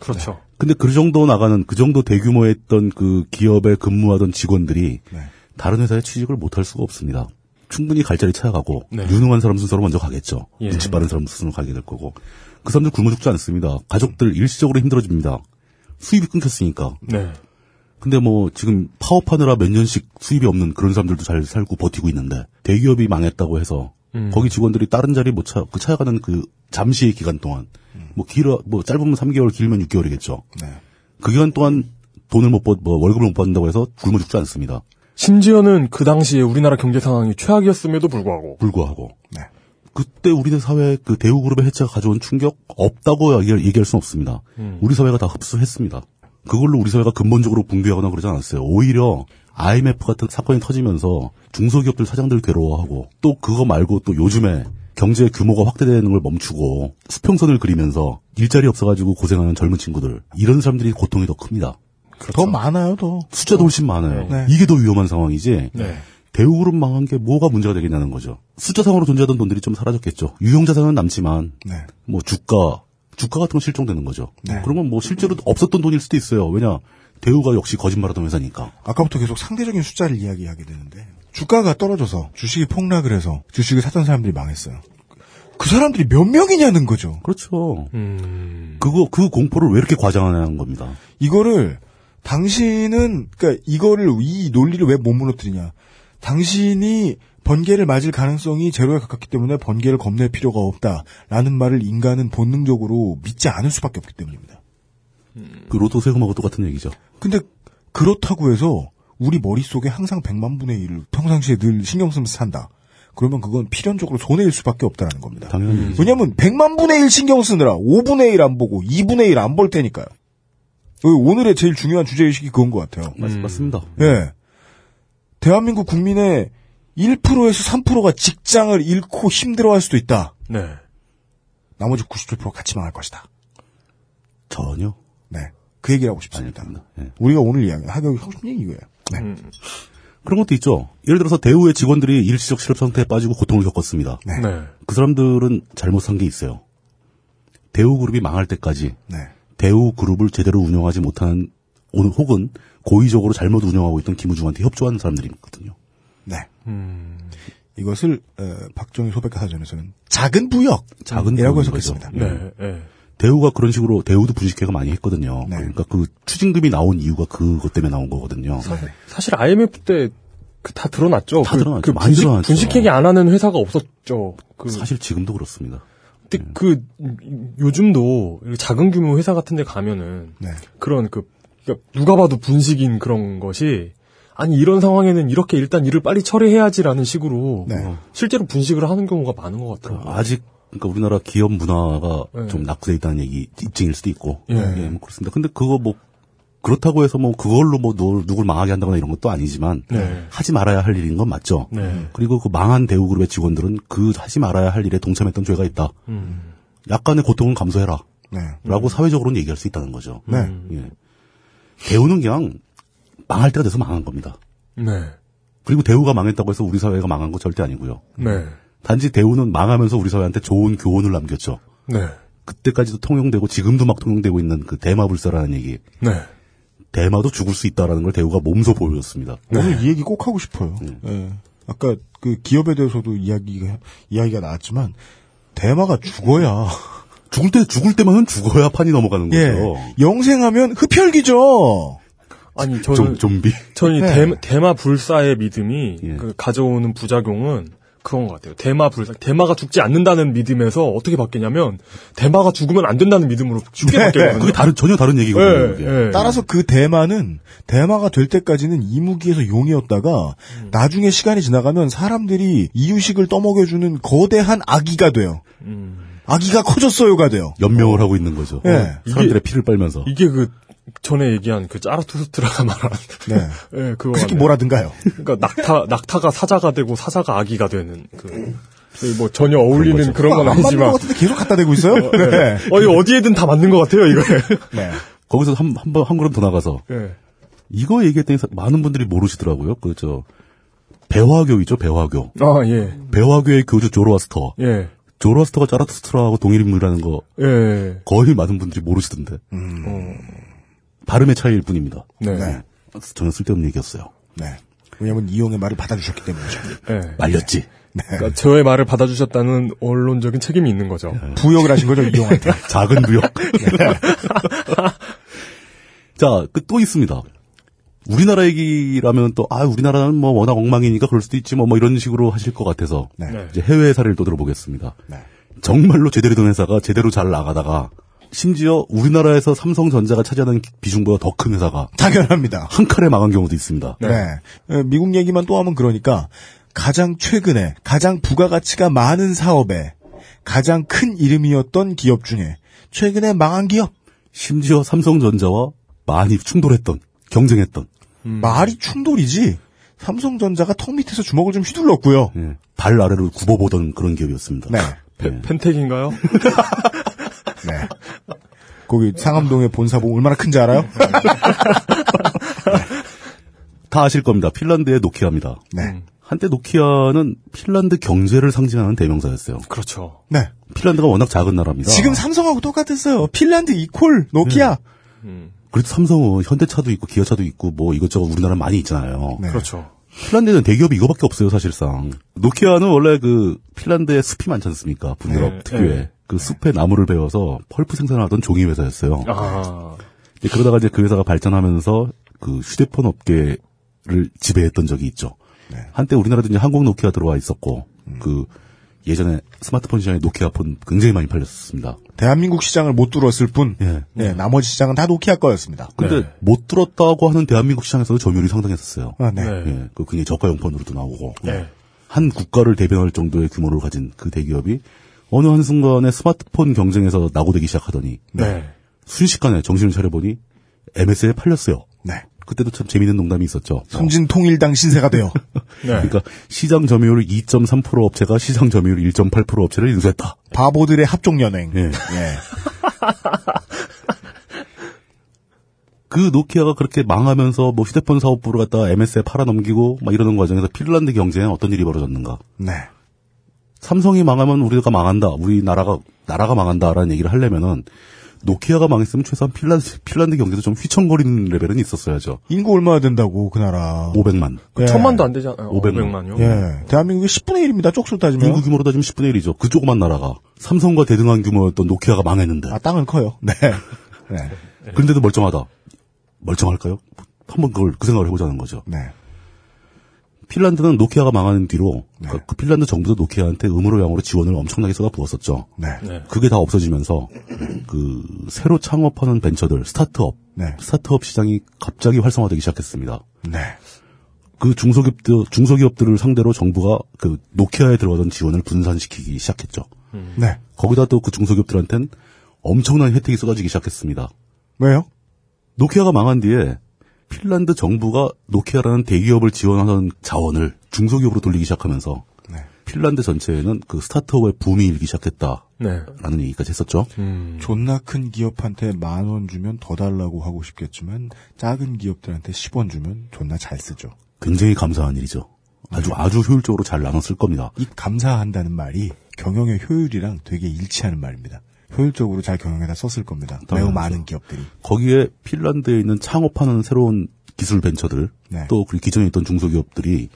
그렇죠. 근데 그 정도 나가는 그 정도 대규모의 했던 그 기업에 근무하던 직원들이 네. 다른 회사에 취직을 못할 수가 없습니다. 충분히 갈 자리 찾아가고 네. 유능한 사람 순서로 먼저 가겠죠. 예. 눈치 빠른 사람 순서로 가게 될 거고 그 사람들 굶어 죽지 않습니다. 가족들 일시적으로 힘들어집니다. 수입이 끊겼으니까. 네. 근데 뭐 지금 파업하느라 몇 년씩 수입이 없는 그런 사람들도 잘 살고 버티고 있는데 대기업이 망했다고 해서 음. 거기 직원들이 다른 자리 못 차, 그 찾아가는 그 잠시의 기간 동안 뭐 길어 뭐 짧으면 3개월 길면 6개월이겠죠. 네. 그 기간 동안 돈을 못 받, 뭐 월급을 못 받는다고 해서 굶어 죽지 않습니다. 심지어는 그 당시에 우리나라 경제 상황이 최악이었음에도 불구하고 불구하고 네. 그때 우리 사회 그 대우그룹의 해체가 가져온 충격 없다고 얘기할, 얘기할 수는 없습니다. 음. 우리 사회가 다 흡수했습니다. 그걸로 우리 사회가 근본적으로 붕괴하거나 그러지 않았어요. 오히려 IMF 같은 사건이 터지면서 중소기업들 사장들 괴로워하고 또 그거 말고 또 요즘에 경제 규모가 확대되는 걸 멈추고 수평선을 그리면서 일자리 없어가지고 고생하는 젊은 친구들 이런 사람들이 고통이 더 큽니다. 더 많아요, 더. 숫자도 훨씬 많아요. 네. 이게 더 위험한 상황이지. 네. 대우그룹 망한 게 뭐가 문제가 되겠냐는 거죠. 숫자상으로 존재하던 돈들이 좀 사라졌겠죠. 유형자산은 남지만 네. 뭐 주가 주가 같은 건 실종되는 거죠. 네. 그러면 뭐 실제로 없었던 돈일 수도 있어요. 왜냐 대우가 역시 거짓말하던 회사니까. 아까부터 계속 상대적인 숫자를 이야기하게 되는데 주가가 떨어져서 주식이 폭락을 해서 주식을 사던 사람들이 망했어요. 그 사람들이 몇 명이냐는 거죠. 그렇죠. 음. 그거 그 공포를 왜 이렇게 과장하냐는 겁니다. 이거를 당신은 그러니까 이거를 이 논리를 왜 못 무너뜨리냐? 당신이 번개를 맞을 가능성이 제로에 가깝기 때문에 번개를 겁낼 필요가 없다라는 말을 인간은 본능적으로 믿지 않을 수밖에 없기 때문입니다. 그 로또 세금하고 똑같은 얘기죠. 근데 그렇다고 해서 우리 머릿속에 항상 100만 분의 1을 평상시에 늘 신경 쓰면서 산다. 그러면 그건 필연적으로 손해일 수밖에 없다는 겁니다. 당연히 음. 왜냐하면 100만 분의 1 신경 쓰느라 5분의 1 안 보고 2분의 1 안 볼 테니까요. 오늘의 제일 중요한 주제의식이 그건 것 같아요. 맞, 맞습니다. 예. 대한민국 국민의 1%에서 3%가 직장을 잃고 힘들어할 수도 있다. 네. 나머지 97% 같이 망할 것이다. 전혀 네. 그 얘기를 하고 싶습니다. 아닙니다. 예. 우리가 오늘 이야기, 하고 싶은 얘기 이거예요. 네. 음. 그런 것도 있죠. 예를 들어서 대우의 직원들이 일시적 실업 상태에 빠지고 고통을 겪었습니다. 네. 네. 그 사람들은 잘못한 게 있어요. 대우 그룹이 망할 때까지 네. 대우 그룹을 제대로 운영하지 오늘 혹은 고의적으로 잘못 운영하고 있던 김우중한테 협조하는 사람들이거든요. 네. 음. 이것을 어, 박정희 소백과 사전에서는 작은 부역, 작은 이라고 해석했습니다. 네. 네. 대우가 그런 식으로 대우도 분식회가 많이 했거든요. 네. 그러니까 그 추징금이 나온 이유가 그것 때문에 나온 거거든요. 사실 IMF 때 그 다 드러났죠. 다 그, 드러났죠. 그 많이 분식, 드러났죠. 분식회계 안 하는 회사가 없었죠. 그 사실 지금도 그렇습니다. 근데 그 요즘도 작은 규모 회사 같은 데 가면은 네. 그런 그 그러니까 누가 봐도 분식인 그런 것이 아니 이런 상황에는 이렇게 일단 일을 빨리 처리해야지라는 식으로 네. 실제로 분식을 하는 경우가 많은 것 같더라고요. 아직 그러니까 우리나라 기업 문화가 네. 좀 낙후돼 있다는 얘기 입증일 수도 있고 예. 예, 뭐 그렇습니다. 근데 그거 뭐 그렇다고 해서 뭐 그걸로 뭐 누, 누굴 망하게 한다거나 이런 것도 아니지만 네. 하지 말아야 할 일인 건 맞죠. 네. 그리고 그 망한 대우 그룹의 직원들은 그 하지 말아야 할 일에 동참했던 죄가 있다. 음. 약간의 고통은 감수해라. 네. 라고 사회적으로는 얘기할 수 있다는 거죠. 네. 예. 대우는 그냥 망할 때가 돼서 망한 겁니다. 네. 그리고 대우가 망했다고 해서 우리 사회가 망한 거 절대 아니고요. 네. 단지 대우는 망하면서 우리 사회한테 좋은 교훈을 남겼죠. 네. 그때까지도 통용되고 지금도 막 통용되고 있는 그 대마불사라는 얘기. 네. 대마도 죽을 수 있다라는 걸 대우가 몸소 보여줬습니다. 오늘 이 얘기 꼭 하고 싶어요. 예. 아까 그 기업에 대해서도 이야기가 이야기가 나왔지만 대마가 죽어야 죽을 때 죽을 때만은 죽어야 판이 넘어가는 거죠. 예. 영생하면 흡혈귀죠. 아니 좀 저는 좀비. 저는 이 네. 대, 대마 불사의 믿음이 예. 그 가져오는 부작용은 그런 것 같아요. 대마 불사, 대마가 죽지 않는다는 믿음에서 어떻게 바뀌냐면 대마가 죽으면 안 된다는 믿음으로 쉽게 바뀌거든요. 그게 다른 전혀 다른 얘기거든요. 예, 그게. 예. 따라서 그 대마는 대마가 될 때까지는 이무기에서 용이었다가 나중에 시간이 지나가면 사람들이 이유식을 떠먹여주는 거대한 아기가 돼요. 음. 아기가 커졌어요가 돼요. 연명을 하고 있는 거죠. 예. 사람들의 피를 빨면서. 이게 그 전에 얘기한 그 짜라투스트라가 말한 네. 예, 그거 그게. 뭐라든가요? 그러니까 낙타 낙타가 사자가 되고 사자가 아기가 되는 그. 저희 뭐 전혀 어울리는 그런 건안 맞는 아니지만 것 같은데 계속 갖다 대고 있어요? 네. 어, 이거 어디에든 다 맞는 것 같아요, 이거. 네. 거기서 한, 한 번, 한 걸음 더 나가서. 예. 이거 얘기했더니 사- 많은 분들이 모르시더라고요. 그, 저, 배화교이죠, 배화교. 아, 예. 배화교의 교주 조로아스터. 예. 조로아스터가 짜라투스트라하고 동일인물이라는 거 예. 거의 많은 분들이 모르시던데. 발음의 차이일 뿐입니다. 네. 네. 저는 쓸데없는 얘기였어요. 네. 왜냐면 이용의 말을 받아주셨기 때문이죠. 예. 말렸지. 그러니까 저의 말을 받아주셨다는 언론적인 책임이 있는 거죠. 부역을 하신 거죠, 이용한테. 작은 부역. 자, 그 또 있습니다. 우리나라 얘기라면 또, 아, 우리나라는 뭐 워낙 엉망이니까 그럴 수도 있지 뭐, 뭐 이런 식으로 하실 것 같아서. 네. 네. 이제 해외 사례를 또 들어보겠습니다. 네. 정말로 제대로 된 회사가 제대로 잘 나가다가, 심지어 우리나라에서 삼성전자가 차지하는 비중보다 더 큰 회사가 당연합니다. 한 칼에 망한 경우도 있습니다. 네. 에, 미국 얘기만 또 하면 그러니까 가장 최근에 가장 부가가치가 많은 사업에 가장 큰 이름이었던 기업 중에 최근에 망한 기업 심지어 삼성전자와 많이 충돌했던, 경쟁했던, 말이 충돌이지 삼성전자가 턱 밑에서 주먹을 좀 휘둘렀고요. 예, 발 아래로 굽어보던 그런 기업이었습니다. 네. 네. 펜텍인가요? 네. 거기 상암동의 본사 보면 얼마나 큰지 알아요? 다 아실 겁니다. 핀란드의 노키아입니다. 네. 한때 노키아는 핀란드 경제를 상징하는 대명사였어요. 그렇죠. 네. 핀란드가 워낙 작은 나라입니다. 지금 삼성하고 똑같았어요. 핀란드 이콜 노키아. 그래도 삼성은 현대차도 있고 기아차도 있고 뭐 이것저것 우리나라 많이 있잖아요. 네. 그렇죠. 핀란드는 대기업이 이거밖에 없어요, 사실상. 노키아는 원래 그 핀란드에 숲이 많지 않습니까? 북유럽 네, 특유의 네. 그 숲의 나무를 베어서 펄프 생산하던 종이 회사였어요. 아. 이제 그러다가 이제 그 회사가 발전하면서 그 휴대폰 업계를 지배했던 적이 있죠. 네. 한때 우리나라도 이제 한국 노키아 들어와 있었고 그 예전에 스마트폰 시장에 노키아 폰 굉장히 많이 팔렸었습니다. 대한민국 시장을 못 뚫었을 뿐, 예. 예, 나머지 시장은 다 노키아 거였습니다. 근데 네. 못 들었다고 하는 대한민국 시장에서도 점유율이 상당했었어요. 아, 네. 네. 예, 그 굉장히 저가용폰으로도 나오고 네. 한 국가를 대변할 정도의 규모를 가진 그 대기업이 어느 한 순간에 스마트폰 경쟁에서 낙오되기 시작하더니 네. 순식간에 정신을 차려보니 MS에 팔렸어요. 네. 그때도 참 재미있는 농담이 있었죠. 선진 통일당 신세가 돼요. 네. 그러니까 시장 점유율 2.3% 업체가 시장 점유율 1.8% 업체를 인수했다. 바보들의 합종 연행. 예. 예. 그 노키아가 그렇게 망하면서 뭐 휴대폰 사업부를 갖다가 MS에 팔아넘기고 막 이러는 과정에서 핀란드 경제에 어떤 일이 벌어졌는가. 네. 삼성이 망하면 우리가 망한다. 우리나라가 나라가 망한다라는 얘기를 하려면은 노키아가 망했으면 최소한 핀란드 핀란드 경제도 좀 휘청거리는 레벨은 있었어야죠. 인구 얼마나 된다고 그 나라. 500만. 예. 천만도 안 되잖아요. 500만. 500만요. 예. 대한민국의 10분의 1입니다. 쪽수로 따지면. 인구 규모로 따지면 10분의 1이죠. 그 조그만 나라가 삼성과 대등한 규모였던 노키아가 망했는데. 아, 땅은 커요. 네. 네. 그런데도 멀쩡하다. 멀쩡할까요? 한번 그걸 그 생각을 해보자는 거죠. 네. 핀란드는 노키아가 망하는 뒤로 네. 그- 그 핀란드 정부도 노키아한테 음으로 양으로 지원을 엄청나게 쏟아부었었죠. 네. 네. 그게 다 없어지면서 그 새로 창업하는 벤처들 스타트업 네. 스타트업 시장이 갑자기 활성화되기 시작했습니다. 네. 그 중소기업들 중소기업들을 상대로 정부가 그 노키아에 들어가던 지원을 분산시키기 시작했죠. 네. 거기다 또 그 중소기업들한테는 엄청난 혜택이 쏟아지기 시작했습니다. 왜요? 노키아가 망한 뒤에 핀란드 정부가 노키아라는 대기업을 지원하던 자원을 중소기업으로 돌리기 시작하면서 네. 핀란드 전체에는 그 스타트업의 붐이 일기 시작했다라는 네. 얘기까지 했었죠. 음. 존나 큰 기업한테 만 원 주면 더 달라고 하고 싶겠지만 작은 기업들한테 10원 주면 존나 잘 쓰죠. 굉장히 감사한 일이죠. 아주 아주 효율적으로 잘 나눠 쓸 겁니다. 이 감사한다는 말이 경영의 효율이랑 되게 일치하는 말입니다. 효율적으로 잘 경영에다 썼을 겁니다. 매우. 많은 기업들이. 거기에 핀란드에 있는 창업하는 새로운 기술 벤처들 네. 또그 기존에 있던 중소기업들이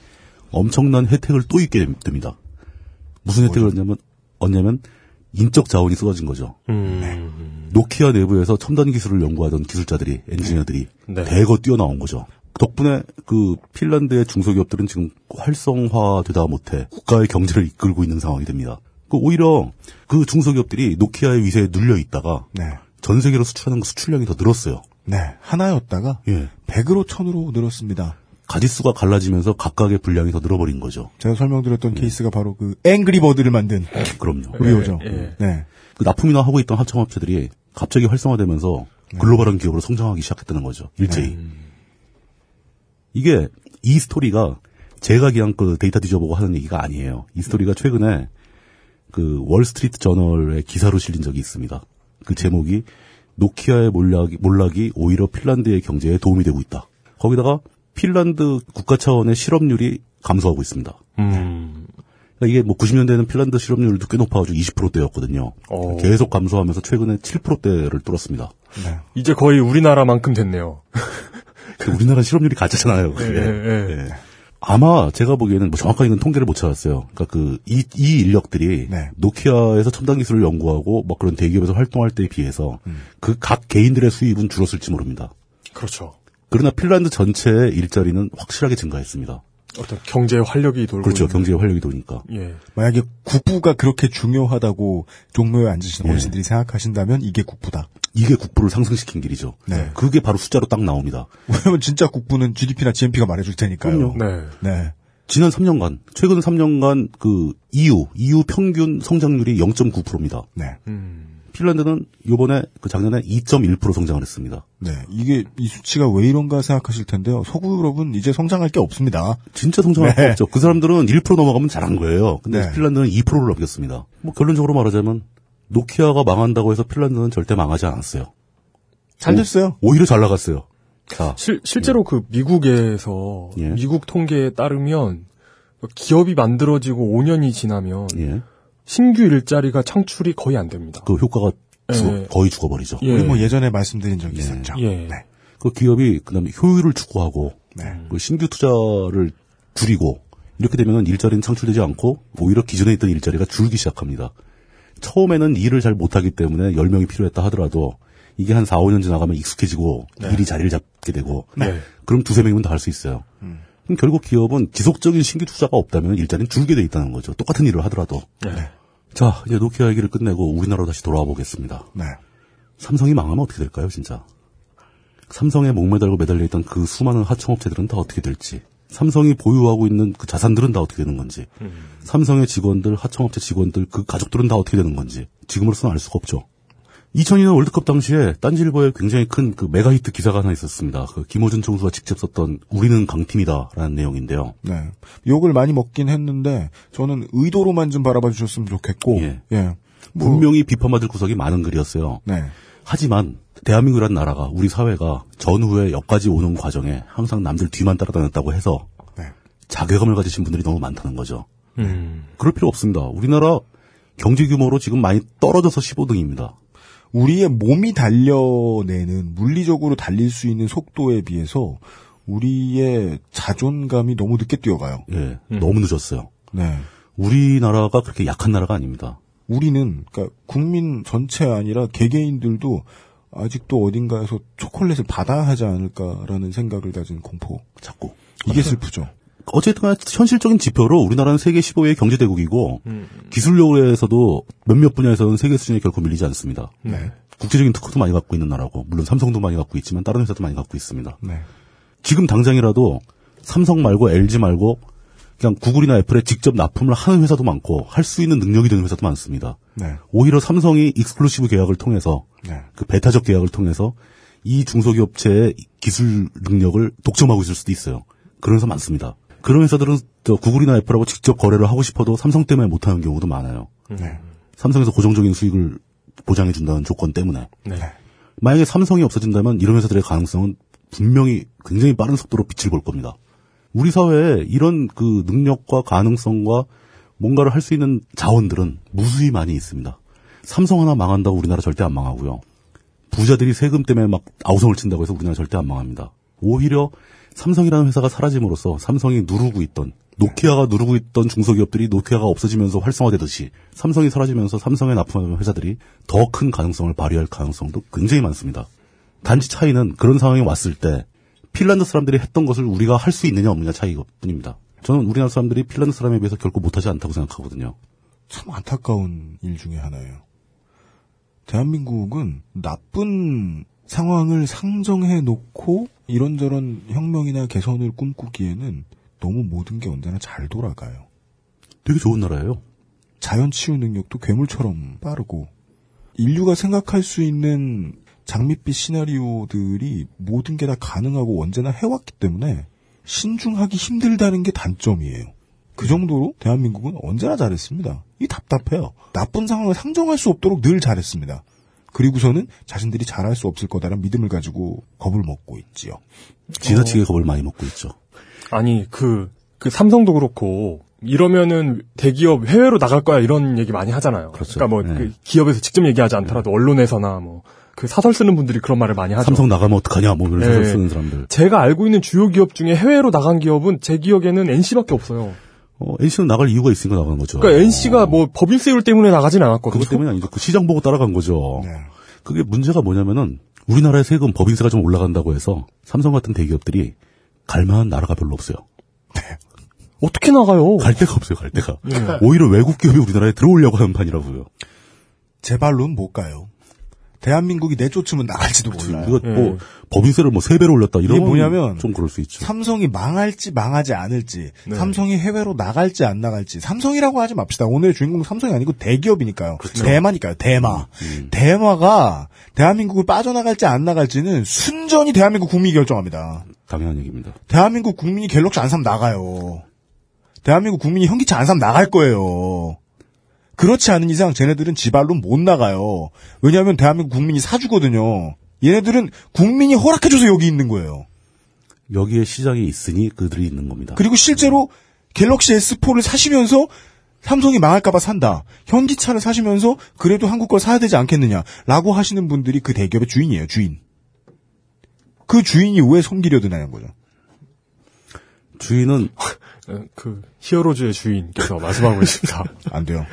엄청난 혜택을 또 있게 됩니다. 무슨 혜택을 얻냐면 얻냐면 인적 자원이 쏟아진 거죠. 음. 노키아 내부에서 첨단 기술을 연구하던 기술자들이 엔지니어들이 네. 대거 뛰어나온 거죠. 덕분에 그 핀란드의 중소기업들은 지금 활성화되다 못해 국가의 경제를 이끌고 있는 상황이 됩니다. 그 오히려 그 중소기업들이 노키아의 위세에 눌려 있다가 네. 전 세계로 수출하는 그 수출량이 더 늘었어요. 네. 하나였다가 예. 100으로 1000으로 늘었습니다. 가지수가 갈라지면서 각각의 분량이 더 늘어버린 거죠. 제가 설명드렸던 케이스가 바로 그 앵그리버드를 만든 그럼요. 우리오죠. 예. 네. 그 납품이나 하고 있던 합창업체들이 갑자기 활성화되면서 글로벌한 기업으로 성장하기 시작했다는 거죠. 일제히. 이게 이 스토리가 제가 그냥 그 데이터 뒤져보고 하는 얘기가 아니에요. 이 스토리가 최근에 그 월스트리트 저널에 기사로 실린 적이 있습니다. 그 제목이 노키아의 몰락이, 몰락이 오히려 핀란드의 경제에 도움이 되고 있다. 거기다가 핀란드 국가 차원의 실업률이 감소하고 있습니다. 음. 이게 뭐 90년대에는 핀란드 실업률도 꽤 높아가지고 20%대였거든요. 어. 계속 감소하면서 최근에 7%대를 뚫었습니다. 이제 거의 우리나라만큼 됐네요. 그 우리나라 실업률이 가짜잖아요. 그게. 아마 제가 보기에는 뭐 정확하게 이건 통계를 못 찾았어요. 그러니까 그 이 이 인력들이 노키아에서 첨단 기술을 연구하고 뭐 그런 대기업에서 활동할 때에 비해서 그각 개인들의 수입은 줄었을지 모릅니다. 그렇죠. 그러나 핀란드 전체의 일자리는 확실하게 증가했습니다. 어떤 경제의 활력이 돌고 그렇죠. 있는. 경제의 활력이 도니까. 예. 만약에 국부가 그렇게 중요하다고 종묘에 앉으신 예. 어르신들이 생각하신다면 이게 국부다. 이게 국부를 상승시킨 길이죠. 네. 그게 바로 숫자로 딱 나옵니다. 왜냐면 진짜 국부는 GDP나 GNP가 말해줄 테니까요. 그럼요. 네. 네. 지난 3년간, 최근 3년간 그 EU, EU 평균 성장률이 0.9%입니다. 네. 핀란드는 요번에 그 작년에 2.1% 성장을 했습니다. 네. 이게 이 수치가 왜 이런가 생각하실 텐데요. 서구 유럽은 이제 성장할 게 없습니다. 진짜 성장할 네. 거 없죠. 그 사람들은 1% 넘어가면 잘한 거예요. 근데 네. 핀란드는 2%를 넘겼습니다. 뭐 결론적으로 말하자면 노키아가 망한다고 해서 핀란드는 절대 망하지 않았어요. 잘 됐어요. 오, 히려잘 나갔어요. 자, 실, 실제로 그 미국에서 예. 미국 통계에 따르면 기업이 만들어지고 5년이 지나면 예. 신규 일자리가 창출이 거의 안 됩니다. 그 효과가 죽어- 예. 거의 죽어버리죠. 예. 우리 뭐 예전에 말씀드린 적이 있었죠. 예. 그 기업이 그다음에 효율을 추구하고 네. 그 신규 투자를 줄이고 이렇게 되면 일자리는 창출되지 않고 오히려 기존에 있던 일자리가 줄기 시작합니다. 처음에는 일을 잘 못하기 때문에 10명이 필요했다 하더라도 이게 한 4, 5년 지나가면 익숙해지고 일이 자리를 잡게 되고 네. 그럼 두세 명이면 다 할 수 있어요. 그럼 결국 기업은 지속적인 신규 투자가 없다면 일자리는 줄게 돼 있다는 거죠. 똑같은 일을 하더라도. 네. 자, 이제 노키아 얘기를 끝내고 우리나라로 다시 돌아와 보겠습니다. 네. 삼성이 망하면 어떻게 될까요, 진짜? 삼성에 목매달고 매달려 있던 그 수많은 하청업체들은 다 어떻게 될지. 삼성이 보유하고 있는 그 자산들은 다 어떻게 되는 건지. 삼성의 직원들, 하청업체 직원들, 그 가족들은 다 어떻게 되는 건지. 지금으로서는 알 수가 없죠. 2002년 월드컵 당시에 딴지일보에 굉장히 큰 그 메가 히트 기사가 하나 있었습니다. 그 김호준 총수가 직접 썼던 우리는 강팀이다라는 내용인데요. 네. 욕을 많이 먹긴 했는데 저는 의도로만 좀 바라봐 주셨으면 좋겠고. 예. 예. 뭐, 분명히 비판받을 구석이 많은 글이었어요. 네. 하지만 대한민국이라는 나라가 우리 사회가 전후에 여기까지 오는 과정에 항상 남들 뒤만 따라다녔다고 해서 네. 자괴감을 가지신 분들이 너무 많다는 거죠. 음. 그럴 필요 없습니다. 우리나라 경제 규모로 지금 많이 떨어져서 15등입니다. 우리의 몸이 달려내는 물리적으로 달릴 수 있는 속도에 비해서 우리의 자존감이 너무 늦게 뛰어가요. 예, 너무 늦었어요. 네. 우리나라가 그렇게 약한 나라가 아닙니다. 우리는 그러니까 국민 전체 아니라 개개인들도 아직도 어딘가에서 초콜릿을 받아야 하지 않을까라는 생각을 가진 공포. 자꾸 이게 슬프죠. 어쨌든 현실적인 지표로 우리나라는 세계 15위의 경제대국이고 기술력에서도 몇몇 분야에서는 세계 수준에 결코 밀리지 않습니다. 네. 국제적인 특허도 많이 갖고 있는 나라고 물론 삼성도 많이 갖고 있지만 다른 회사도 많이 갖고 있습니다. 네. 지금 당장이라도 삼성 말고 LG 말고 그냥 구글이나 애플에 직접 납품을 하는 회사도 많고 할 수 있는 능력이 되는 회사도 많습니다. 네. 오히려 삼성이 exclusive 계약을 통해서 네. 그 배타적 계약을 통해서 이 중소기업체의 기술 능력을 독점하고 있을 수도 있어요. 그런 회사 많습니다. 그런 회사들은 저 구글이나 애플하고 직접 거래를 하고 싶어도 삼성 때문에 못하는 경우도 많아요. 네. 삼성에서 고정적인 수익을 보장해 준다는 조건 때문에. 네. 만약에 삼성이 없어진다면 이런 회사들의 가능성은 분명히 굉장히 빠른 속도로 빛을 볼 겁니다. 우리 사회에 이런 그 능력과 가능성과 뭔가를 할 수 있는 자원들은 무수히 많이 있습니다. 삼성 하나 망한다고 우리나라 절대 안 망하고요. 부자들이 세금 때문에 막 아우성을 친다고 해서 우리나라 절대 안 망합니다. 오히려 삼성이라는 회사가 사라짐으로써 삼성이 누르고 있던 노키아가 누르고 있던 중소기업들이 노키아가 없어지면서 활성화되듯이 삼성이 사라지면서 삼성에 납품하는 회사들이 더 큰 가능성을 발휘할 가능성도 굉장히 많습니다. 단지 차이는 그런 상황이 왔을 때 핀란드 사람들이 했던 것을 우리가 할 수 있느냐 없느냐 차이뿐입니다. 저는 우리나라 사람들이 핀란드 사람에 비해서 결코 못하지 않다고 생각하거든요. 참 안타까운 일 중에 하나예요. 대한민국은 나쁜 상황을 상정해 놓고 이런저런 혁명이나 개선을 꿈꾸기에는 너무 모든 게 언제나 잘 돌아가요. 되게 좋은 나라예요. 자연 치유 능력도 괴물처럼 빠르고 인류가 생각할 수 있는 장밋빛 시나리오들이 모든 게 다 가능하고 언제나 해왔기 때문에 신중하기 힘들다는 게 단점이에요. 그 정도로 대한민국은 언제나 잘했습니다. 이 답답해요. 나쁜 상황을 상정할 수 없도록 늘 잘했습니다. 그리고서는 자신들이 잘할 수 없을 거다라는 믿음을 가지고 겁을 먹고 있지요. 지나치게 겁을 많이 먹고 있죠. 아니 그, 그 삼성도 그렇고 이러면은 대기업 해외로 나갈 거야 이런 얘기 많이 하잖아요. 그렇죠. 러니까 뭐 네. 그 기업에서 직접 얘기하지 않더라도 언론에서나 뭐 그 사설 쓰는 분들이 그런 말을 많이 하죠. 삼성 나가면 어떡하냐, 뭐, 이런 네. 소설 쓰는 사람들. 제가 알고 있는 주요 기업 중에 해외로 나간 기업은 제 기억에는 NC밖에 없어요. 어, NC는 나갈 이유가 있으니까 나가는 거죠. 그러니까 NC가 뭐 법인세율 때문에 나가진 않았거든요. 그것 때문에 아니죠. 그 시장 보고 따라간 거죠. 네. 그게 문제가 뭐냐면은 우리나라의 세금 법인세가 좀 올라간다고 해서 삼성 같은 대기업들이 갈만한 나라가 별로 없어요. 어떻게 나가요? 갈 데가 없어요, 갈 데가. 네. 오히려 외국 기업이 우리나라에 들어오려고 하는 판이라고요. 제 발로는 못 가요. 대한민국이 내쫓으면 나갈지도 몰라요. 이거 뭐 법인세를 뭐 세 배로 올렸다 이런 이게 뭐냐면 좀 그럴 수 있죠. 삼성이 망할지 망하지 않을지, 네. 삼성이 해외로 나갈지 안 나갈지, 삼성이라고 하지 맙시다. 오늘의 주인공 삼성이 아니고 대기업이니까요. 대마니까요. 대마. 대마가 대한민국을 빠져나갈지 안 나갈지는 순전히 대한민국 국민이 결정합니다. 당연한 얘기입니다. 대한민국 국민이 갤럭시 안 사면 나가요. 대한민국 국민이 현기차 안 사면 나갈 거예요. 그렇지 않은 이상 쟤네들은 지발로 못 나가요. 왜냐하면 대한민국 국민이 사주거든요. 얘네들은 국민이 허락해줘서 여기 있는 거예요. 여기에 시장이 있으니 그들이 있는 겁니다. 그리고 실제로 갤럭시 S4를 사시면서 삼성이 망할까봐 산다. 현기차를 사시면서 그래도 한국 걸 사야 되지 않겠느냐라고 하시는 분들이 그 대기업의 주인이에요. 주인. 그 주인이 왜 손기려 드나는 거죠. 주인은 어, 그 히어로즈의 주인께서 말씀하고 있습니다. 안 돼요.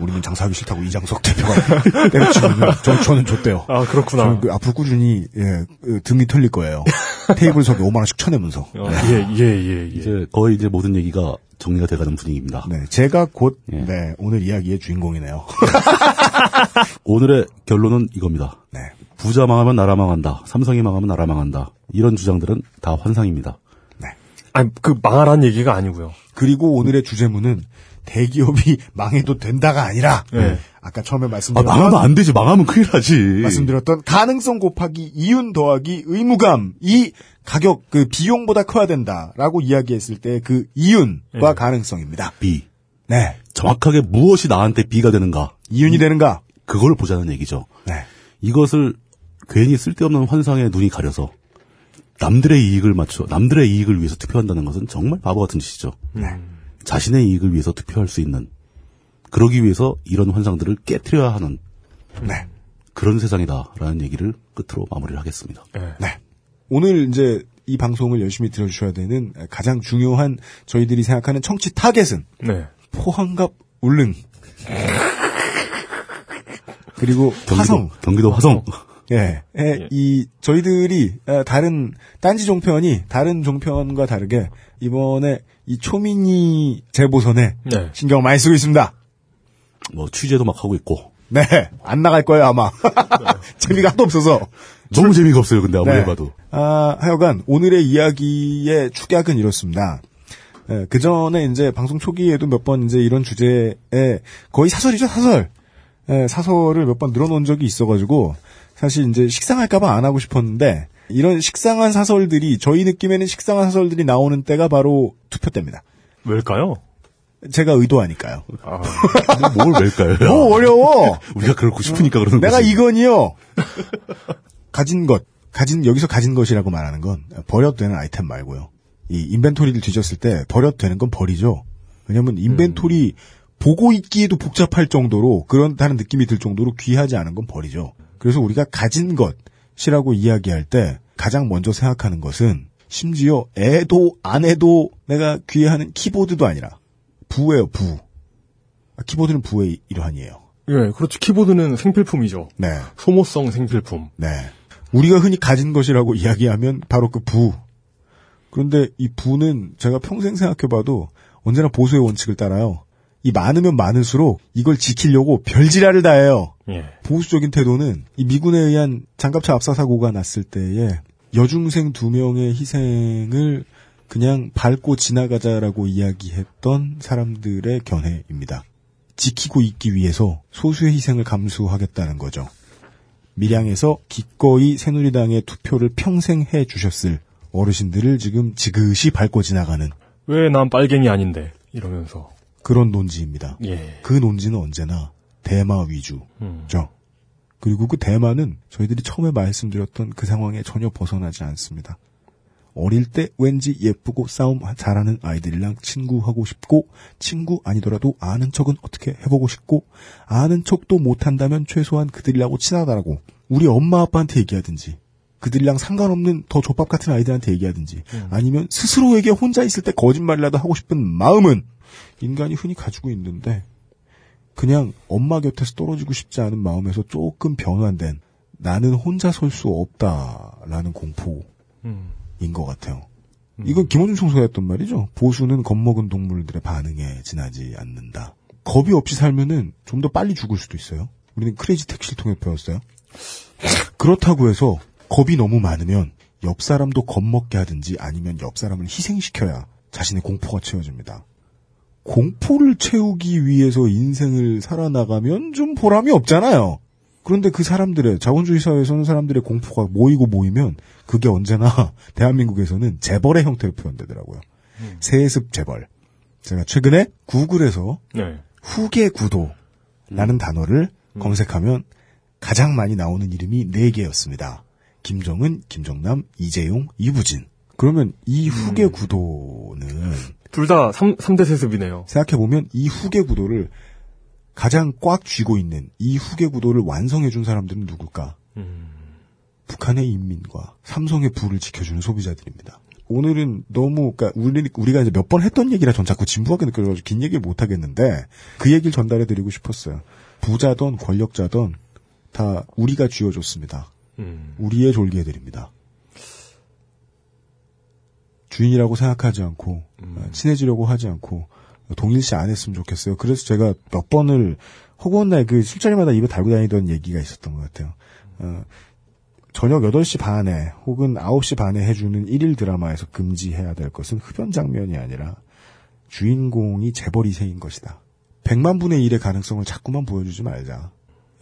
우리는 장사하기 싫다고 이장석 대표가 때려치거든요. 저, 저는 줬대요. 아 그렇구나. 저는 그 앞으로 꾸준히 예, 그 등이 틀릴 거예요. 테이블석에 5만 원씩 쳐내면서. 예예예 예, 예. 이제 거의 이제 모든 얘기가 정리가 돼가는 분위기입니다. 네, 제가 곧 예. 네, 오늘 이야기의 주인공이네요. 오늘의 결론은 이겁니다. 네. 부자 망하면 나라 망한다. 삼성이 망하면 나라 망한다. 이런 주장들은 다 환상입니다. 아니 그 망하란 얘기가 아니고요. 그리고 오늘의 주제문은 대기업이 망해도 된다가 아니라 네. 아까 처음에 아, 말씀드렸던 망하면 안 되지. 망하면 큰일 나지. 말씀드렸던 가능성 곱하기 이윤 더하기 의무감 이 가격 그 비용보다 커야 된다라고 이야기했을 때 그 이윤과 네. 가능성입니다. B. 네. 정확하게 무엇이 나한테 B가 되는가. 이윤이 되는가? 그걸 보자는 얘기죠. 네. 이것을 괜히 쓸데없는 환상에 눈이 가려서 남들의 이익을 맞춰 남들의 이익을 위해서 투표한다는 것은 정말 바보 같은 짓이죠. 자신의 이익을 위해서 투표할 수 있는 그러기 위해서 이런 환상들을 깨뜨려야 하는 네. 그런 세상이다라는 얘기를 끝으로 마무리를 하겠습니다. 네. 오늘 이제 이 방송을 열심히 들어주셔야 되는 가장 중요한 저희들이 생각하는 청취 타겟은 네. 포항갑 울릉 그리고 화성 경기도 화성. 예, 예, 이 저희들이 에, 다른 딴지 종편이 다른 종편과 다르게 이번에 이 초미니 재보선에 네. 신경 많이 쓰고 있습니다. 뭐 취재도 막 하고 있고 네, 안 나갈 거예요 아마. 재미가 하도 없어서. 너무 재미가 없어요. 근데 아무리 네. 해봐도 아, 하여간 오늘의 이야기의 축약은 이렇습니다. 그 전에 이제 방송 초기에도 몇 번 이제 이런 주제에 거의 사설이죠 사설. 예, 사설을 몇 번 늘어놓은 적이 있어가지고 사실 이제 식상할까봐 안 하고 싶었는데 이런 식상한 사설들이 저희 느낌에는 식상한 사설들이 나오는 때가 바로 투표 때입니다. 왜일까요? 제가 의도하니까요. 아, 뭐, 뭘 낼까요? 뭐 어려워. 우리가 그러고 싶으니까 그러는 내가 거지. 이건이요. 가진 것, 가진 여기서 가진 것이라고 말하는 건 버려도 되는 아이템 말고요. 이 인벤토리를 뒤졌을 때 버려도 되는 건 버리죠. 왜냐면 인벤토리 보고 있기에도 복잡할 정도로 그런다는 느낌이 들 정도로 귀하지 않은 건 버리죠. 그래서 우리가 가진 것이라고 이야기할 때 가장 먼저 생각하는 것은 심지어 애도 안 해도 내가 귀해하는 키보드도 아니라 부예요, 부. 아, 키보드는 부의 일환이에요. 예, 그렇죠. 키보드는 생필품이죠. 네. 소모성 생필품. 네. 우리가 흔히 가진 것이라고 이야기하면 바로 그 부. 그런데 이 부는 제가 평생 생각해봐도 언제나 보수의 원칙을 따라요. 이 많으면 많을수록 이걸 지키려고 별지랄을 다해요. 예. 보수적인 태도는 이 미군에 의한 장갑차 압사 사고가 났을 때에 여중생 두 명의 희생을 그냥 밟고 지나가자라고 이야기했던 사람들의 견해입니다. 지키고 있기 위해서 소수의 희생을 감수하겠다는 거죠. 밀양에서 기꺼이 새누리당의 투표를 평생 해 주셨을 어르신들을 지금 지그시 밟고 지나가는 왜 난 빨갱이 아닌데 이러면서 그런 논지입니다. 예. 그 논지는 언제나 대마 위주죠. 음. 그리고 그 대마는 저희들이 처음에 말씀드렸던 그 상황에 전혀 벗어나지 않습니다. 어릴 때 왠지 예쁘고 싸움 잘하는 아이들이랑 친구하고 싶고 친구 아니더라도 아는 척은 어떻게 해보고 싶고 아는 척도 못한다면 최소한 그들이라고 친하다라고 우리 엄마 아빠한테 얘기하든지 그들이랑 상관없는 더 족밥 같은 아이들한테 얘기하든지 아니면 스스로에게 혼자 있을 때 거짓말이라도 하고 싶은 마음은 인간이 흔히 가지고 있는데 그냥 엄마 곁에서 떨어지고 싶지 않은 마음에서 조금 변환된 나는 혼자 설 수 없다라는 공포인 음. 것 같아요. 이건 김원준 총수가 했던 말이죠. 보수는 겁먹은 동물들의 반응에 지나지 않는다. 겁이 없이 살면은 좀 더 빨리 죽을 수도 있어요. 우리는 크레이지 택시를 통해 배웠어요. 그렇다고 해서 겁이 너무 많으면 옆 사람도 겁먹게 하든지 아니면 옆 사람을 희생시켜야 자신의 공포가 채워집니다. 공포를 채우기 위해서 인생을 살아나가면 좀 보람이 없잖아요. 그런데 그 사람들의 자본주의 사회에서는 사람들의 공포가 모이고 모이면 그게 언제나 대한민국에서는 재벌의 형태로 표현되더라고요. 세습 재벌. 제가 최근에 구글에서 네. 후계 구도라는 단어를 검색하면 가장 많이 나오는 이름이 4개였습니다. 김정은, 김정남, 이재용, 이부진. 그러면 이 후계 구도는 둘 다 3, 삼대 세습이네요. 생각해보면 이 후계 구도를 가장 꽉 쥐고 있는 이 후계 구도를 완성해준 사람들은 누굴까? 북한의 인민과 삼성의 부를 지켜주는 소비자들입니다. 오늘은 너무, 그니까, 우리, 우리가 이제 몇 번 했던 얘기라 전 자꾸 진부하게 느껴져가지고 긴 얘기를 못 하겠는데, 그 얘기를 전달해 드리고 싶었어요. 부자든 권력자든 다 우리가 쥐어줬습니다. 음. 우리의 졸개들입니다. 주인이라고 생각하지 않고 어, 친해지려고 하지 않고 동일시 안 했으면 좋겠어요. 그래서 제가 몇 번을 허구한 날 그 술자리마다 입에 달고 다니던 얘기가 있었던 것 같아요. 어, 저녁 8시 반에 혹은 9시 반에 해주는 1일 드라마에서 금지해야 될 것은 흡연 장면이 아니라 주인공이 재벌 2세인 것이다. 100만 분의 1의 가능성을 자꾸만 보여주지 말자.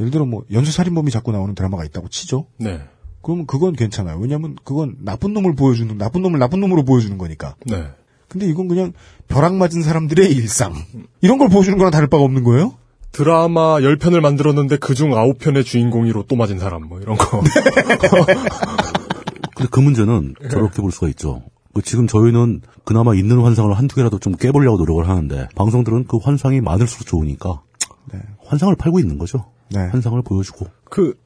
예를 들어 뭐 연쇄살인범이 자꾸 나오는 드라마가 있다고 치죠. 네. 그러면 그건 괜찮아요. 왜냐하면 그건 나쁜 놈을 보여주는 나쁜 놈을 나쁜 놈으로 보여주는 거니까. 네. 근데 이건 그냥 벼락 맞은 사람들의 일상 이런 걸 보여주는 거랑 다를 바가 없는 거예요. 드라마 10편을 만들었는데 그중 9편의 주인공이 로 또 맞은 사람 뭐 이런 거. 근데 그 문제는 저렇게 볼 수가 있죠. 그 지금 저희는 그나마 있는 환상을 한두 개라도 좀 깨보려고 노력을 하는데 방송들은 그 환상이 많을수록 좋으니까 네. 환상을 팔고 있는 거죠. 네. 환상을 보여주고. 그,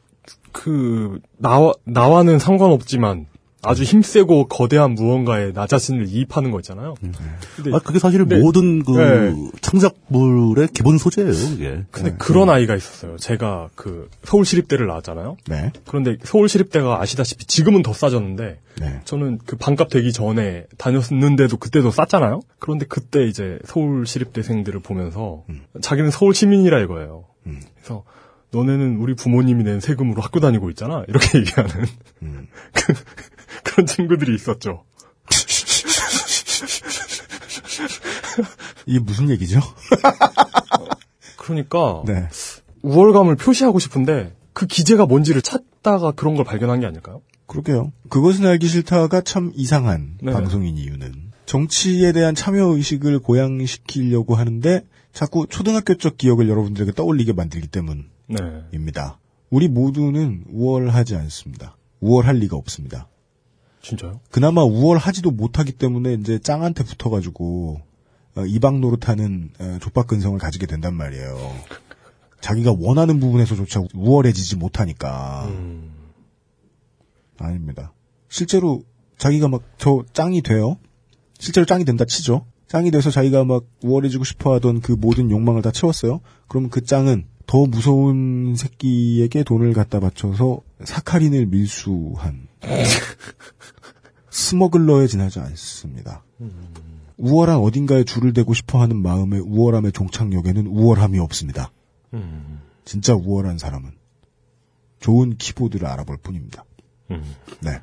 그, 나와, 나와는 상관없지만 아주 힘세고 거대한 무언가에 나 자신을 이입하는 거 있잖아요. 근데, 아, 그게 사실 네. 모든 그 네. 창작물의 기본 소재예요, 그게. 근데 그런 아이가 있었어요. 제가 그 서울시립대를 나왔잖아요. 네. 그런데 서울시립대가 아시다시피 지금은 더 싸졌는데 네. 저는 그 반값 되기 전에 다녔는데도 그때도 쌌잖아요. 그런데 그때 이제 서울시립대생들을 보면서 자기는 서울 시민이라 이거예요. 그래서 너네는 우리 부모님이 낸 세금으로 학교 다니고 있잖아. 이렇게 얘기하는 그, 그런 친구들이 있었죠. 이게 무슨 얘기죠? 그러니까 네. 우월감을 표시하고 싶은데 그 기제가 뭔지를 찾다가 그런 걸 발견한 게 아닐까요? 그러게요. 그것은 알기 싫다가 참 이상한 네. 방송인 이유는 정치에 대한 참여 의식을 고양시키려고 하는데 자꾸 초등학교적 기억을 여러분들에게 떠올리게 만들기 때문 입니다. 네. 우리 모두는 우월하지 않습니다. 우월할 리가 없습니다. 진짜요? 그나마 우월하지도 못하기 때문에 이제 짱한테 붙어가지고 어, 이방 노릇하는 어, 족박근성을 가지게 된단 말이에요. 자기가 원하는 부분에서조차 우월해지지 못하니까 음. 아닙니다. 실제로 자기가 막 저 짱이 돼요. 실제로 짱이 된다 치죠. 짱이 돼서 자기가 막 우월해지고 싶어하던 그 모든 욕망을 다 채웠어요. 그러면 그 짱은 더 무서운 새끼에게 돈을 갖다 바쳐서 사카린을 밀수한 스머글러에 지나지 않습니다. 우월한 어딘가에 줄을 대고 싶어하는 마음의 우월함의 종착역에는 우월함이 없습니다. 음. 진짜 우월한 사람은 좋은 키보드를 알아볼 뿐입니다. 음. 네.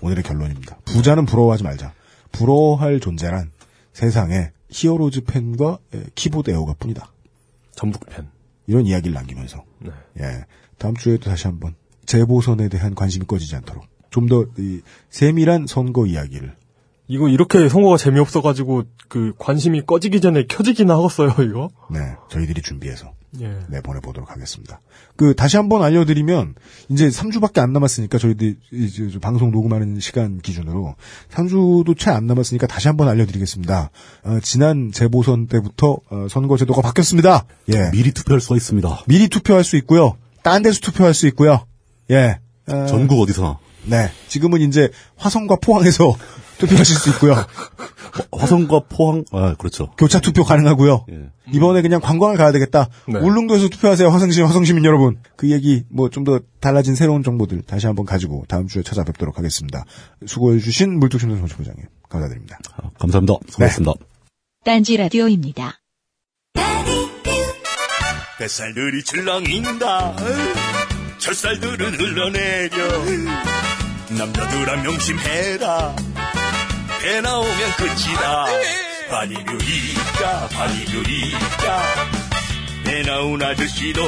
오늘의 결론입니다. 부자는 부러워하지 말자. 부러워할 존재란 세상에 히어로즈 에, 키보드 에어가 뿐이다. 전북 편. 이런 이야기를 남기면서 네. 예 다음 주에도 다시 한번 재보선에 대한 관심이 꺼지지 않도록 좀 더 세밀한 선거 이야기를 이거 이렇게 선거가 재미없어가지고 그 관심이 꺼지기 전에 켜지기나 하겠어요 이거. 네 저희들이 준비해서 예. 네, 보내보도록 하겠습니다. 그, 다시 한번 알려드리면, 이제 3주밖에 안 남았으니까, 저희들, 이제 저 방송 녹음하는 시간 기준으로, 3주도 채 안 남았으니까 다시 한번 알려드리겠습니다. 어, 지난 재보선 때부터, 어, 선거제도가 바뀌었습니다. 예. 미리 투표할 수가 있습니다. 미리 투표할 수 있고요. 딴 데서 투표할 수 있고요. 예. 어, 전국 어디서나. 네. 지금은 이제 화성과 포항에서 투표하실 수 있고요. 화성과 포항, 아, 그렇죠. 교차 투표 가능하고요. 예. 이번에 그냥 관광을 가야 되겠다. 네. 울릉도에서 투표하세요. 화성시 화성시민 여러분. 그 얘기 뭐 좀 더 달라진 새로운 정보들 다시 한번 가지고 다음 주에 찾아뵙도록 하겠습니다. 수고해 주신 물뚝심송 정치부장님 감사드립니다. 아, 감사합니다. 수고하셨습니다. 딴지 라디오입니다. 뱃살들이 출렁인다 철살들은 흘러내려 남자들아 명심해라 배 나오면 끝이다. 바디뷰이자 바디뷰이자. 배 나온 아저씨도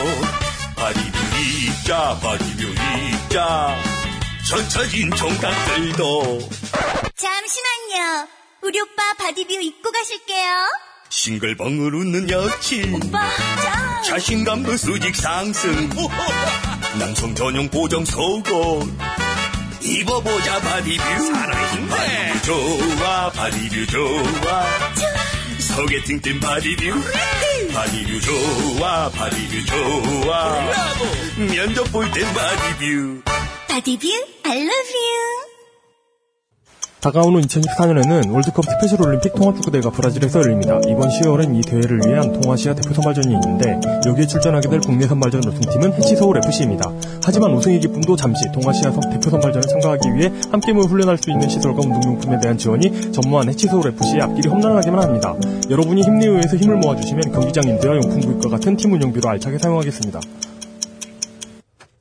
바디뷰이자 바디뷰이자. 전처진 총각들도. 잠시만요. 우리 오빠 바디뷰 입고 가실게요. 싱글벙글 웃는 여친. 오빠, 짱! 자신감도 수직 상승. 남성 전용 보정 속옷 입어보자 바디뷰. 바디뷰 좋아 바디뷰 좋아. 소개팅 땐 바디뷰. 바디뷰 좋아 바디뷰 좋아. 면접 볼 땐 바디뷰. 바디뷰, I love you. 다가오는 2024년에는 월드컵 스페셜 올림픽 통합축구대회가 브라질에서 열립니다. 이번 10월엔 이 대회를 위한 동아시아 대표 선발전이 있는데 여기에 출전하게 될 국내 선발전 우승팀은 해치서울 FC입니다. 하지만 우승의 기쁨도 잠시 동아시아 선- 대표 선발전에 참가하기 위해 함께 모여 훈련할 수 있는 시설과 운동용품에 대한 지원이 전무한 해치서울 FC의 앞길이 험난하게만 합니다. 여러분이 힘내 의해서 힘을 모아주시면 경기장 임대와 용품 구입과 같은 팀 운영비로 알차게 사용하겠습니다.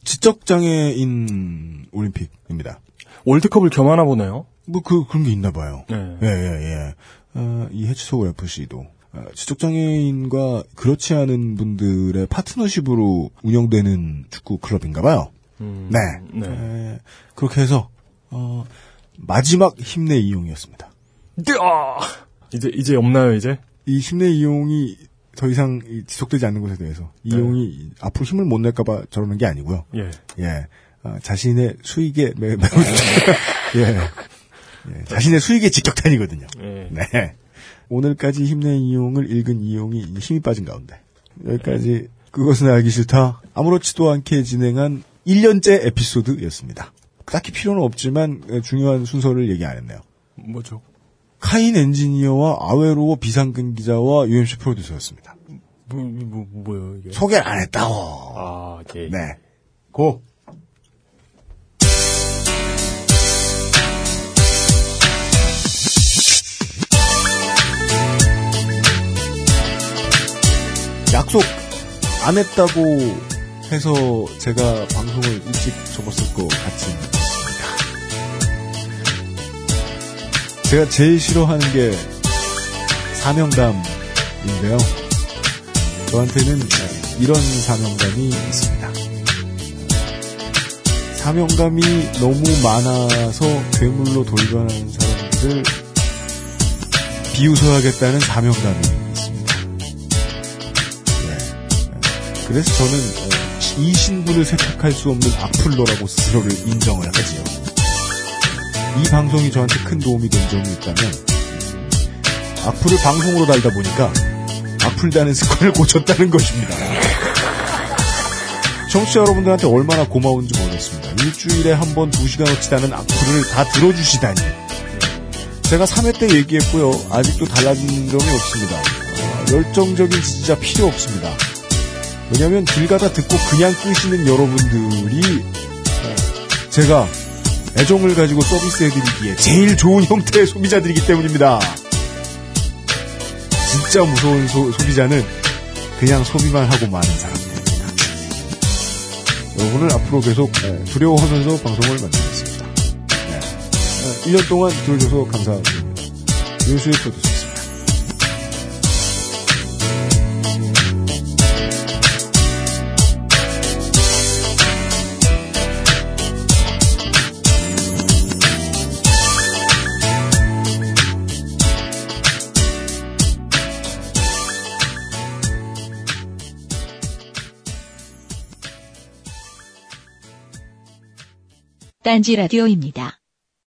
지적장애인 올림픽입니다. 월드컵을 겸하나 보네요. 뭐 그 그런 게 있나 봐요. 네. 예, 예, 예. 어, 이 해치소울 FC도 어, 지적장애인과 그렇지 않은 분들의 파트너십으로 운영되는 축구 클럽인가 봐요. 음, 네. 네. 에, 그렇게 해서 어, 마지막 힘내 이용이었습니다. 아! 이제 이제 없나요 이제? 이 힘내 이용이 더 이상 이 지속되지 않는 것에 대해서 네. 이용이 앞으로 힘을 못 낼까봐 저러는 게 아니고요. 예. 예, 어, 자신의 수익에 매, 매우 예. 예, 자신의 수익에 직격탄이거든요. 예. 네. 오늘까지 힘내 이용을 읽은 이용이 힘이 빠진 가운데 여기까지 그것은 알기 싫다 아무렇지도 않게 진행한 1년째 에피소드였습니다. 딱히 필요는 없지만 중요한 순서를 얘기 안 했네요. 뭐죠? 카인 엔지니어와 아웨로워 비상근 기자와 UMC 프로듀서였습니다. 뭐, 뭐, 뭐요, 이게? 소개를 안 했다고. 아, 예. 네. 고. 약속 안 했다고 해서 제가 방송을 일찍 접었을 것 같습니다. 제가 제일 싫어하는 게 사명감인데요. 저한테는 이런 사명감이 있습니다. 사명감이 너무 많아서 괴물로 돌변하는 사람들을 비웃어야겠다는 사명감이 그래서 저는 어, 이 신분을 세탁할 수 없는 악플러라고 스스로를 인정을 하지요. 이 방송이 저한테 큰 도움이 된 점이 있다면 악플을 방송으로 달다 보니까 악플다는 습관을 고쳤다는 것입니다. 청취자 여러분들한테 얼마나 고마운지 모르겠습니다. 일주일에 한 번 두 시간어치 다는 악플을 다 들어주시다니. 제가 3회 때 얘기했고요. 아직도 달라진 점이 없습니다. 어, 열정적인 지지자 필요 없습니다. 왜냐하면 길 가다 듣고 그냥 끄시는 여러분들이 어, 제가 애정을 가지고 서비스해드리기에 제일 좋은 형태의 소비자들이기 때문입니다. 진짜 무서운 소, 소비자는 그냥 소비만 하고 마는 사람입니다. 여러분을 앞으로 계속 네, 두려워하면서 방송을 만들겠습니다. 네. 어, 1년 동안 들어줘서 감사드립니다. 윤수의 프로듀서 딴지 라디오입니다.